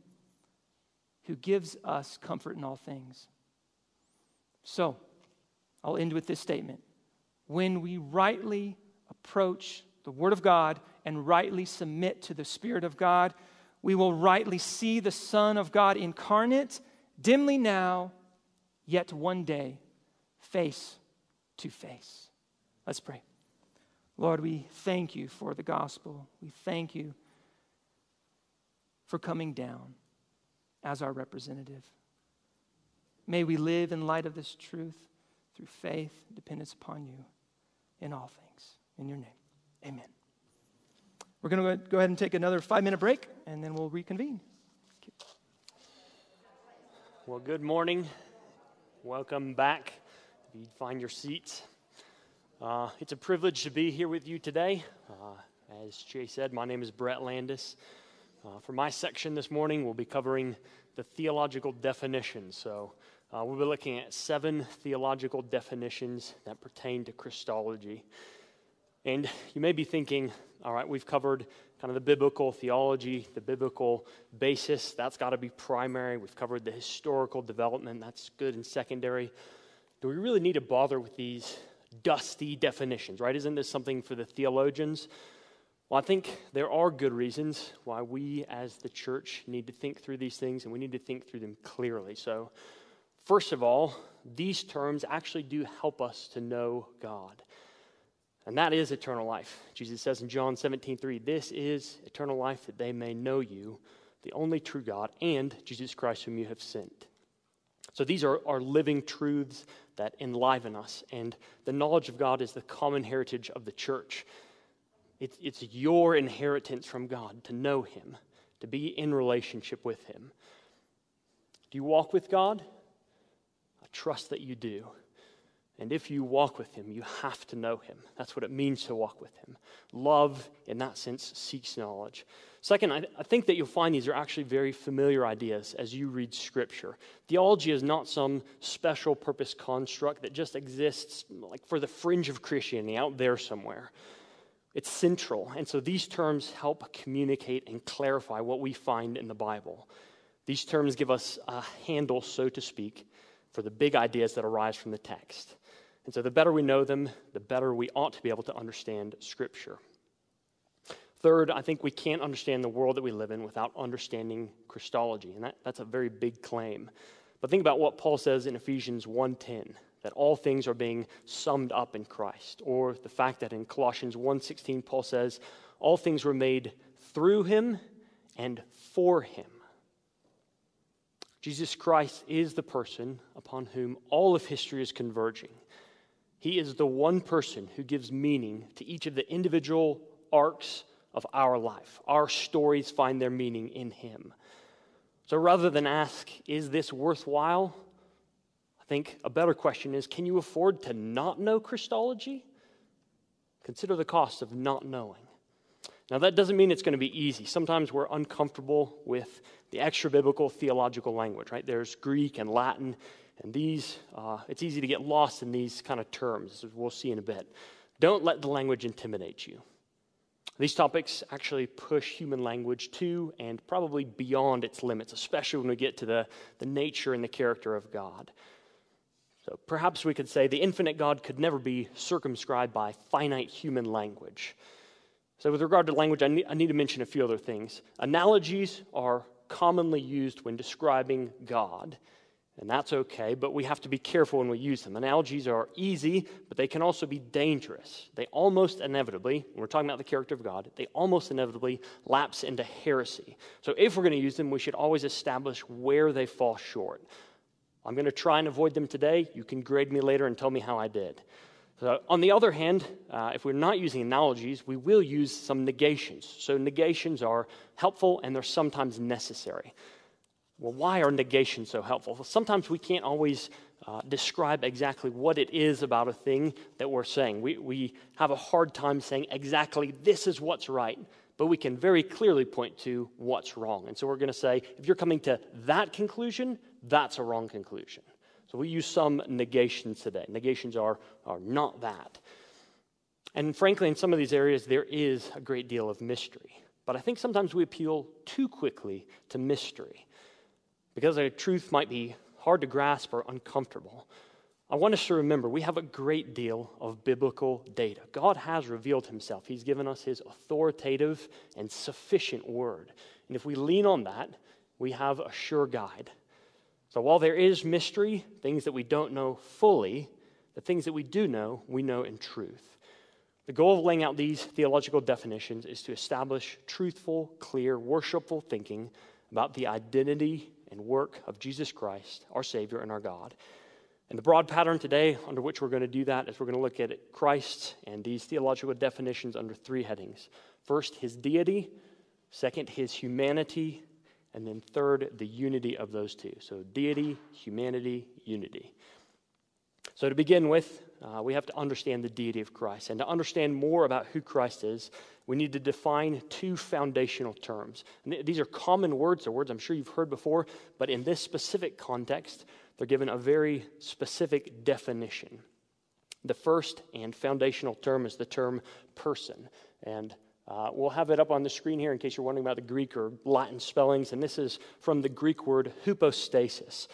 who gives us comfort in all things. So, I'll end with this statement. When we rightly approach the Word of God and rightly submit to the Spirit of God, we will rightly see the Son of God incarnate, dimly now, yet one day, face to face. Let's pray. Lord, we thank you for the gospel. We thank you for coming down as our representative. May we live in light of this truth through faith, dependence upon you in all things. In your name, amen. We're going to go ahead and take another five minute break, and then we'll reconvene. Well, good morning. Welcome back. If you find your seats. Uh, it's a privilege to be here with you today. Uh, as Jay said, my name is Brett Landis. Uh, for my section this morning, we'll be covering the theological definitions. So, uh, we'll be looking at seven theological definitions that pertain to Christology. And you may be thinking, all right, we've covered kind of the biblical theology, the biblical basis. That's got to be primary. We've covered the historical development. That's good and secondary. Do we really need to bother with these dusty definitions, right? Isn't this something for the theologians? Well, I think there are good reasons why we as the church need to think through these things, and we need to think through them clearly. So, First of all, these terms actually do help us to know God. And that is eternal life. Jesus says in John 17, 3, This is eternal life that they may know you, the only true God, and Jesus Christ whom you have sent. So these are, are living truths that enliven us. And the knowledge of God is the common heritage of the church. It's, it's your inheritance from God to know Him, to be in relationship with Him. Do you walk with God? I trust that you do. And if you walk with him, you have to know him. That's what it means to walk with him. Love, in that sense, seeks knowledge. Second, I, I, think that you'll find these are actually very familiar ideas as you read Scripture. Theology is not some special purpose construct that just exists like for the fringe of Christianity out there somewhere. It's central. And so these terms help communicate and clarify what we find in the Bible. These terms give us a handle, so to speak, for the big ideas that arise from the text. And so the better we know them, the better we ought to be able to understand Scripture. Third, I think we can't understand the world that we live in without understanding Christology, and that, that's a very big claim. But think about what Paul says in Ephesians 1:10, that all things are being summed up in Christ, or the fact that in Colossians 1:16 Paul says all things were made through him and for him. Jesus Christ is the person upon whom all of history is converging. He is the one person who gives meaning to each of the individual arcs of our life. Our stories find their meaning in Him. So rather than ask, is this worthwhile? I think a better question is, can you afford to not know Christology? Consider the cost of not knowing. Now, that doesn't mean it's going to be easy. Sometimes we're uncomfortable with the extra biblical theological language, right? There's Greek and Latin, and these, uh, it's easy to get lost in these kind of terms, as we'll see in a bit. Don't let the language intimidate you. These topics actually push human language to and probably beyond its limits, especially when we get to the, the nature and the character of God. So perhaps we could say the infinite God could never be circumscribed by finite human language. So, with regard to language, I need, I need to mention a few other things. Analogies are commonly used when describing God. And that's okay, but we have to be careful when we use them. Analogies are easy, but they can also be dangerous. They almost inevitably, when we're talking about the character of God, they almost inevitably lapse into heresy. So if we're going to use them, we should always establish where they fall short. I'm going to try and avoid them today. You can grade me later and tell me how I did. So, on the other hand, uh, if we're not using analogies, we will use some negations. So, negations are helpful and they're sometimes necessary. Well, why are negations so helpful? Well, sometimes we can't always uh, describe exactly what it is about a thing that we're saying. We, we have a hard time saying exactly this is what's right, but we can very clearly point to what's wrong. And so we're going to say if you're coming to that conclusion, that's a wrong conclusion. So we use some negations today. Negations are, are not that. And frankly, in some of these areas, there is a great deal of mystery. But I think sometimes we appeal too quickly to mystery. Because a truth might be hard to grasp or uncomfortable, I want us to remember we have a great deal of biblical data. God has revealed himself, He's given us His authoritative and sufficient word. And if we lean on that, we have a sure guide. So while there is mystery, things that we don't know fully, the things that we do know, we know in truth. The goal of laying out these theological definitions is to establish truthful, clear, worshipful thinking about the identity and work of Jesus Christ, our Savior and our God. And the broad pattern today under which we're going to do that is we're going to look at Christ and these theological definitions under three headings. First, his deity. Second, his humanity. And then third, the unity of those two. So deity, humanity, unity. So to begin with, uh, we have to understand the deity of Christ. And to understand more about who Christ is, we need to define two foundational terms. Th- these are common words, or words I'm sure you've heard before, but in this specific context, they're given a very specific definition. The first and foundational term is the term person. And uh, we'll have it up on the screen here in case you're wondering about the Greek or Latin spellings. And this is from the Greek word hypostasis.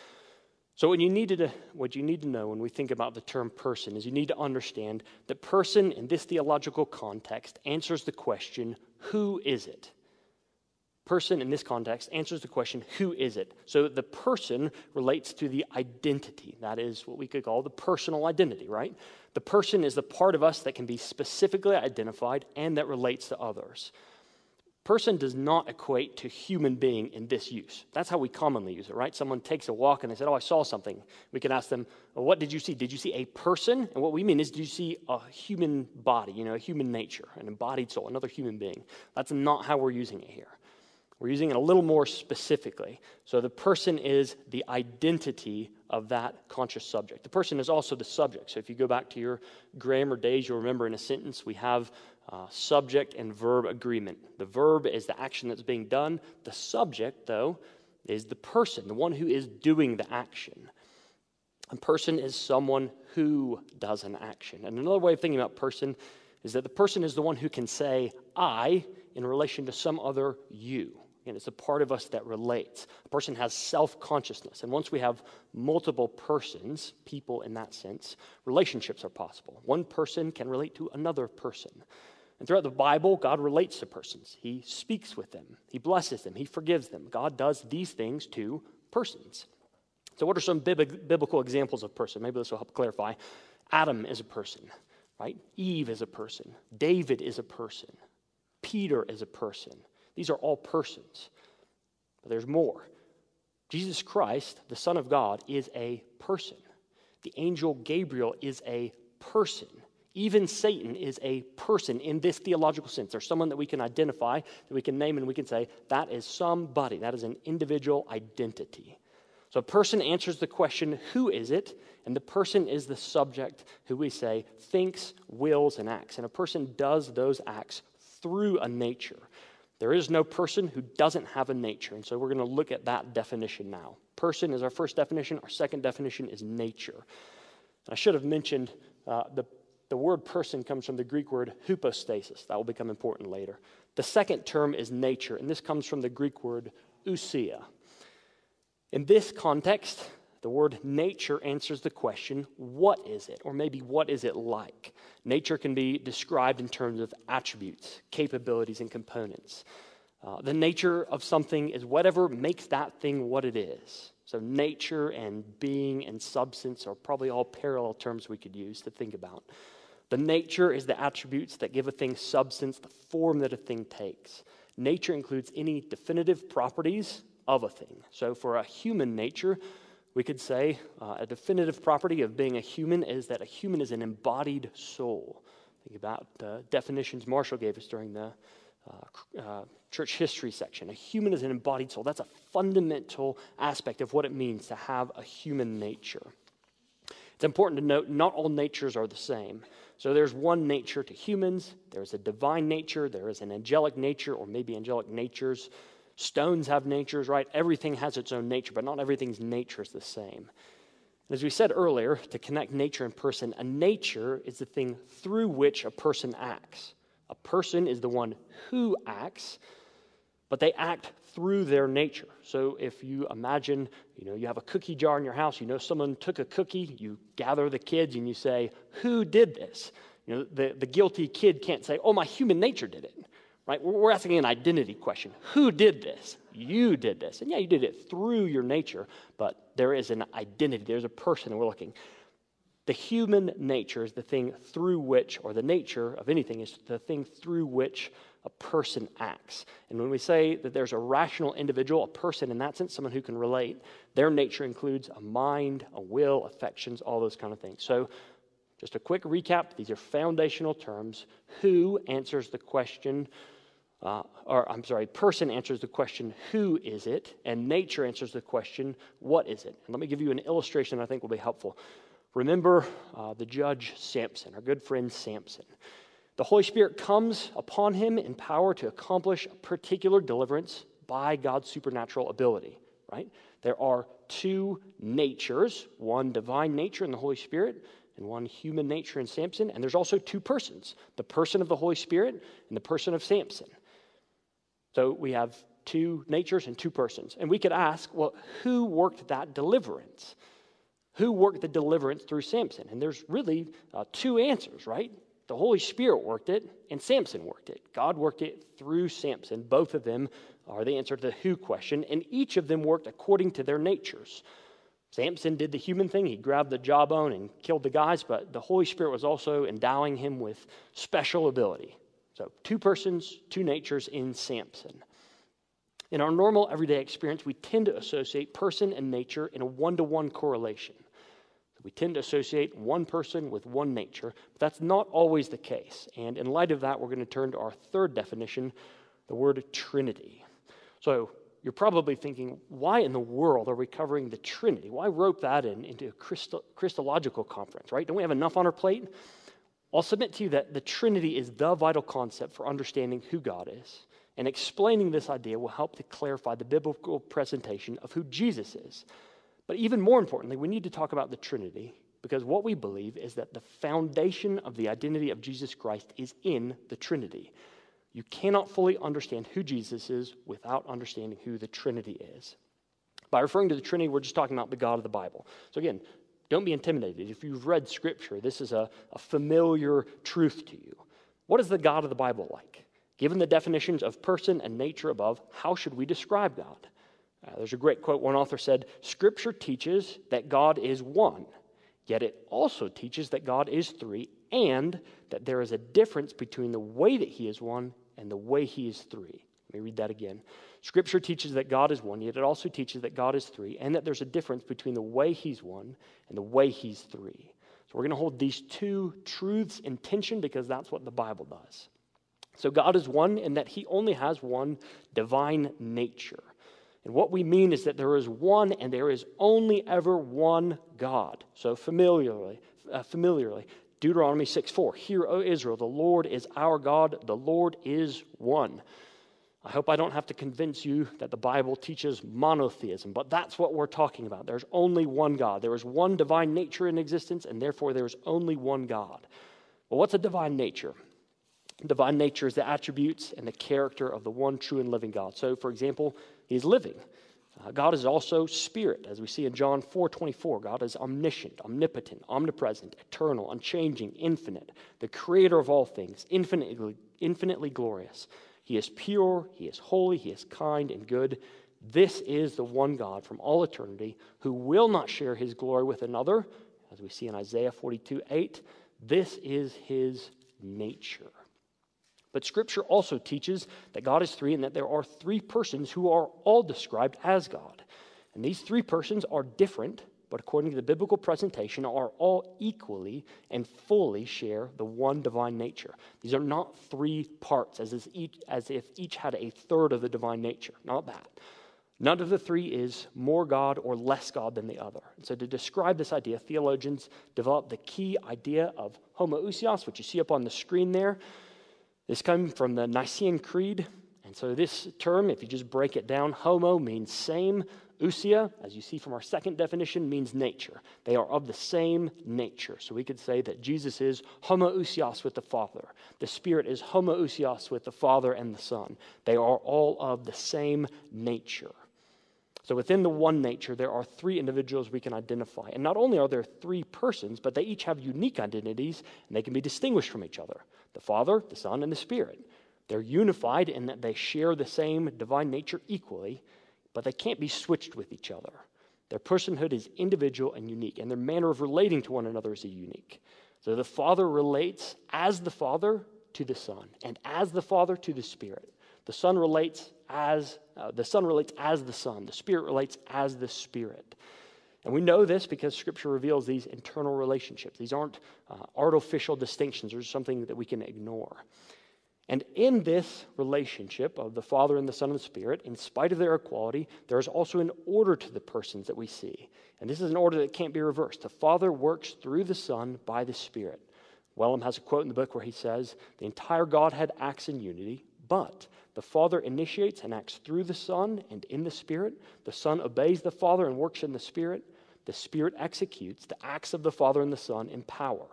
So, what you, need to, what you need to know when we think about the term person is you need to understand that person in this theological context answers the question, who is it? Person in this context answers the question, who is it? So, the person relates to the identity. That is what we could call the personal identity, right? The person is the part of us that can be specifically identified and that relates to others person does not equate to human being in this use. That's how we commonly use it, right? Someone takes a walk and they said, Oh, I saw something. We can ask them, well, What did you see? Did you see a person? And what we mean is, Did you see a human body, you know, a human nature, an embodied soul, another human being? That's not how we're using it here. We're using it a little more specifically. So the person is the identity of that conscious subject. The person is also the subject. So if you go back to your grammar days, you'll remember in a sentence we have uh, subject and verb agreement. The verb is the action that's being done. The subject, though, is the person, the one who is doing the action. A person is someone who does an action. And another way of thinking about person is that the person is the one who can say, I, in relation to some other you. And it's a part of us that relates. A person has self consciousness. And once we have multiple persons, people in that sense, relationships are possible. One person can relate to another person. And throughout the Bible, God relates to persons. He speaks with them, He blesses them, He forgives them. God does these things to persons. So, what are some biblical examples of person? Maybe this will help clarify. Adam is a person, right? Eve is a person. David is a person. Peter is a person. These are all persons. But there's more. Jesus Christ, the Son of God, is a person. The angel Gabriel is a person. Even Satan is a person in this theological sense. There's someone that we can identify, that we can name, and we can say, that is somebody. That is an individual identity. So a person answers the question, who is it? And the person is the subject who we say thinks, wills, and acts. And a person does those acts through a nature. There is no person who doesn't have a nature. And so we're going to look at that definition now. Person is our first definition, our second definition is nature. I should have mentioned uh, the the word person comes from the Greek word hypostasis. That will become important later. The second term is nature, and this comes from the Greek word ousia. In this context, the word nature answers the question, what is it? Or maybe, what is it like? Nature can be described in terms of attributes, capabilities, and components. Uh, the nature of something is whatever makes that thing what it is. So, nature and being and substance are probably all parallel terms we could use to think about. The nature is the attributes that give a thing substance, the form that a thing takes. Nature includes any definitive properties of a thing. So, for a human nature, we could say uh, a definitive property of being a human is that a human is an embodied soul. Think about the definitions Marshall gave us during the uh, uh, church history section. A human is an embodied soul. That's a fundamental aspect of what it means to have a human nature. It's important to note not all natures are the same. So there's one nature to humans, there's a divine nature, there is an angelic nature, or maybe angelic natures. Stones have natures, right? Everything has its own nature, but not everything's nature is the same. As we said earlier, to connect nature and person, a nature is the thing through which a person acts. A person is the one who acts, but they act through their nature. So if you imagine, you know, you have a cookie jar in your house, you know someone took a cookie, you gather the kids and you say, "Who did this?" You know, the, the guilty kid can't say, "Oh, my human nature did it." Right? We're asking an identity question. Who did this? You did this. And yeah, you did it through your nature, but there is an identity. There's a person, we're looking. The human nature is the thing through which, or the nature of anything is the thing through which a person acts. And when we say that there's a rational individual, a person in that sense, someone who can relate, their nature includes a mind, a will, affections, all those kind of things. So, just a quick recap these are foundational terms. Who answers the question, uh, or I'm sorry, person answers the question, who is it? And nature answers the question, what is it? And let me give you an illustration that I think will be helpful. Remember uh, the judge Samson, our good friend Samson. The Holy Spirit comes upon him in power to accomplish a particular deliverance by God's supernatural ability, right? There are two natures one divine nature in the Holy Spirit, and one human nature in Samson. And there's also two persons the person of the Holy Spirit and the person of Samson. So we have two natures and two persons. And we could ask, well, who worked that deliverance? Who worked the deliverance through Samson? And there's really uh, two answers, right? The Holy Spirit worked it, and Samson worked it. God worked it through Samson. Both of them are the answer to the who question, and each of them worked according to their natures. Samson did the human thing. He grabbed the jawbone and killed the guys, but the Holy Spirit was also endowing him with special ability. So, two persons, two natures in Samson. In our normal everyday experience, we tend to associate person and nature in a one to one correlation. We tend to associate one person with one nature, but that's not always the case. And in light of that, we're going to turn to our third definition the word Trinity. So you're probably thinking, why in the world are we covering the Trinity? Why rope that in into a Christo- Christological conference, right? Don't we have enough on our plate? I'll submit to you that the Trinity is the vital concept for understanding who God is. And explaining this idea will help to clarify the biblical presentation of who Jesus is. But even more importantly, we need to talk about the Trinity because what we believe is that the foundation of the identity of Jesus Christ is in the Trinity. You cannot fully understand who Jesus is without understanding who the Trinity is. By referring to the Trinity, we're just talking about the God of the Bible. So, again, don't be intimidated. If you've read Scripture, this is a, a familiar truth to you. What is the God of the Bible like? Given the definitions of person and nature above, how should we describe God? Uh, there's a great quote. One author said Scripture teaches that God is one, yet it also teaches that God is three and that there is a difference between the way that he is one and the way he is three. Let me read that again. Scripture teaches that God is one, yet it also teaches that God is three, and that there's a difference between the way he's one and the way he's three. So we're going to hold these two truths in tension because that's what the Bible does. So God is one in that he only has one divine nature. And what we mean is that there is one and there is only ever one God. So familiarly, uh, familiarly, Deuteronomy 6 4. Hear, O Israel, the Lord is our God, the Lord is one. I hope I don't have to convince you that the Bible teaches monotheism, but that's what we're talking about. There's only one God. There is one divine nature in existence, and therefore there is only one God. Well, what's a divine nature? Divine nature is the attributes and the character of the one true and living God. So, for example, He's living. Uh, God is also spirit, as we see in John 4 24. God is omniscient, omnipotent, omnipresent, eternal, unchanging, infinite, the creator of all things, infinitely, infinitely glorious. He is pure, He is holy, He is kind and good. This is the one God from all eternity who will not share His glory with another, as we see in Isaiah 42 8. This is His nature. But Scripture also teaches that God is three and that there are three persons who are all described as God. And these three persons are different, but according to the biblical presentation, are all equally and fully share the one divine nature. These are not three parts, as, each, as if each had a third of the divine nature. Not that. None of the three is more God or less God than the other. And so, to describe this idea, theologians developed the key idea of homoousios, which you see up on the screen there. This comes from the Nicene Creed. And so, this term, if you just break it down, homo means same. Ousia, as you see from our second definition, means nature. They are of the same nature. So we could say that Jesus is homoousios with the Father. The Spirit is homoousios with the Father and the Son. They are all of the same nature. So within the one nature, there are three individuals we can identify. And not only are there three persons, but they each have unique identities and they can be distinguished from each other the Father, the Son, and the Spirit. They're unified in that they share the same divine nature equally, but they can't be switched with each other. Their personhood is individual and unique, and their manner of relating to one another is unique. So the Father relates as the Father to the Son, and as the Father to the Spirit. The Son relates as uh, the Son relates as the Son. The Spirit relates as the Spirit. And we know this because Scripture reveals these internal relationships. These aren't uh, artificial distinctions or something that we can ignore. And in this relationship of the Father and the Son and the Spirit, in spite of their equality, there is also an order to the persons that we see. And this is an order that can't be reversed. The Father works through the Son by the Spirit. Wellum has a quote in the book where he says, The entire Godhead acts in unity, but the Father initiates and acts through the Son and in the Spirit. The Son obeys the Father and works in the Spirit. The Spirit executes the acts of the Father and the Son in power.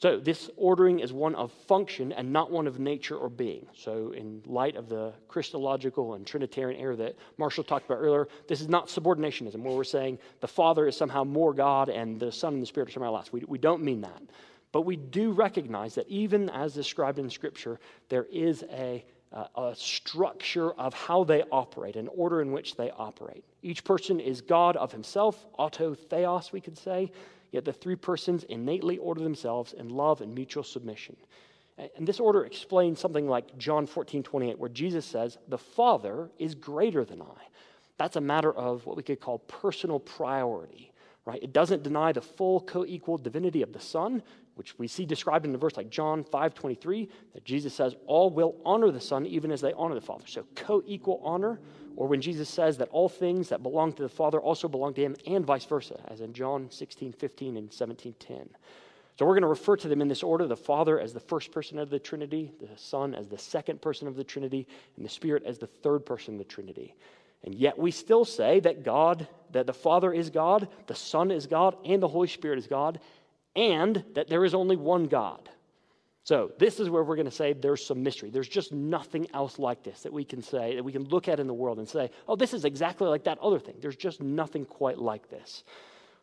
So, this ordering is one of function and not one of nature or being. So, in light of the Christological and Trinitarian error that Marshall talked about earlier, this is not subordinationism where we're saying the Father is somehow more God and the Son and the Spirit are somehow less. We, we don't mean that. But we do recognize that even as described in Scripture, there is a a structure of how they operate, an order in which they operate. Each person is God of himself, auto theos, we could say, yet the three persons innately order themselves in love and mutual submission. And this order explains something like John 14, 28, where Jesus says, The Father is greater than I. That's a matter of what we could call personal priority, right? It doesn't deny the full co equal divinity of the Son, which we see described in a verse like John 5 23, that Jesus says, All will honor the Son even as they honor the Father. So co equal honor, or when Jesus says that all things that belong to the Father also belong to him, and vice versa, as in John 16 15 and 17 10. So we're going to refer to them in this order the Father as the first person of the Trinity, the Son as the second person of the Trinity, and the Spirit as the third person of the Trinity. And yet we still say that God, that the Father is God, the Son is God, and the Holy Spirit is God, and that there is only one God. So, this is where we're going to say there's some mystery. There's just nothing else like this that we can say, that we can look at in the world and say, oh, this is exactly like that other thing. There's just nothing quite like this.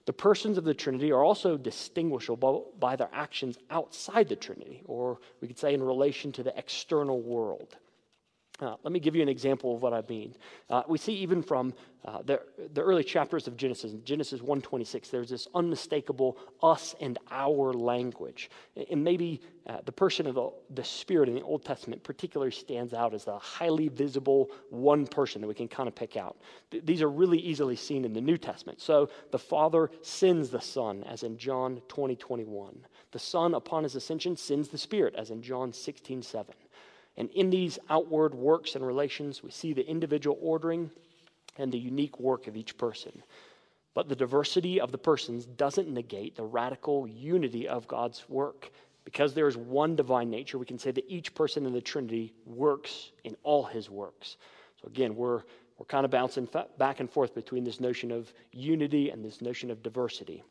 The persons of the Trinity are also distinguishable by their actions outside the Trinity, or we could say in relation to the external world. Uh, let me give you an example of what I mean. Uh, we see even from uh, the, the early chapters of Genesis, Genesis 1.26, there's this unmistakable us and our language. And maybe uh, the person of the, the Spirit in the Old Testament particularly stands out as the highly visible one person that we can kind of pick out. Th- these are really easily seen in the New Testament. So the Father sends the Son, as in John 20, 21. The Son, upon his ascension, sends the Spirit, as in John 16, 7. And in these outward works and relations, we see the individual ordering and the unique work of each person. But the diversity of the persons doesn't negate the radical unity of God's work. Because there is one divine nature, we can say that each person in the Trinity works in all his works. So again, we're, we're kind of bouncing back and forth between this notion of unity and this notion of diversity.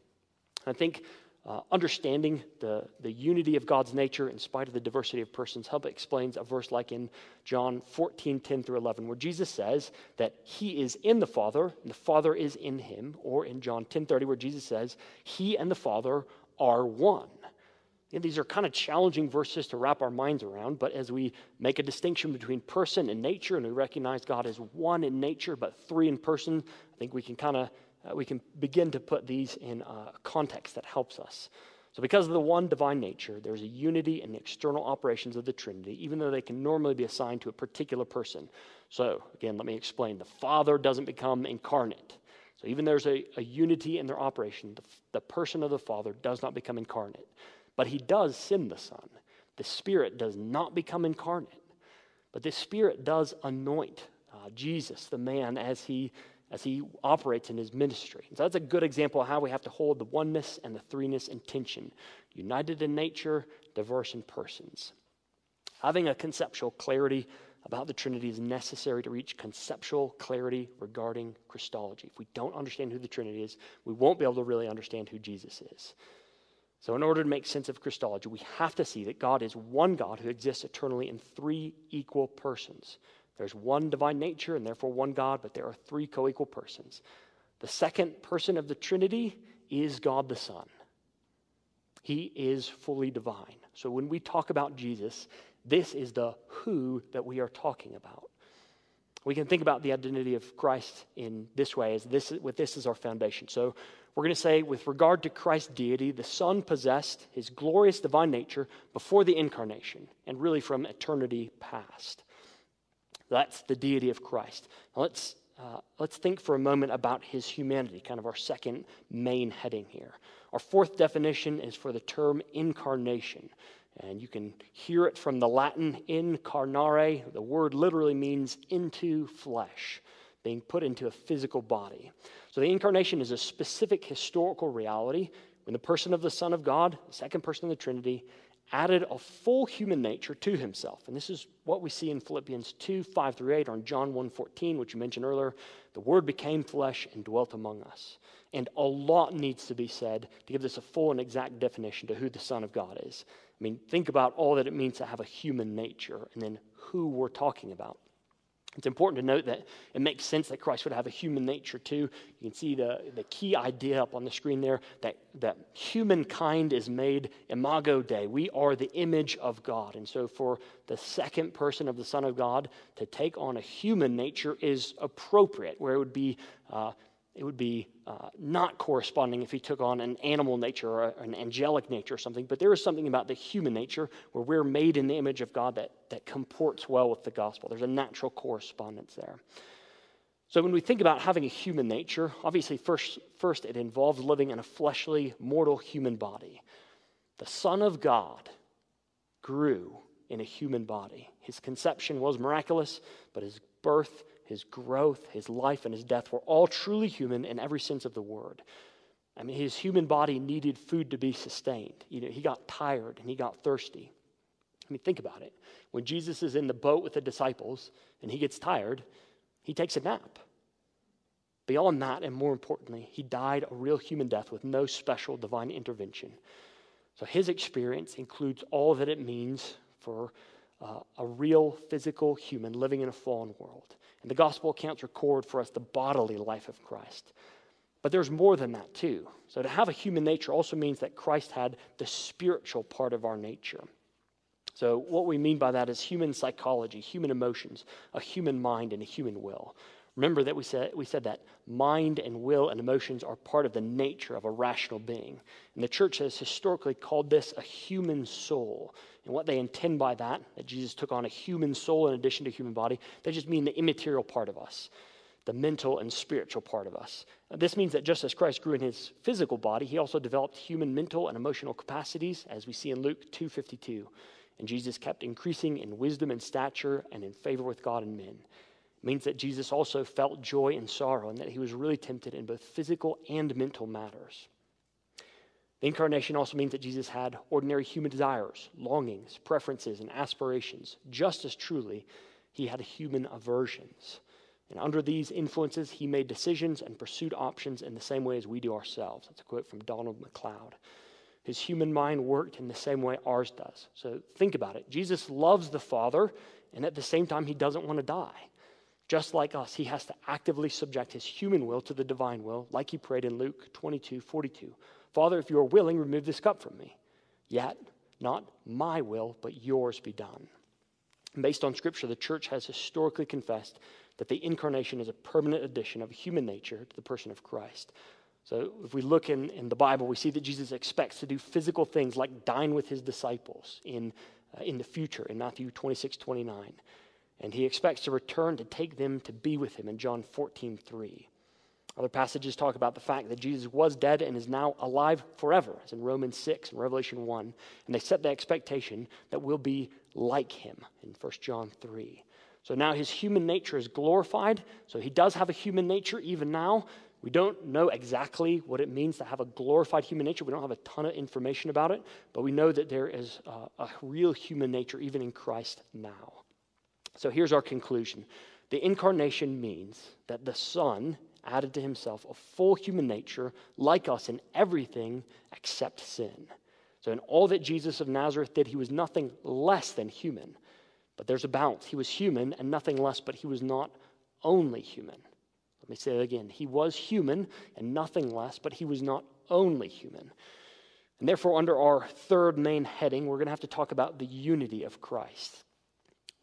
I think uh, understanding the, the unity of God's nature in spite of the diversity of persons help explains a verse like in John 14, 10 through 11, where Jesus says that he is in the Father and the Father is in him, or in John 10, 30, where Jesus says he and the Father are one. And these are kind of challenging verses to wrap our minds around, but as we make a distinction between person and nature and we recognize God as one in nature but three in person, I think we can kind of uh, we can begin to put these in a context that helps us. So, because of the one divine nature, there's a unity in the external operations of the Trinity, even though they can normally be assigned to a particular person. So, again, let me explain. The Father doesn't become incarnate. So, even there's a, a unity in their operation, the, the person of the Father does not become incarnate. But he does send the Son. The Spirit does not become incarnate. But the Spirit does anoint uh, Jesus, the man, as he as he operates in his ministry. So that's a good example of how we have to hold the oneness and the threeness in tension, united in nature, diverse in persons. Having a conceptual clarity about the Trinity is necessary to reach conceptual clarity regarding Christology. If we don't understand who the Trinity is, we won't be able to really understand who Jesus is. So, in order to make sense of Christology, we have to see that God is one God who exists eternally in three equal persons there's one divine nature and therefore one God, but there are three co equal persons. The second person of the Trinity is God the Son. He is fully divine. So when we talk about Jesus, this is the who that we are talking about. We can think about the identity of Christ in this way, as this with this as our foundation. So we're going to say, with regard to Christ's deity, the Son possessed his glorious divine nature before the incarnation, and really from eternity past. That's the deity of Christ. Now let's, uh, let's think for a moment about his humanity, kind of our second main heading here. Our fourth definition is for the term incarnation. And you can hear it from the Latin incarnare. The word literally means into flesh, being put into a physical body. So the incarnation is a specific historical reality when the person of the Son of God, the second person of the Trinity, added a full human nature to himself. And this is what we see in Philippians 2 5 through 8, or in John 1 14, which you mentioned earlier. The Word became flesh and dwelt among us. And a lot needs to be said to give this a full and exact definition to who the Son of God is. I mean, think about all that it means to have a human nature and then who we're talking about. It's important to note that it makes sense that Christ would have a human nature too. You can see the, the key idea up on the screen there that, that humankind is made imago Dei. We are the image of God. And so, for the second person of the Son of God to take on a human nature is appropriate, where it would be uh, it would be uh, not corresponding if he took on an animal nature or an angelic nature or something. But there is something about the human nature where we're made in the image of God that, that comports well with the gospel. There's a natural correspondence there. So when we think about having a human nature, obviously, first, first it involves living in a fleshly, mortal human body. The Son of God grew in a human body. His conception was miraculous, but his birth, his growth, his life, and his death were all truly human in every sense of the word. I mean, his human body needed food to be sustained. You know, he got tired and he got thirsty. I mean, think about it. When Jesus is in the boat with the disciples and he gets tired, he takes a nap. Beyond that, and more importantly, he died a real human death with no special divine intervention. So his experience includes all that it means for uh, a real physical human living in a fallen world. And the gospel accounts record for us the bodily life of Christ. But there's more than that, too. So to have a human nature also means that Christ had the spiritual part of our nature. So, what we mean by that is human psychology, human emotions, a human mind, and a human will. Remember that we said, we said that mind and will and emotions are part of the nature of a rational being. And the church has historically called this a human soul. And what they intend by that, that Jesus took on a human soul in addition to human body, they just mean the immaterial part of us, the mental and spiritual part of us. This means that just as Christ grew in his physical body, he also developed human mental and emotional capacities, as we see in Luke 252. And Jesus kept increasing in wisdom and stature and in favor with God and men. Means that Jesus also felt joy and sorrow and that he was really tempted in both physical and mental matters. The incarnation also means that Jesus had ordinary human desires, longings, preferences, and aspirations, just as truly he had human aversions. And under these influences, he made decisions and pursued options in the same way as we do ourselves. That's a quote from Donald MacLeod. His human mind worked in the same way ours does. So think about it. Jesus loves the Father, and at the same time, he doesn't want to die. Just like us, he has to actively subject his human will to the divine will, like he prayed in Luke 22 42. Father, if you are willing, remove this cup from me. Yet, not my will, but yours be done. Based on Scripture, the church has historically confessed that the incarnation is a permanent addition of human nature to the person of Christ. So if we look in, in the Bible, we see that Jesus expects to do physical things like dine with his disciples in, uh, in the future in Matthew 26, 29. And he expects to return to take them to be with him in John 14, 3. Other passages talk about the fact that Jesus was dead and is now alive forever, as in Romans 6 and Revelation 1. And they set the expectation that we'll be like him in 1 John 3. So now his human nature is glorified. So he does have a human nature even now, we don't know exactly what it means to have a glorified human nature. We don't have a ton of information about it, but we know that there is a, a real human nature even in Christ now. So here's our conclusion the incarnation means that the Son added to himself a full human nature like us in everything except sin. So, in all that Jesus of Nazareth did, he was nothing less than human. But there's a balance. He was human and nothing less, but he was not only human. Let me say it again. He was human and nothing less, but he was not only human. And therefore, under our third main heading, we're going to have to talk about the unity of Christ.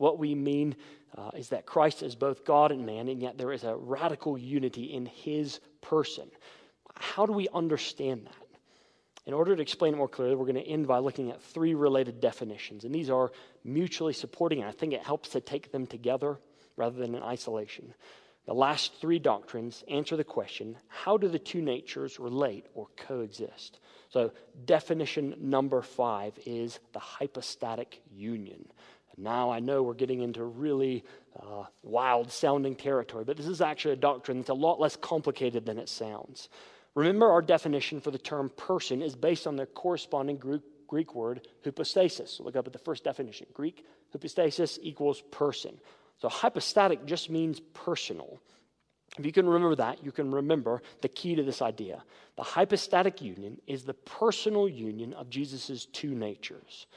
What we mean uh, is that Christ is both God and man, and yet there is a radical unity in his person. How do we understand that? In order to explain it more clearly, we're going to end by looking at three related definitions. And these are mutually supporting, and I think it helps to take them together rather than in isolation. The last three doctrines answer the question how do the two natures relate or coexist? So, definition number five is the hypostatic union. Now I know we're getting into really uh, wild sounding territory, but this is actually a doctrine that's a lot less complicated than it sounds. Remember, our definition for the term person is based on the corresponding Greek, Greek word hypostasis. Look up at the first definition Greek hypostasis equals person. So hypostatic just means personal. If you can remember that, you can remember the key to this idea. The hypostatic union is the personal union of Jesus' two natures.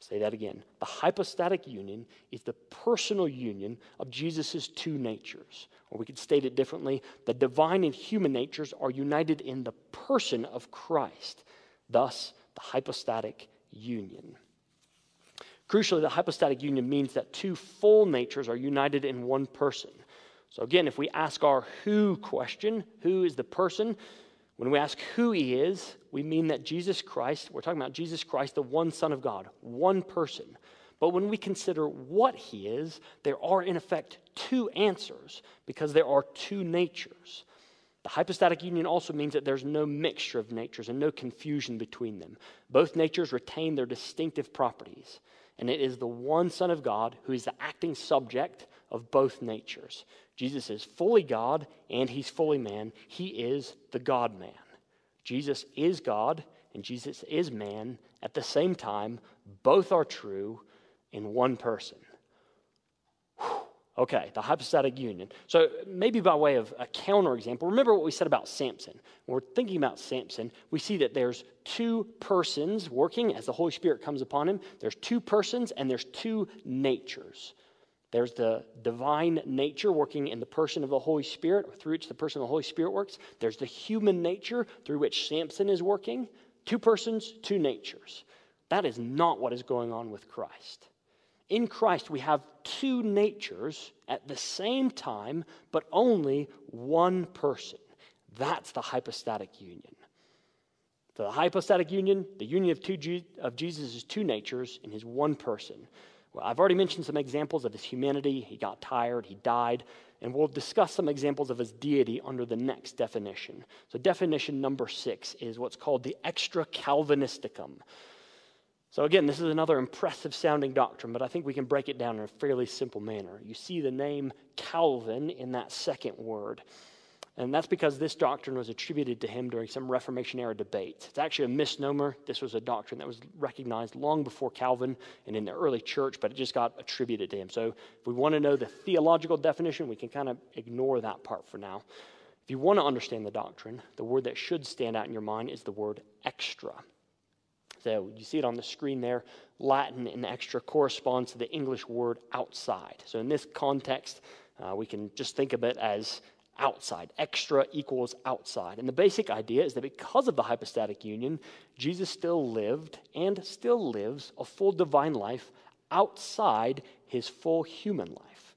Say that again. The hypostatic union is the personal union of Jesus' two natures. Or we could state it differently the divine and human natures are united in the person of Christ. Thus, the hypostatic union. Crucially, the hypostatic union means that two full natures are united in one person. So, again, if we ask our who question, who is the person? When we ask who he is, we mean that Jesus Christ, we're talking about Jesus Christ, the one Son of God, one person. But when we consider what he is, there are in effect two answers because there are two natures. The hypostatic union also means that there's no mixture of natures and no confusion between them. Both natures retain their distinctive properties, and it is the one Son of God who is the acting subject of both natures. Jesus is fully God and he's fully man. He is the God man. Jesus is God and Jesus is man at the same time. Both are true in one person. Okay, the hypostatic union. So, maybe by way of a counterexample, remember what we said about Samson. When we're thinking about Samson, we see that there's two persons working as the Holy Spirit comes upon him. There's two persons and there's two natures. There's the divine nature working in the person of the Holy Spirit, through which the person of the Holy Spirit works. There's the human nature through which Samson is working. Two persons, two natures. That is not what is going on with Christ. In Christ, we have two natures at the same time, but only one person. That's the hypostatic union. So the hypostatic union, the union of, two, of Jesus' two natures in his one person. Well, I've already mentioned some examples of his humanity. He got tired, he died, and we'll discuss some examples of his deity under the next definition. So, definition number six is what's called the extra Calvinisticum. So, again, this is another impressive sounding doctrine, but I think we can break it down in a fairly simple manner. You see the name Calvin in that second word. And that's because this doctrine was attributed to him during some Reformation era debates. It's actually a misnomer. This was a doctrine that was recognized long before Calvin and in the early church, but it just got attributed to him. So if we want to know the theological definition, we can kind of ignore that part for now. If you want to understand the doctrine, the word that should stand out in your mind is the word extra. So you see it on the screen there. Latin and extra corresponds to the English word outside. So in this context, uh, we can just think of it as outside. Extra equals outside. And the basic idea is that because of the hypostatic union, Jesus still lived and still lives a full divine life outside his full human life.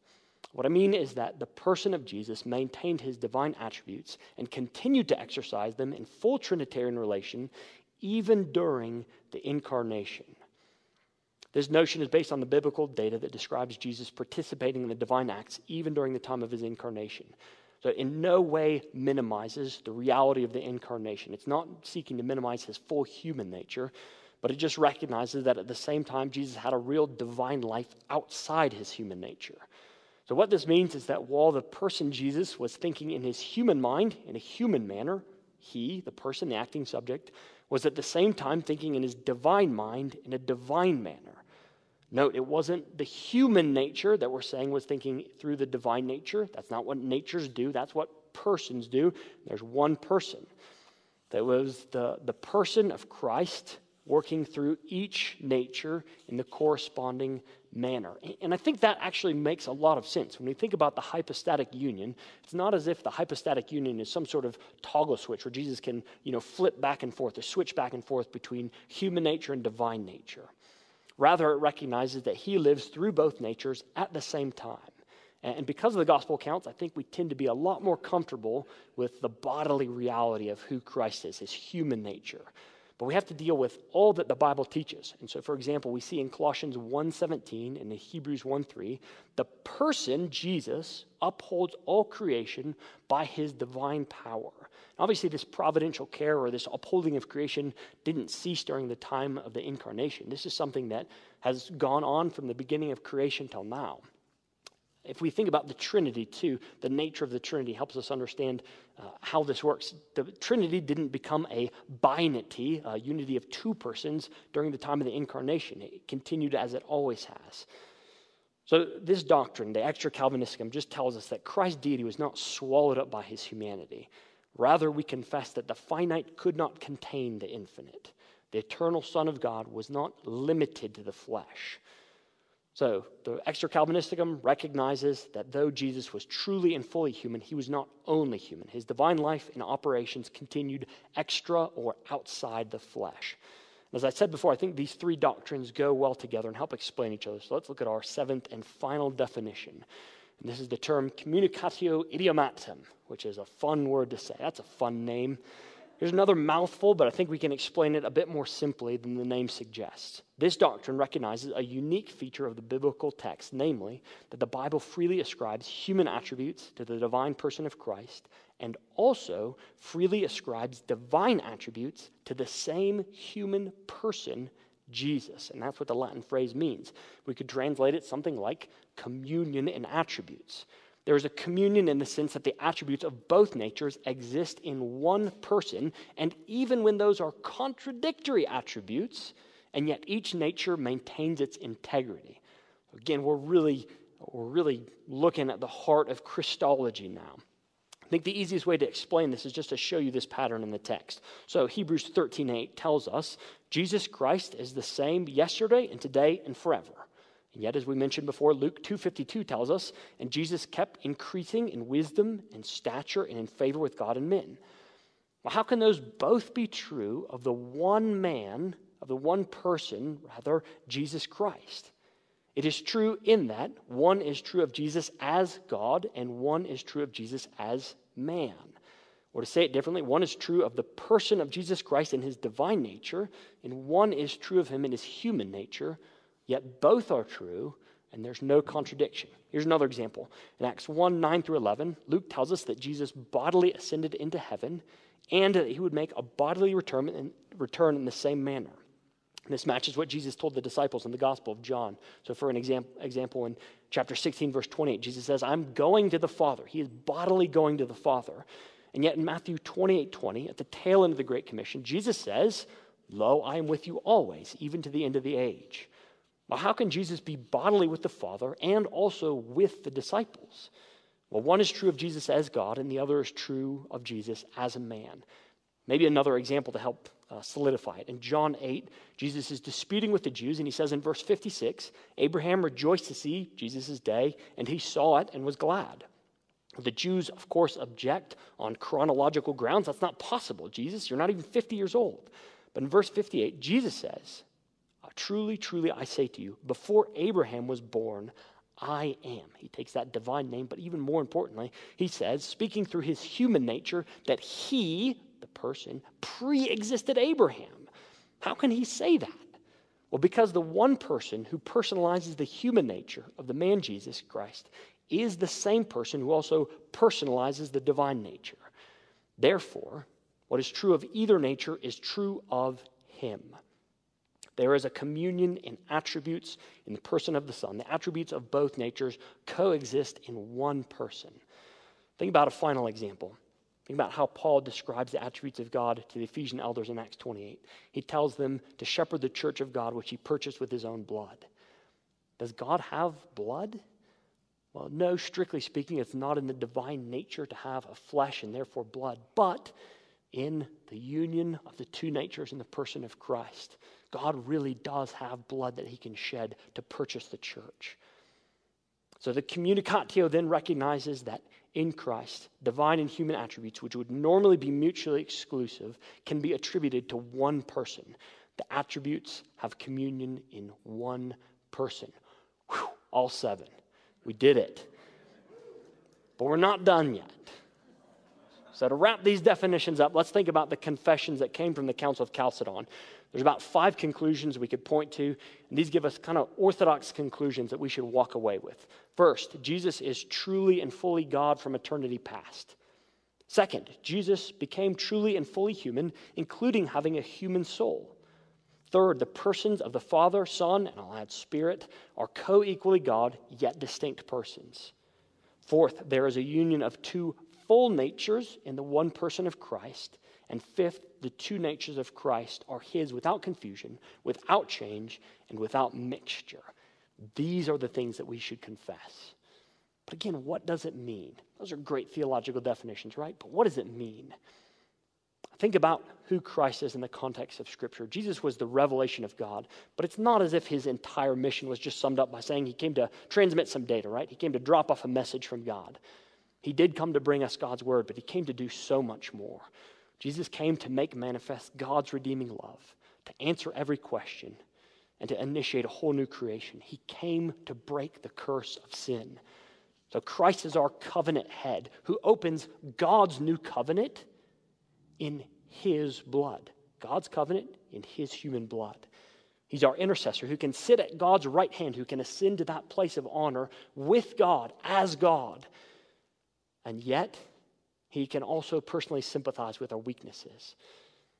What I mean is that the person of Jesus maintained his divine attributes and continued to exercise them in full Trinitarian relation even during the incarnation. This notion is based on the biblical data that describes Jesus participating in the divine acts even during the time of his incarnation. So, in no way minimizes the reality of the incarnation. It's not seeking to minimize his full human nature, but it just recognizes that at the same time, Jesus had a real divine life outside his human nature. So, what this means is that while the person Jesus was thinking in his human mind, in a human manner, he, the person, the acting subject, was at the same time thinking in his divine mind in a divine manner. Note, it wasn't the human nature that we're saying was thinking through the divine nature. That's not what natures do, that's what persons do. There's one person. That was the, the person of Christ working through each nature in the corresponding manner. And I think that actually makes a lot of sense. When we think about the hypostatic union, it's not as if the hypostatic union is some sort of toggle switch where Jesus can, you know, flip back and forth or switch back and forth between human nature and divine nature. Rather, it recognizes that he lives through both natures at the same time. And because of the gospel accounts, I think we tend to be a lot more comfortable with the bodily reality of who Christ is, his human nature. But we have to deal with all that the Bible teaches. And so, for example, we see in Colossians 1.17 and in Hebrews 1.3, the person, Jesus, upholds all creation by his divine power. Obviously, this providential care or this upholding of creation didn't cease during the time of the incarnation. This is something that has gone on from the beginning of creation till now. If we think about the Trinity too, the nature of the Trinity helps us understand uh, how this works. The Trinity didn't become a binity, a unity of two persons, during the time of the incarnation. It continued as it always has. So, this doctrine, the extra Calvinisticum, just tells us that Christ's deity was not swallowed up by his humanity. Rather, we confess that the finite could not contain the infinite. The eternal Son of God was not limited to the flesh. So, the extra Calvinisticum recognizes that though Jesus was truly and fully human, he was not only human. His divine life and operations continued extra or outside the flesh. As I said before, I think these three doctrines go well together and help explain each other. So, let's look at our seventh and final definition. And this is the term communicatio idiomatum, which is a fun word to say. That's a fun name. Here's another mouthful, but I think we can explain it a bit more simply than the name suggests. This doctrine recognizes a unique feature of the biblical text, namely, that the Bible freely ascribes human attributes to the divine person of Christ and also freely ascribes divine attributes to the same human person, Jesus. And that's what the Latin phrase means. We could translate it something like communion in attributes. There is a communion in the sense that the attributes of both natures exist in one person, and even when those are contradictory attributes, and yet each nature maintains its integrity. Again, we're really, we're really looking at the heart of Christology now. I think the easiest way to explain this is just to show you this pattern in the text. So Hebrews 13:8 tells us Jesus Christ is the same yesterday and today and forever. And yet, as we mentioned before, Luke 2.52 tells us, and Jesus kept increasing in wisdom and stature and in favor with God and men. Well, how can those both be true of the one man, of the one person, rather, Jesus Christ? It is true in that one is true of Jesus as God and one is true of Jesus as man. Or to say it differently, one is true of the person of Jesus Christ in his divine nature, and one is true of him in his human nature, Yet both are true, and there's no contradiction. Here's another example. In Acts 1 9 through 11, Luke tells us that Jesus bodily ascended into heaven and that he would make a bodily return in, return in the same manner. This matches what Jesus told the disciples in the Gospel of John. So, for an example, example in chapter 16, verse 28, Jesus says, I'm going to the Father. He is bodily going to the Father. And yet in Matthew 28 20, at the tail end of the Great Commission, Jesus says, Lo, I am with you always, even to the end of the age. Well, how can Jesus be bodily with the Father and also with the disciples? Well, one is true of Jesus as God, and the other is true of Jesus as a man. Maybe another example to help uh, solidify it. In John 8, Jesus is disputing with the Jews, and he says in verse 56 Abraham rejoiced to see Jesus' day, and he saw it and was glad. The Jews, of course, object on chronological grounds. That's not possible. Jesus, you're not even 50 years old. But in verse 58, Jesus says, Truly, truly, I say to you, before Abraham was born, I am. He takes that divine name, but even more importantly, he says, speaking through his human nature, that he, the person, pre existed Abraham. How can he say that? Well, because the one person who personalizes the human nature of the man Jesus Christ is the same person who also personalizes the divine nature. Therefore, what is true of either nature is true of him. There is a communion in attributes in the person of the Son. The attributes of both natures coexist in one person. Think about a final example. Think about how Paul describes the attributes of God to the Ephesian elders in Acts 28. He tells them to shepherd the church of God, which he purchased with his own blood. Does God have blood? Well, no, strictly speaking, it's not in the divine nature to have a flesh and therefore blood, but in the union of the two natures in the person of Christ. God really does have blood that he can shed to purchase the church. So the communicatio then recognizes that in Christ, divine and human attributes, which would normally be mutually exclusive, can be attributed to one person. The attributes have communion in one person. Whew, all seven. We did it. But we're not done yet. So, to wrap these definitions up, let's think about the confessions that came from the Council of Chalcedon. There's about five conclusions we could point to, and these give us kind of orthodox conclusions that we should walk away with. First, Jesus is truly and fully God from eternity past. Second, Jesus became truly and fully human, including having a human soul. Third, the persons of the Father, Son, and I'll add Spirit are co equally God, yet distinct persons. Fourth, there is a union of two full natures in the one person of Christ. And fifth, the two natures of Christ are his without confusion, without change, and without mixture. These are the things that we should confess. But again, what does it mean? Those are great theological definitions, right? But what does it mean? Think about who Christ is in the context of Scripture. Jesus was the revelation of God, but it's not as if his entire mission was just summed up by saying he came to transmit some data, right? He came to drop off a message from God. He did come to bring us God's word, but he came to do so much more. Jesus came to make manifest God's redeeming love, to answer every question, and to initiate a whole new creation. He came to break the curse of sin. So Christ is our covenant head who opens God's new covenant in his blood. God's covenant in his human blood. He's our intercessor who can sit at God's right hand, who can ascend to that place of honor with God as God. And yet, he can also personally sympathize with our weaknesses.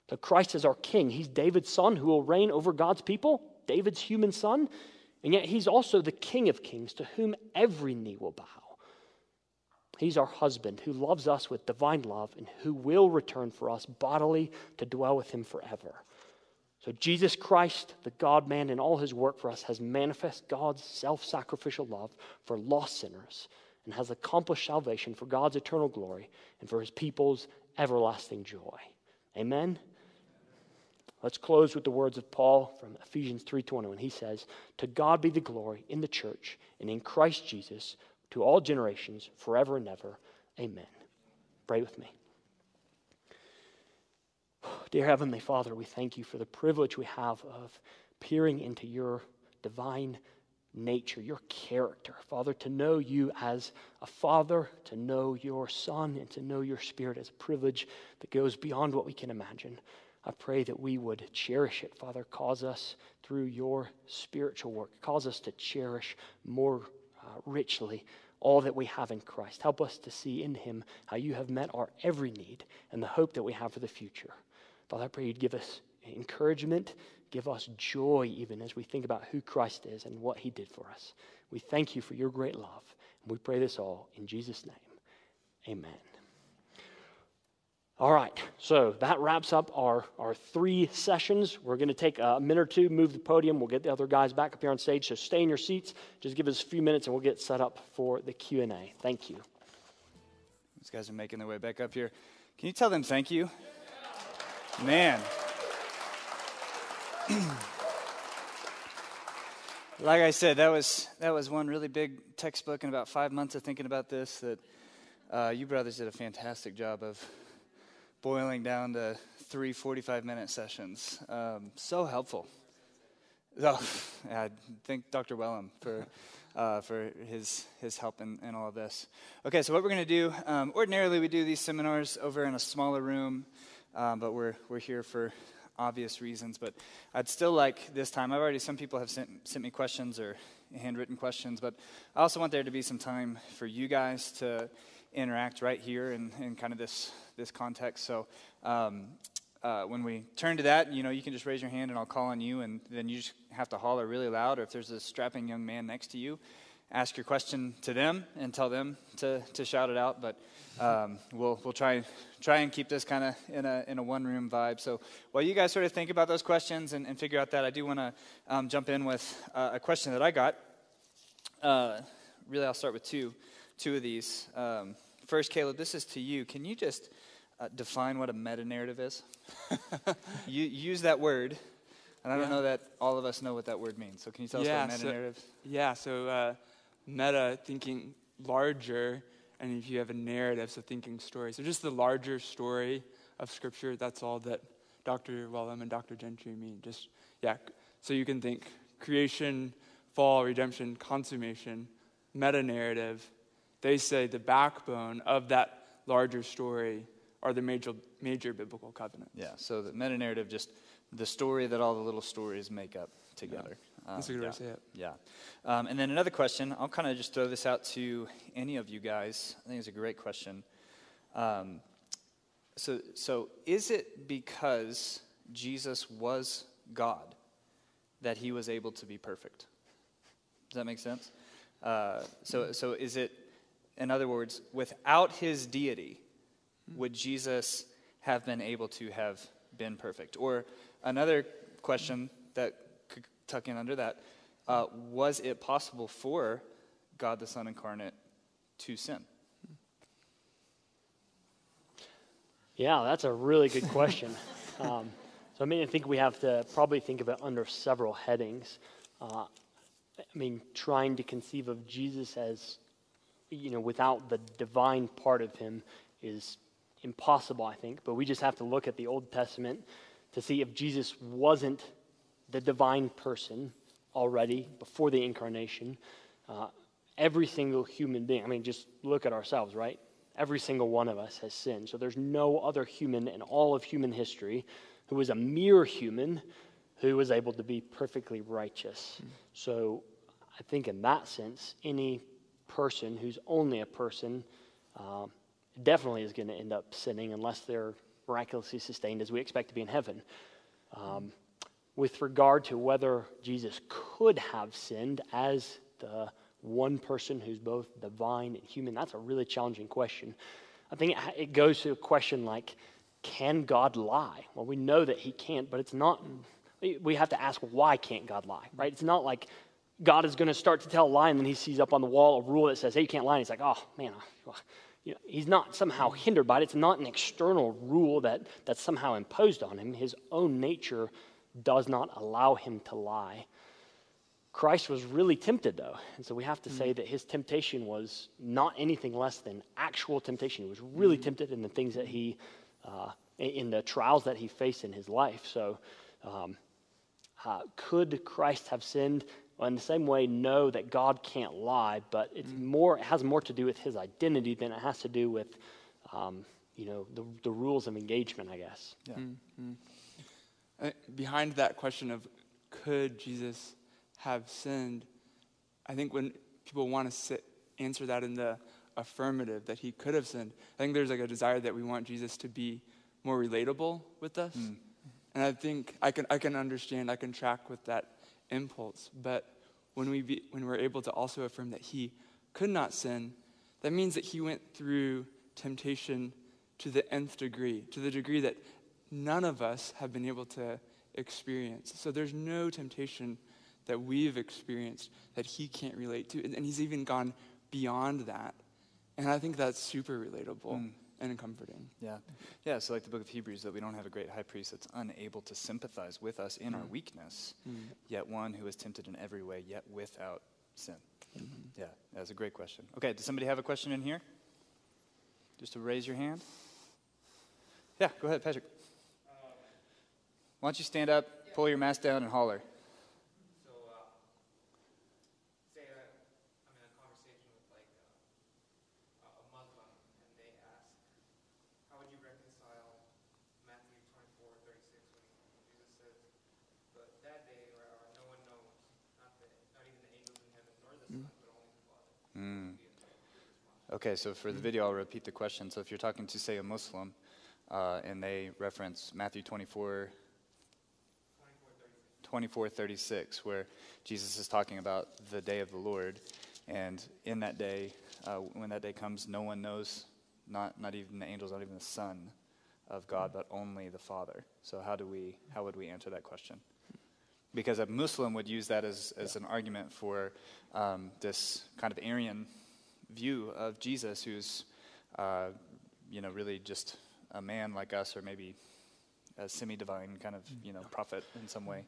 So Christ is our king. He's David's son who will reign over God's people, David's human son. And yet, he's also the king of kings to whom every knee will bow. He's our husband who loves us with divine love and who will return for us bodily to dwell with him forever. So, Jesus Christ, the God man, in all his work for us, has manifest God's self sacrificial love for lost sinners and has accomplished salvation for God's eternal glory and for his people's everlasting joy. Amen. Let's close with the words of Paul from Ephesians 3:20 when he says, "To God be the glory in the church and in Christ Jesus to all generations forever and ever. Amen." Pray with me. Dear Heavenly Father, we thank you for the privilege we have of peering into your divine nature, your character. Father, to know you as a father, to know your son, and to know your spirit as a privilege that goes beyond what we can imagine. I pray that we would cherish it. Father, cause us through your spiritual work, cause us to cherish more uh, richly all that we have in Christ. Help us to see in him how you have met our every need and the hope that we have for the future. Father, I pray you'd give us encouragement, give us joy even as we think about who Christ is and what he did for us. We thank you for your great love. And we pray this all in Jesus' name. Amen. All right, so that wraps up our, our three sessions. We're going to take a minute or two, move the podium. We'll get the other guys back up here on stage. So stay in your seats. Just give us a few minutes, and we'll get set up for the Q and A. Thank you. These guys are making their way back up here. Can you tell them thank you? Man. [CLEARS THROAT] like I said, that was that was one really big textbook In about five months of thinking about this. That uh, you brothers did a fantastic job of boiling down to three 45 minute sessions. Um, so helpful. [LAUGHS] Oh, I thank Dr. Wellum for, [LAUGHS] uh, for his, his help in, in all of this. Okay, so what we're going to do um, ordinarily, we do these seminars over in a smaller room, um, but we're, we're here for obvious reasons. But I'd still like this time, I've already, some people have sent, sent me questions or handwritten questions, but I also want there to be some time for you guys to interact right here in, in kind of this, this context. So um, uh, when we turn to that, you know, you can just raise your hand and I'll call on you, and then you just have to holler really loud. Or if there's a strapping young man next to you, ask your question to them and tell them to, to shout it out. But um, we'll, we'll try, try and keep this kind of in a, in a one room vibe. So while you guys sort of think about those questions and, and figure out that, I do want to um, jump in with uh, a question that I got. Uh, really, I'll start with two two of these. Um, first, Caleb, this is to you. Can you just uh, define what a meta narrative is? [LAUGHS] you use that word, and I don't know that all of us know what that word means. So, can you tell yeah, us what meta narrative? So, yeah, so uh, meta, thinking larger, and if you have a narrative, so thinking story. So, just the larger story of Scripture, that's all that Dr. Wellum and Dr. Gentry mean. Just, yeah, so you can think creation, fall, redemption, consummation, meta narrative, they say the backbone of that larger story are the major, major biblical covenants. Yeah, so the meta narrative, just the story that all the little stories make up together. Yeah. That's a good yeah. way to say it. Yeah. Um, and then another question, I'll kind of just throw this out to any of you guys. I think it's a great question. Um, so, so, is it because Jesus was God that he was able to be perfect? Does that make sense? Uh, so, so is it in other words, without his deity, would Jesus have been able to have been perfect? Or another question that tuck in under that uh, was it possible for God the Son incarnate to sin? Yeah, that's a really good question. [LAUGHS] um, so, I mean, I think we have to probably think of it under several headings. Uh, I mean, trying to conceive of Jesus as you know, without the divine part of him is impossible, I think. But we just have to look at the Old Testament to see if Jesus wasn't the divine person already before the incarnation. Uh, every single human being, I mean, just look at ourselves, right? Every single one of us has sinned. So there's no other human in all of human history who was a mere human who was able to be perfectly righteous. Mm. So I think in that sense, any person who's only a person uh, definitely is going to end up sinning unless they're miraculously sustained as we expect to be in heaven. Um, with regard to whether Jesus could have sinned as the one person who's both divine and human, that's a really challenging question. I think it goes to a question like, can God lie? Well, we know that he can't, but it's not, we have to ask, why can't God lie, right? It's not like God is going to start to tell a lie and then he sees up on the wall a rule that says, hey, you can't lie. And he's like, oh, man, you know, he's not somehow hindered by it. It's not an external rule that, that's somehow imposed on him. His own nature does not allow him to lie. Christ was really tempted, though. And so we have to mm-hmm. say that his temptation was not anything less than actual temptation. He was really mm-hmm. tempted in the things that he, uh, in the trials that he faced in his life. So, um, uh, could Christ have sinned? Well, in the same way, know that God can't lie, but it's mm-hmm. more, it has more to do with his identity than it has to do with, um, you know, the, the rules of engagement, I guess. Yeah. Uh, behind that question of could Jesus have sinned, I think when people want to sit, answer that in the affirmative that he could have sinned, I think there's like a desire that we want Jesus to be more relatable with us. Mm. And I think I can, I can understand, I can track with that impulse. But when, we be, when we're able to also affirm that he could not sin, that means that he went through temptation to the nth degree, to the degree that none of us have been able to experience. So there's no temptation that we've experienced that he can't relate to. And, and he's even gone beyond that. And I think that's super relatable. Mm. And comforting. Yeah. Yeah, so like the book of Hebrews, that we don't have a great high priest that's unable to sympathize with us in mm. our weakness, mm. yet one who is tempted in every way, yet without sin. Mm-hmm. Yeah, that's a great question. Okay, does somebody have a question in here? Just to raise your hand? Yeah, go ahead, Patrick. Why don't you stand up, pull your mask down, and holler? Mm. Okay, so for the mm. video, I'll repeat the question. So if you're talking to, say, a Muslim, uh, and they reference Matthew 24, 24, 36, where Jesus is talking about the day of the Lord, and in that day, uh, when that day comes, no one knows, not, not even the angels, not even the Son of God, but only the Father. So how do we, how would we answer that question? Because a Muslim would use that as, as an argument for um, this kind of Arian view of Jesus, who's, uh, you know, really just a man like us, or maybe a semi-divine kind of, you know, prophet in some way.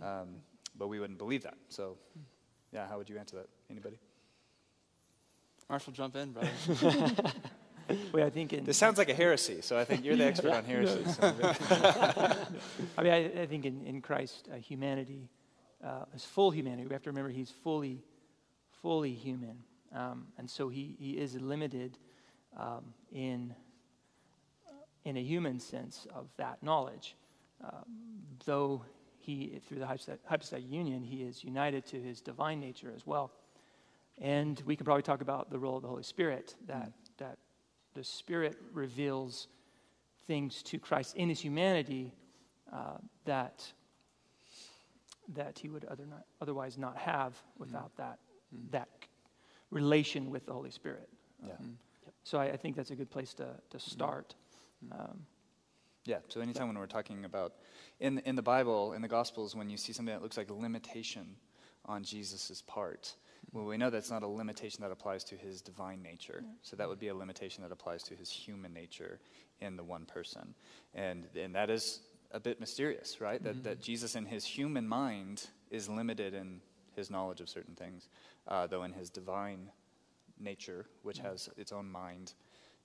Um, but we wouldn't believe that. So, yeah, how would you answer that? Anybody? Marshall, jump in, brother. [LAUGHS] Wait, I think in, this sounds like a heresy, so I think you're the expert on heresy. So. [LAUGHS] I mean, I, I, think in, in Christ, uh, humanity uh, is full humanity. We have to remember he's fully, fully human. Um, and so he, he is limited um, in, in a human sense of that knowledge. Um, though he, through the hypostatic union, he is united to his divine nature as well. And we can probably talk about the role of the Holy Spirit, that, mm. that the Spirit reveals things to Christ in his humanity uh, that, that he would other not, otherwise not have without mm. that, mm. that relation with the Holy Spirit. Yeah. Um, so I, I, think that's a good place to, to mm-hmm. start. Um, yeah, so anytime when we're talking about, in, in the Bible, in the Gospels, when you see something that looks like a limitation on Jesus' part, well, we know that's not a limitation that applies to his divine nature. Yeah. So that would be a limitation that applies to his human nature in the one person. And, and that is a bit mysterious, right? Mm-hmm. That, that Jesus in his human mind is limited in his knowledge of certain things uh, though in his divine nature, which has its own mind,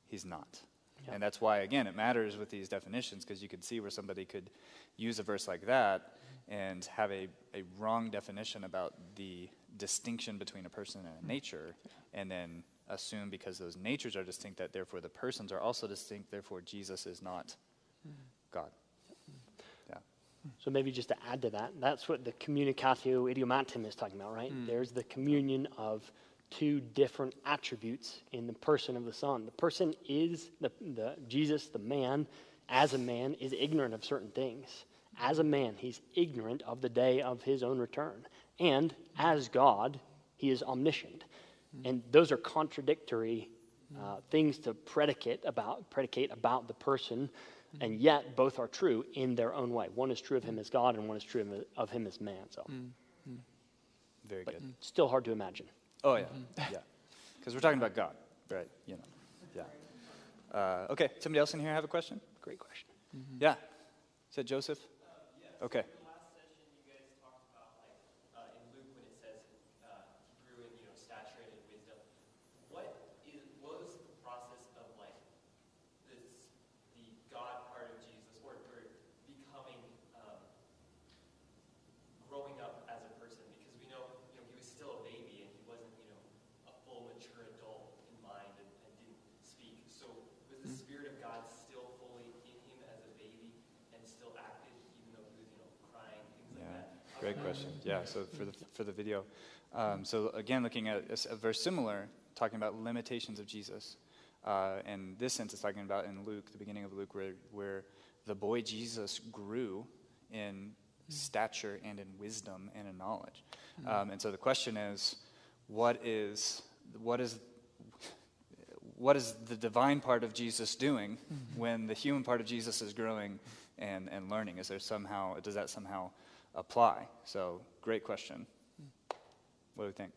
he's not. And that's why, again, it matters with these definitions because you could see where somebody could use a verse like that and have a, a wrong definition about the distinction between a person and a mm. nature, and then assume because those natures are distinct that therefore the persons are also distinct, therefore Jesus is not mm. God. Mm-hmm. Yeah. Mm. So maybe just to add to that, that's what the communicatio idiomatum is talking about, right? There's the communion of two different attributes in the person of the Son. The person is the, the Jesus, the man, as a man, is ignorant of certain things. As a man, he's ignorant of the day of his own return. And as God, he is omniscient. Hmm. And those are contradictory uh, things to predicate about, predicate about the person, hmm. and yet both are true in their own way. One is true of him hmm. as God, and one is true of, of him as man. So, Very but good. still hard to imagine. Oh, yeah. Yeah. Because we're talking about God, right? You know. Yeah. Uh, okay. Somebody else in here have a question? Great question. Yeah. Is that Joseph? Okay. last session, you guys talked about like uh, in Luke when it says uh, he grew in you know stature and in wisdom. What is what was the process of like this the God part of Jesus or, or becoming um, growing up as a person? Because we know you know he was still a baby and he wasn't you know a full mature adult in mind and, and didn't speak. So was the Spirit of God still fully in him as a baby and still active even though he was you know crying things like Yeah, that? great question. Yeah, so for the, for the video. Um, so again, looking at a verse similar, talking about limitations of Jesus. Uh, and this sense is talking about in Luke, the beginning of Luke, where, where the boy Jesus grew in stature and in wisdom and in knowledge. Um, and so the question is, what is, what is what is the divine part of Jesus doing when the human part of Jesus is growing and, and learning? Is there somehow, does that somehow apply? So, great question. What do we think?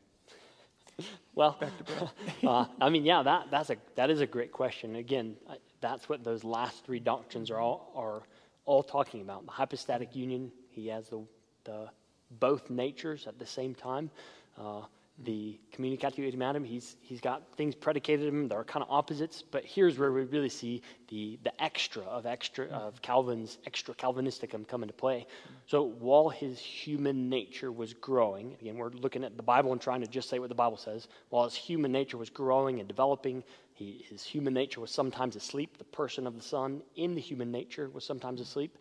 Well, [LAUGHS] uh, I mean, yeah, that, that's a, that is a great question. Again, I- that's what those last three doctrines are all, are all talking about. The hypostatic union, he has the, the both natures at the same time. Uh, the communicatio idiomatum, he's, he's got things predicated him that are kind of opposites, but here's where we really see the, the extra of extra of Calvin's extra Calvinisticum come into play. So while his human nature was growing, again, we're looking at the Bible and trying to just say what the Bible says. While his human nature was growing and developing, he, his human nature was sometimes asleep. The person of the Son in the human nature was sometimes asleep,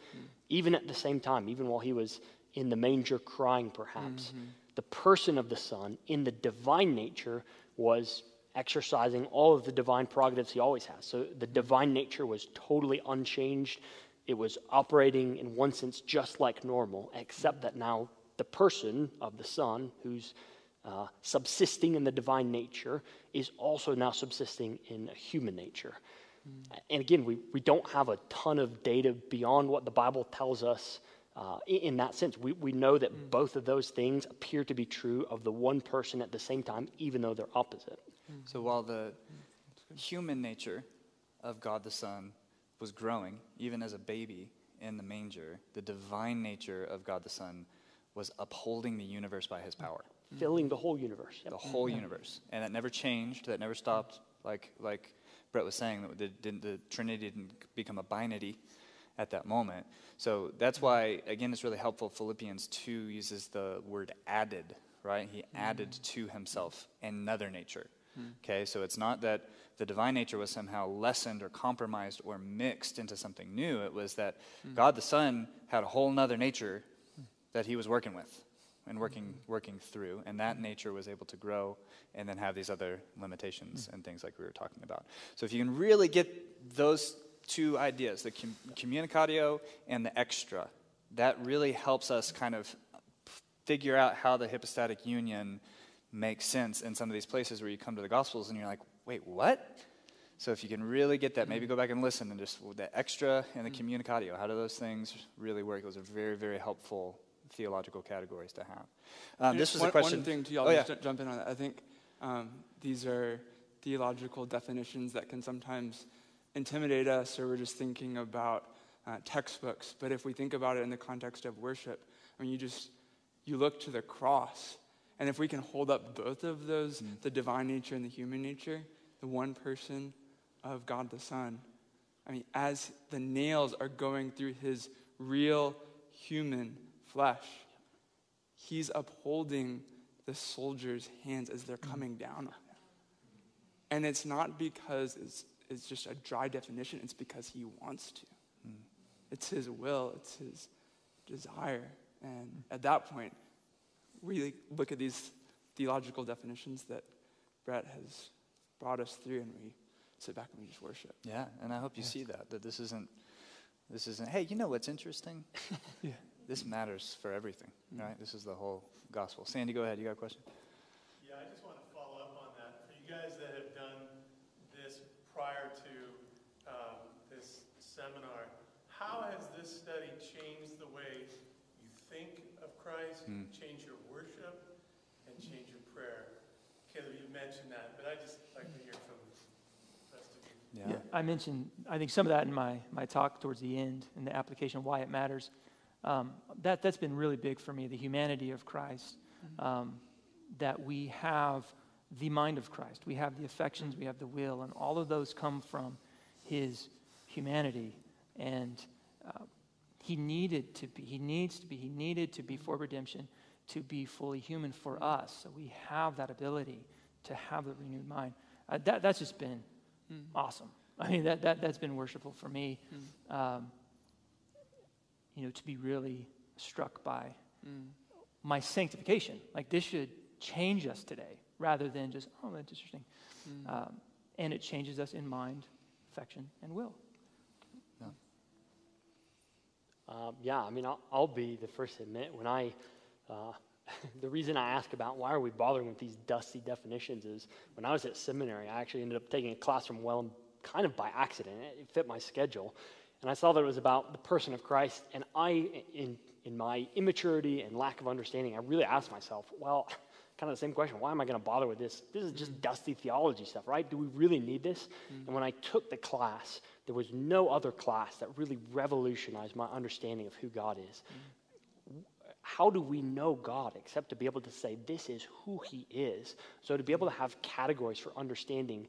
even at the same time, even while he was in the manger crying, perhaps. Mm-hmm. The person of the Son in the divine nature was exercising all of the divine prerogatives he always has. So the divine nature was totally unchanged. It was operating in one sense just like normal, except that now the person of the Son, who's uh, subsisting in the divine nature, is also now subsisting in a human nature. And again, we, we don't have a ton of data beyond what the Bible tells us uh, in, in that sense. We, we know that mm. both of those things appear to be true of the one person at the same time, even though they're opposite. Mm. So, while the human nature of God the Son was growing, even as a baby in the manger, the divine nature of God the Son was upholding the universe by his power. Mm-hmm. Filling the whole universe. Yep. the whole mm-hmm. universe, and that never changed. That never stopped. Like like Brett was saying, that the, the Trinity didn't become a binary at that moment. So that's why again, it's really helpful. Philippians two uses the word added. Right, he mm-hmm. added to himself another nature. Mm. Okay, so it's not that the divine nature was somehow lessened or compromised or mixed into something new. It was that mm. God the Son had a whole nother nature mm. that he was working with and working mm-hmm. working through and that nature was able to grow and then have these other limitations and things like we were talking about so if you can really get those two ideas the com- communicatio and the extra that really helps us kind of figure out how the hypostatic union makes sense in some of these places where you come to the gospels and you're like wait what so if you can really get that, maybe go back and listen and just the extra and the communicatio. How do those things really work? Those are very, very helpful theological categories to have. Um, this was one, a question. One thing to y'all, Oh, yeah. ju- jump in on that. I think um, these are theological definitions that can sometimes intimidate us, or we're just thinking about uh, textbooks. But if we think about it in the context of worship, I mean, you just you look to the cross, and if we can hold up both of those, Mm. the divine nature and the human nature, the one person of God the Son, I mean, as the nails are going through his real human flesh, he's upholding the soldiers' hands as they're coming down on him. And it's not because it's, it's just a dry definition, it's because he wants to. It's his will, it's his desire. And at that point, we look at these theological definitions that Brett has brought us through and we sit back and we just worship. Yeah, and I hope you see that that this isn't this isn't. Hey, you know what's interesting? [LAUGHS] Yeah. This matters for everything, mm. right? This is the whole gospel. Sandy, go ahead. You got a question? Yeah, I just want to follow up on that. For you guys that have done this prior to um, this seminar, how has this study changed the way you think of Christ, change your worship, and change your prayer? Caleb, you mentioned that, but I just like to hear from the rest of you. Yeah, I mentioned, I think some of that in my, my talk towards the end in the application, why it matters. Um, that, that's been really big for me, the humanity of Christ. Um, that we have the mind of Christ, we have the affections, we have the will, and all of those come from his humanity. And uh, he needed to be, he needs to be, he needed to be for redemption, to be fully human for us. So we have that ability to have the renewed mind. Uh, that, that's just been awesome. I mean, that, that, that's been worshipful for me. Um, you know, to be really struck by my sanctification. Like, this should change us today rather than just, oh, that's interesting. Um, and it changes us in mind, affection, and will. Um, yeah, I mean, I'll, I'll be the first to admit when I, uh, [LAUGHS] the reason I ask about why are we bothering with these dusty definitions is when I was at seminary, I actually ended up taking a class from Wellum kind of by accident. It fit my schedule. And I saw that it was about the person of Christ. And I, in, in my immaturity and lack of understanding, I really asked myself, well, kind of the same question why am I going to bother with this? This is just mm-hmm. dusty theology stuff, right? Do we really need this? Mm-hmm. And when I took the class, there was no other class that really revolutionized my understanding of who God is. Mm-hmm. How do we know God except to be able to say this is who He is? So to be able to have categories for understanding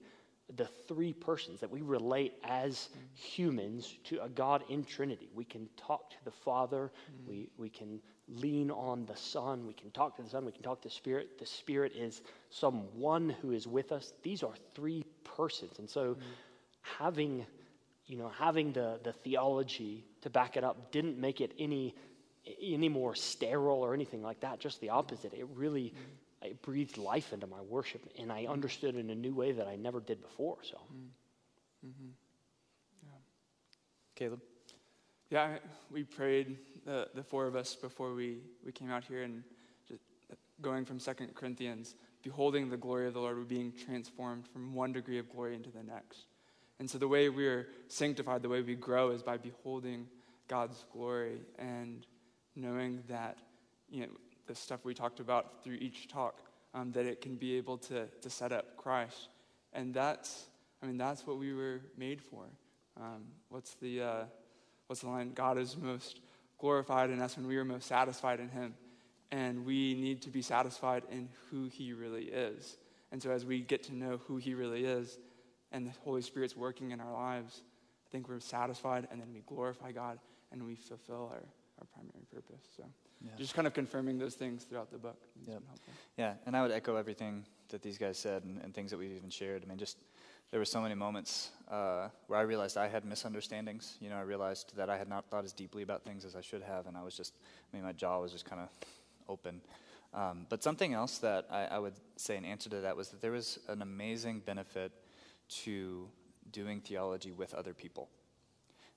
the three persons that we relate as humans to a God in Trinity. We can talk to the Father, we, we can lean on the Son, we can talk to the Son, we can talk to the Spirit. The Spirit is someone who is with us. These are three persons. And so mm-hmm. having you know, having the, the theology to back it up didn't make it any, any more sterile or anything like that, just the opposite. It really mm-hmm. it breathed life into my worship, and I understood in a new way that I never did before. So, Mm-hmm. mm-hmm. Yeah. Caleb? Yeah, we prayed, the, the four of us, before we, we came out here and going from Second Corinthians, beholding the glory of the Lord, we're being transformed from one degree of glory into the next. And so the way we're sanctified, the way we grow is by beholding God's glory and knowing that, you know, the stuff we talked about through each talk, um, that it can be able to, to set up Christ. And that's, I mean, that's what we were made for. Um, what's the, uh, what's the line? God is most glorified in us when we are most satisfied in Him. And we need to be satisfied in who He really is. And so as we get to know who He really is, and the Holy Spirit's working in our lives, I think we're satisfied and then we glorify God and we fulfill our, our primary purpose. So Yeah. just kind of confirming those things throughout the book. Yep. Yeah, and I would echo everything that these guys said and, and things that we've even shared. I mean, just there were so many moments uh, where I realized I had misunderstandings. You know, I realized that I had not thought as deeply about things as I should have, and I was just, I mean, my jaw was just kind of open. Um, but something else that I, I would say in answer to that was that there was an amazing benefit to doing theology with other people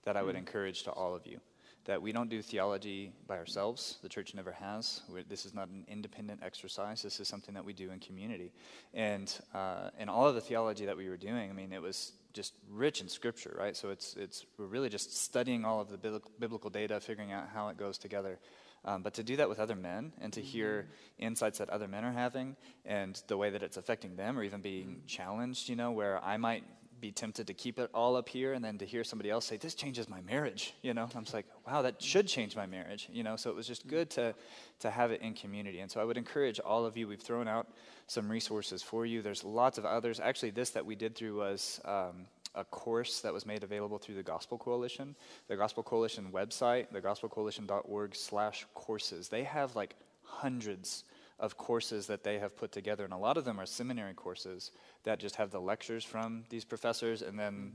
that I would encourage to all of you. That we don't do theology by ourselves. The church never has. We're, this is not an independent exercise. This is something that we do in community. And uh, and all of the theology that we were doing, I mean, it was just rich in scripture, right? So it's it's we're really just studying all of the bibli- biblical data, figuring out how it goes together. Um, but to do that with other men and to hear insights that other men are having and the way that it's affecting them or even being challenged, you know, where I might be tempted to keep it all up here and then to hear somebody else say, This changes my marriage, you know, I'm like, wow, that should change my marriage, you know. So it was just good to to have it in community. And so I would encourage all of you, we've thrown out some resources for you. There's lots of others. Actually, this that we did through was um, a course that was made available through the Gospel Coalition. The Gospel Coalition website, thegospelcoalition.org slash courses. They have like hundreds of courses that they have put together. And a lot of them are seminary courses that just have the lectures from these professors, and then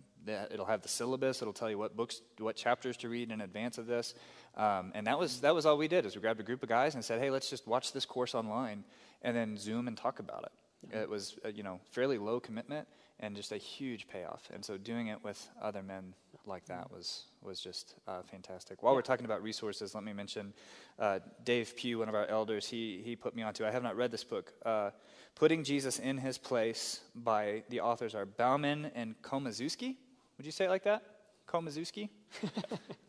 it'll have the syllabus. It'll tell you what books, what chapters to read in advance of this. Um, and that was, that was all we did is we grabbed a group of guys and said, hey, let's just watch this course online and then Zoom and talk about it. It was, uh, you know, fairly low commitment and just a huge payoff. And so doing it with other men like that was was just uh, fantastic. While we're talking about resources, let me mention uh, Dave Pugh, one of our elders. He he put me onto. I have not read this book. Uh, Putting Jesus in His Place by the authors are Bowman and Komoszewski. Would you say it like that? Komoszewski. [LAUGHS]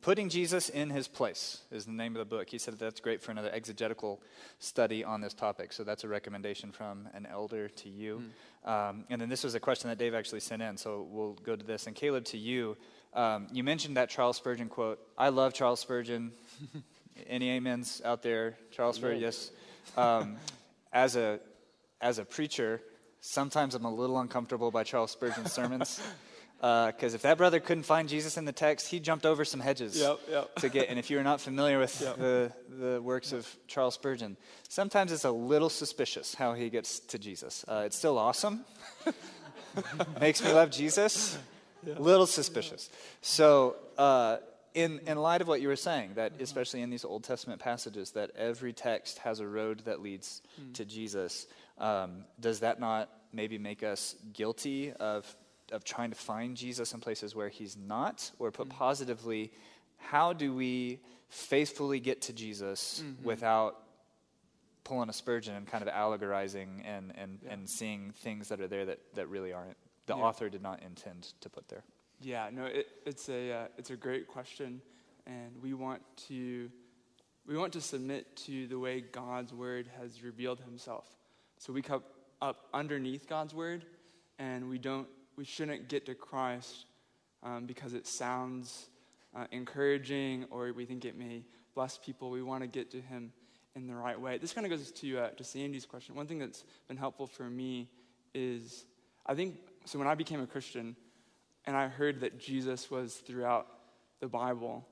Putting Jesus in His Place is the name of the book. He said that's great for another exegetical study on this topic. So that's a recommendation from an elder to you. Mm. Um, and then this was a question that Dave actually sent in. So we'll go to this. And Caleb, to you, um, you mentioned that Charles Spurgeon quote. I love Charles Spurgeon. [LAUGHS] Any amens out there? Charles Spurgeon, yes. Um, as a as a preacher, sometimes I'm a little uncomfortable by Charles Spurgeon's sermons. [LAUGHS] Because uh, if that brother couldn't find Jesus in the text, he jumped over some hedges yep, yep. to get. And if you're not familiar with yep. the, the works of Charles Spurgeon, sometimes it's a little suspicious how he gets to Jesus. Uh, it's still awesome, [LAUGHS] makes me love Jesus. A little suspicious. So, uh, in, in light of what you were saying, that especially in these Old Testament passages, that every text has a road that leads mm. to Jesus, um, does that not maybe make us guilty of of trying to find Jesus in places where he's not, or put mm-hmm. positively, how do we faithfully get to Jesus mm-hmm. without pulling a Spurgeon and kind of allegorizing and, and, yeah. and seeing things that are there that, that really aren't, the yeah. author did not intend to put there? Yeah, no, it, it's, a, uh, it's a great question, and we want to we want to submit to the way God's word has revealed himself. So we come up underneath God's word, and we don't we shouldn't get to Christ um, because it sounds uh, encouraging or we think it may bless people. We want to get to Him in the right way. This kind of goes to, uh, to Sandy's question. One thing that's been helpful for me is I think, so when I became a Christian and I heard that Jesus was throughout the Bible,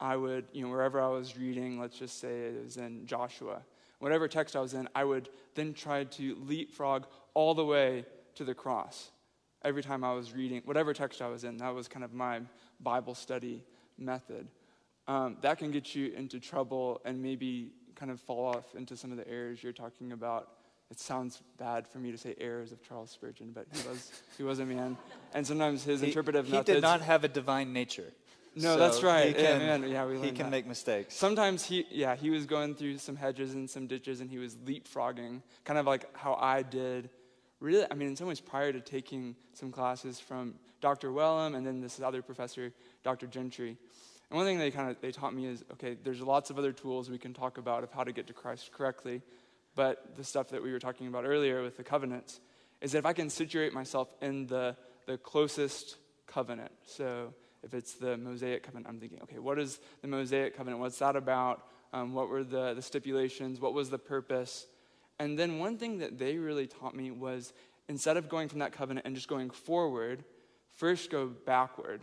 I would, you know, wherever I was reading, let's just say it was in Joshua, whatever text I was in, I would then try to leapfrog all the way to the cross every time I was reading, whatever text I was in, that was kind of my Bible study method. Um, that can get you into trouble and maybe kind of fall off into some of the errors you're talking about. It sounds bad for me to say errors of Charles Spurgeon, but he was, he was a man. And sometimes his he, interpretive he methods. He did not have a divine nature. No, so that's right. He can, yeah, yeah, we he can that. make mistakes. Sometimes he, yeah, he was going through some hedges and some ditches, and he was leapfrogging, kind of like how I did really, I mean, in some ways, prior to taking some classes from Dr. Wellum and then this other professor, Dr. Gentry. And one thing they kind of they taught me is okay, there's lots of other tools we can talk about of how to get to Christ correctly, but the stuff that we were talking about earlier with the covenants is that if I can situate myself in the the closest covenant, so if it's the Mosaic covenant, I'm thinking, okay, what is the Mosaic covenant? What's that about? Um, what were the, the stipulations? What was the purpose? And then one thing that they really taught me was instead of going from that covenant and just going forward, first go backward.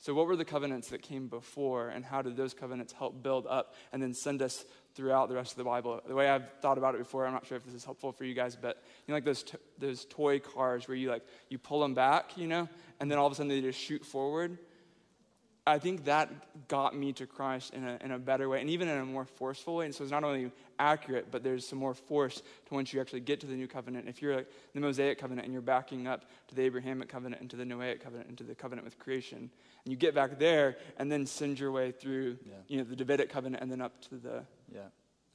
So, what were the covenants that came before, and how did those covenants help build up and then send us throughout the rest of the Bible? The way I've thought about it before, I'm not sure if this is helpful for you guys, but you know, like those those toy cars where you like you pull them back, you know, and then all of a sudden they just shoot forward. I think that got me to Christ in a, in a better way and even in a more forceful way. And so it's not only accurate, but there's some more force to once you actually get to the new covenant. If you're like the Mosaic covenant and you're backing up to the Abrahamic covenant and to the Noahic covenant and to the covenant with creation, and you get back there and then send your way through yeah. you know, the Davidic covenant and then up to the, yeah.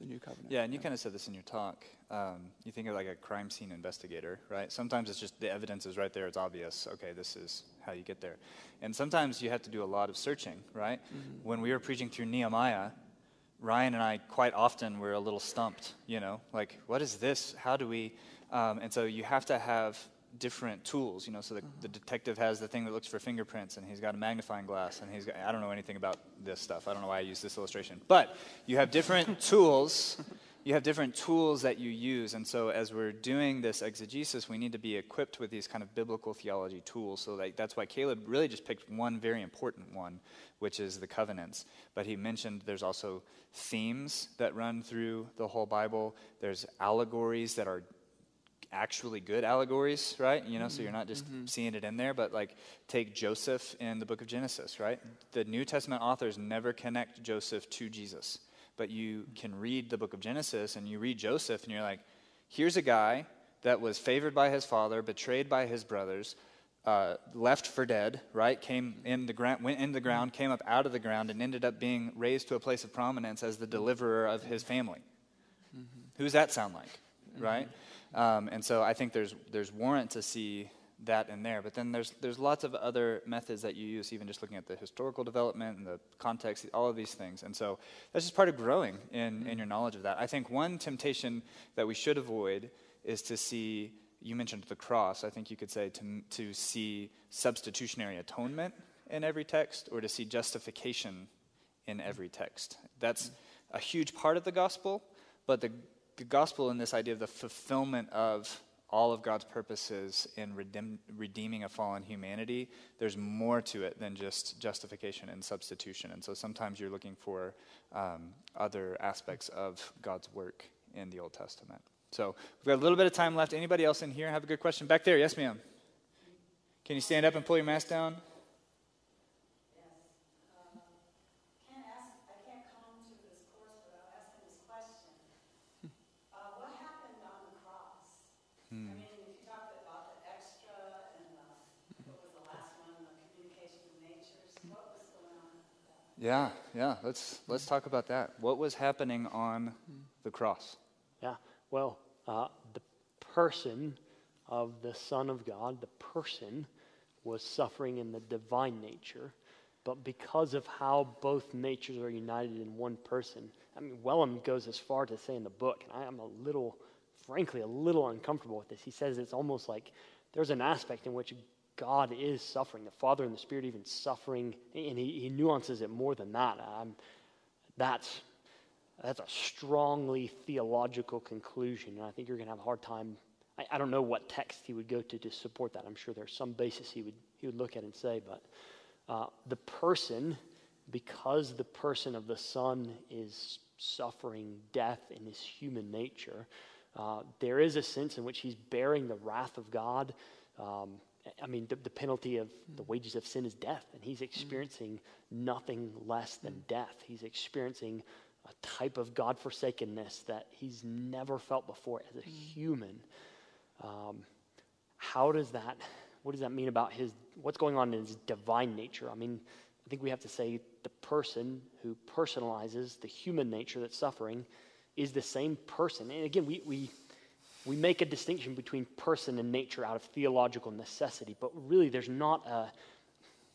the new covenant. Yeah, and you kind of said this in your talk. Um, you think of like a crime scene investigator, right? Sometimes it's just the evidence is right there, it's obvious. Okay, this is how you get there. And sometimes you have to do a lot of searching, right? Mm-hmm. When we were preaching through Nehemiah, Ryan and I quite often were a little stumped, you know, like, what is this? How do we? Um, and so you have to have different tools, you know. So the, mm-hmm. the, detective has the thing that looks for fingerprints, and he's got a magnifying glass, and he's got, I don't know anything about this stuff. I don't know why I use this illustration. But you have different [LAUGHS] tools you have different tools that you use. And so, as we're doing this exegesis, we need to be equipped with these kind of biblical theology tools. So, like, that's why Caleb really just picked one very important one, which is the covenants. But he mentioned there's also themes that run through the whole Bible, there's allegories that are actually good allegories, right? You know, so you're not just mm-hmm. seeing it in there, but like take Joseph in the book of Genesis, right? The New Testament authors never connect Joseph to Jesus, but you can read the book of Genesis and you read Joseph and you're like, here's a guy that was favored by his father, betrayed by his brothers, uh, left for dead, right? Came in the ground, went in the ground, came up out of the ground, and ended up being raised to a place of prominence as the deliverer of his family. Who's that sound like, right? Um, and so I think there's there's warrant to see that in there. But then there's there's lots of other methods that you use, even just looking at the historical development and the context, all of these things. And so that's just part of growing in, in mm-hmm. your knowledge of that. I think one temptation that we should avoid is to see. You mentioned the cross. I think you could say to to see substitutionary atonement in every text, or to see justification in every text. That's a huge part of the gospel, but the, the gospel in this idea of the fulfillment of all of God's purposes in redeem, redeeming a fallen humanity, there's more to it than just justification and substitution. And so sometimes you're looking for um, other aspects of God's work in the Old Testament. So we've got a little bit of time left. Anybody else in here have a good question? Back there, yes, ma'am. Can you stand up and pull your mask down? can't ask, I can't come to this course without asking this question. Uh, what happened on the cross? I mean, if you talked about the extra and the, what was the last one, the communication of natures, what was going on with that? Yeah, yeah. Let's let's talk about that. What was happening on the cross? Yeah. Well, uh, the person of the Son of God, the person, was suffering in the divine nature. But because of how both natures are united in one person, I mean, Wellum goes as far to say in the book, and I am a little, frankly, a little uncomfortable with this. He says it's almost like there's an aspect in which God is suffering, the Father and the Spirit even suffering, and he, he nuances it more than that. That's that's a strongly theological conclusion, and I think you're going to have a hard time. I, I don't know what text he would go to to support that. I'm sure there's some basis he would he would look at and say, but uh, the person, because the person of the Son is suffering death in his human nature, uh, there is a sense in which he's bearing the wrath of God. Um, I mean, the, the penalty of the wages of sin is death, and he's mm-hmm. experiencing nothing less than mm-hmm. death. He's experiencing a type of God forsakenness that he's never felt before as a mm-hmm. human. Um, how does that, what does that mean about his, what's going on in his divine nature? I mean, I think we have to say the person who personalizes the human nature that's suffering is the same person. And again, we, we, we make a distinction between person and nature out of theological necessity, but really there's not a,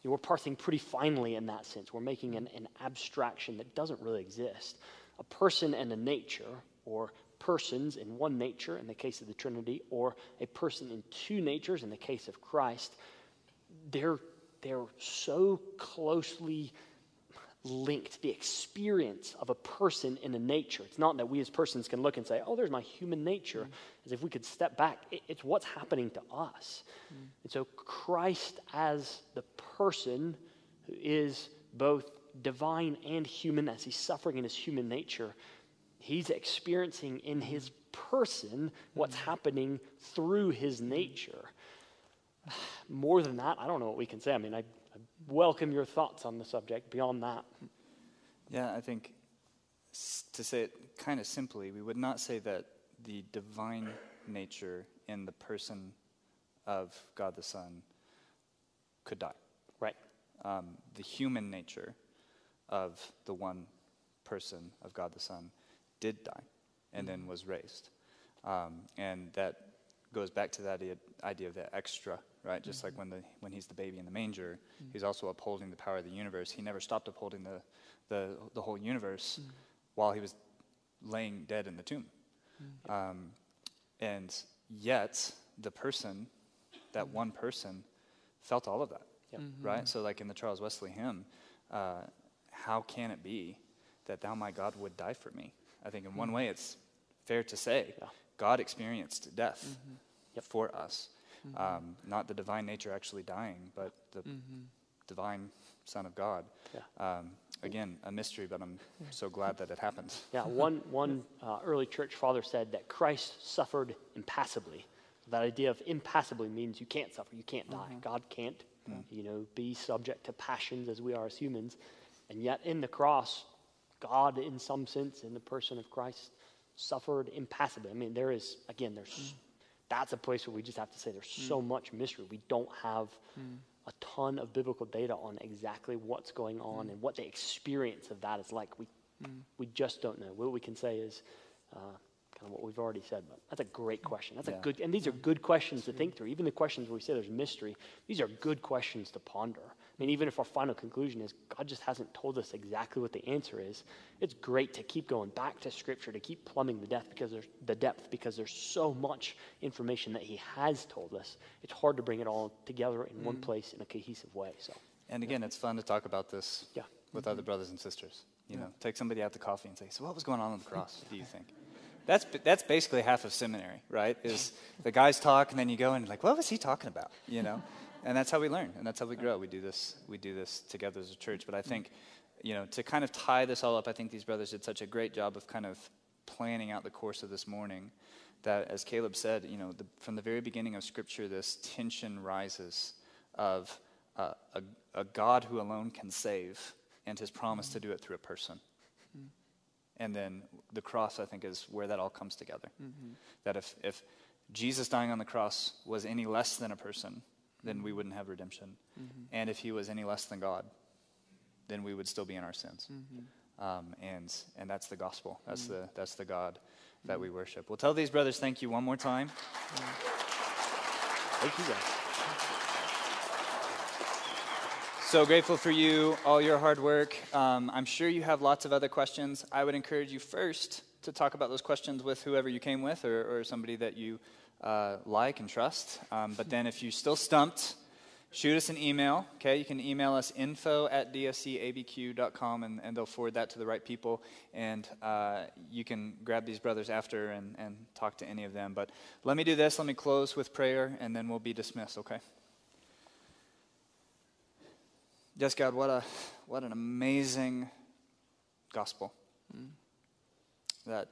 you know, we're parsing pretty finely in that sense. We're making an, an abstraction that doesn't really exist. A person and a nature, or persons in one nature in the case of the Trinity, or a person in two natures in the case of Christ, they're, they're so closely linked. The experience of a person in a nature. It's not that we as persons can look and say, oh, there's my human nature, mm-hmm. as if we could step back. It- it's what's happening to us. Mm-hmm. And so Christ as the person who is both divine and human, as he's suffering in his human nature, he's experiencing in his mm-hmm. person what's happening through his nature. [SIGHS] More than that, I don't know what we can say. I mean, I welcome your thoughts on the subject beyond that. Yeah, I think to say it kind of simply, we would not say that the divine nature in the person of God the Son could die. Right. Um, the human nature of the one person of God the Son did die and then was raised. Um, and that goes back to that idea, idea of the extra, right? Just like mm-hmm. when, the, when he's the baby in the manger, mm-hmm. he's also upholding the power of the universe. He never stopped upholding the, the, the whole universe mm-hmm. while he was laying dead in the tomb. Um, and yet, the person, that one person, felt all of that, Yep. right? So, like in the Charles Wesley hymn, uh, how can it be that thou, my God, would die for me? I think in one way it's fair to say, Yeah. God experienced death Mm-hmm. for us. Um, not the divine nature actually dying, but the Mm-hmm. divine Son of God. Yeah. Um, again, a mystery, but I'm so glad that it happened. [LAUGHS] Yeah, one, one uh, early church father said that Christ suffered impassively. That idea of impassively means you can't suffer, you can't die. God can't, you know, be subject to passions as we are as humans. And yet in the cross, God, in some sense, in the person of Christ, suffered impassively. I mean, there is, again, there's, that's a place where we just have to say there's so hmm. much mystery. We don't have hmm. a ton of biblical data on exactly what's going on hmm. and what the experience of that is like. We, we just don't know. What we can say is uh, kind of what we've already said, but that's a great question. That's Yeah. a good, and these are good questions to think through. Even the questions where we say there's mystery, these are good questions to ponder. I mean, even if our final conclusion is God just hasn't told us exactly what the answer is, it's great to keep going back to Scripture to keep plumbing the depth because there's the depth because there's so much information that He has told us. It's hard to bring it all together in one mm-hmm. place in a cohesive way. So, And again, it's fun to talk about this Yeah. with mm-hmm. other brothers and sisters. You know, take somebody out to coffee and say, "So, what was going on on the cross? do you think?" That's that's basically half of seminary, right? Is [LAUGHS] the guys talk and then you go and like, "What was he talking about?" You know, and that's how we learn and that's how we grow. We do this we do this together as a church. But I think, you know, to kind of tie this all up, I think these brothers did such a great job of kind of planning out the course of this morning. That, as Caleb said, you know, the, from the very beginning of Scripture, this tension rises of uh, a, a God who alone can save and his promise to do it through a person. And then the cross, I think, is where that all comes together. That if, if Jesus dying on the cross was any less than a person, then we wouldn't have redemption. And if he was any less than God, then we would still be in our sins. Um, and, and that's the gospel. That's, the, that's the God that we worship. We'll tell these brothers thank you one more time. thank you guys. So grateful for you, all your hard work. Um, I'm sure you have lots of other questions. I would encourage you first to talk about those questions with whoever you came with or, or somebody that you uh, like and trust. Um, but then if you're still stumped, shoot us an email. Okay, you can email us info at dscabq.com and, and they'll forward that to the right people. And uh, you can grab these brothers after and, and talk to any of them. But let me do this. Let me close with prayer and then we'll be dismissed, okay? Yes, God, what a what an amazing gospel. That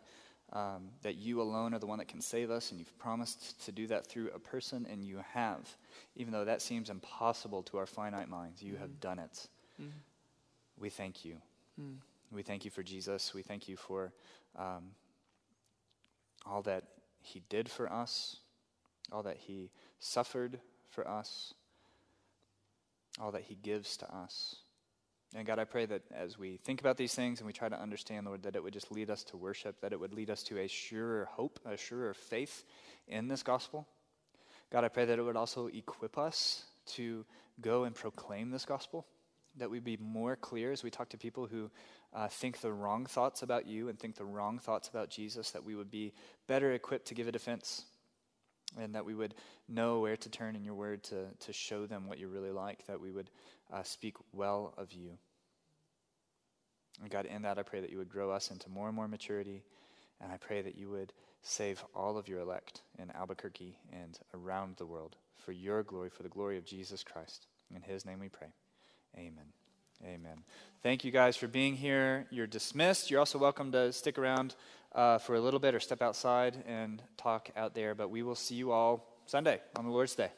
um, that you alone are the one that can save us, and you've promised to do that through a person, and you have. Even though that seems impossible to our finite minds, you have done it. We thank you. We thank you for Jesus. We thank you for um, all that he did for us, all that he suffered for us all that He gives to us. And God, I pray that as we think about these things and we try to understand, Lord, that it would just lead us to worship, that it would lead us to a surer hope, a surer faith in this gospel. God, I pray that it would also equip us to go and proclaim this gospel, that we would be more clear as we talk to people who uh, think the wrong thoughts about you and think the wrong thoughts about Jesus, that we would be better equipped to give a defense and that we would know where to turn in your word to, to show them what you're really like, that we would uh, speak well of you. And God, in that, I pray that you would grow us into more and more maturity, and I pray that you would save all of your elect in Albuquerque and around the world for your glory, for the glory of Jesus Christ. In his name we pray. Amen. Amen. Thank you guys for being here. You're dismissed. You're also welcome to stick around uh, for a little bit or step outside and talk out there, but we will see you all Sunday on the Lord's Day.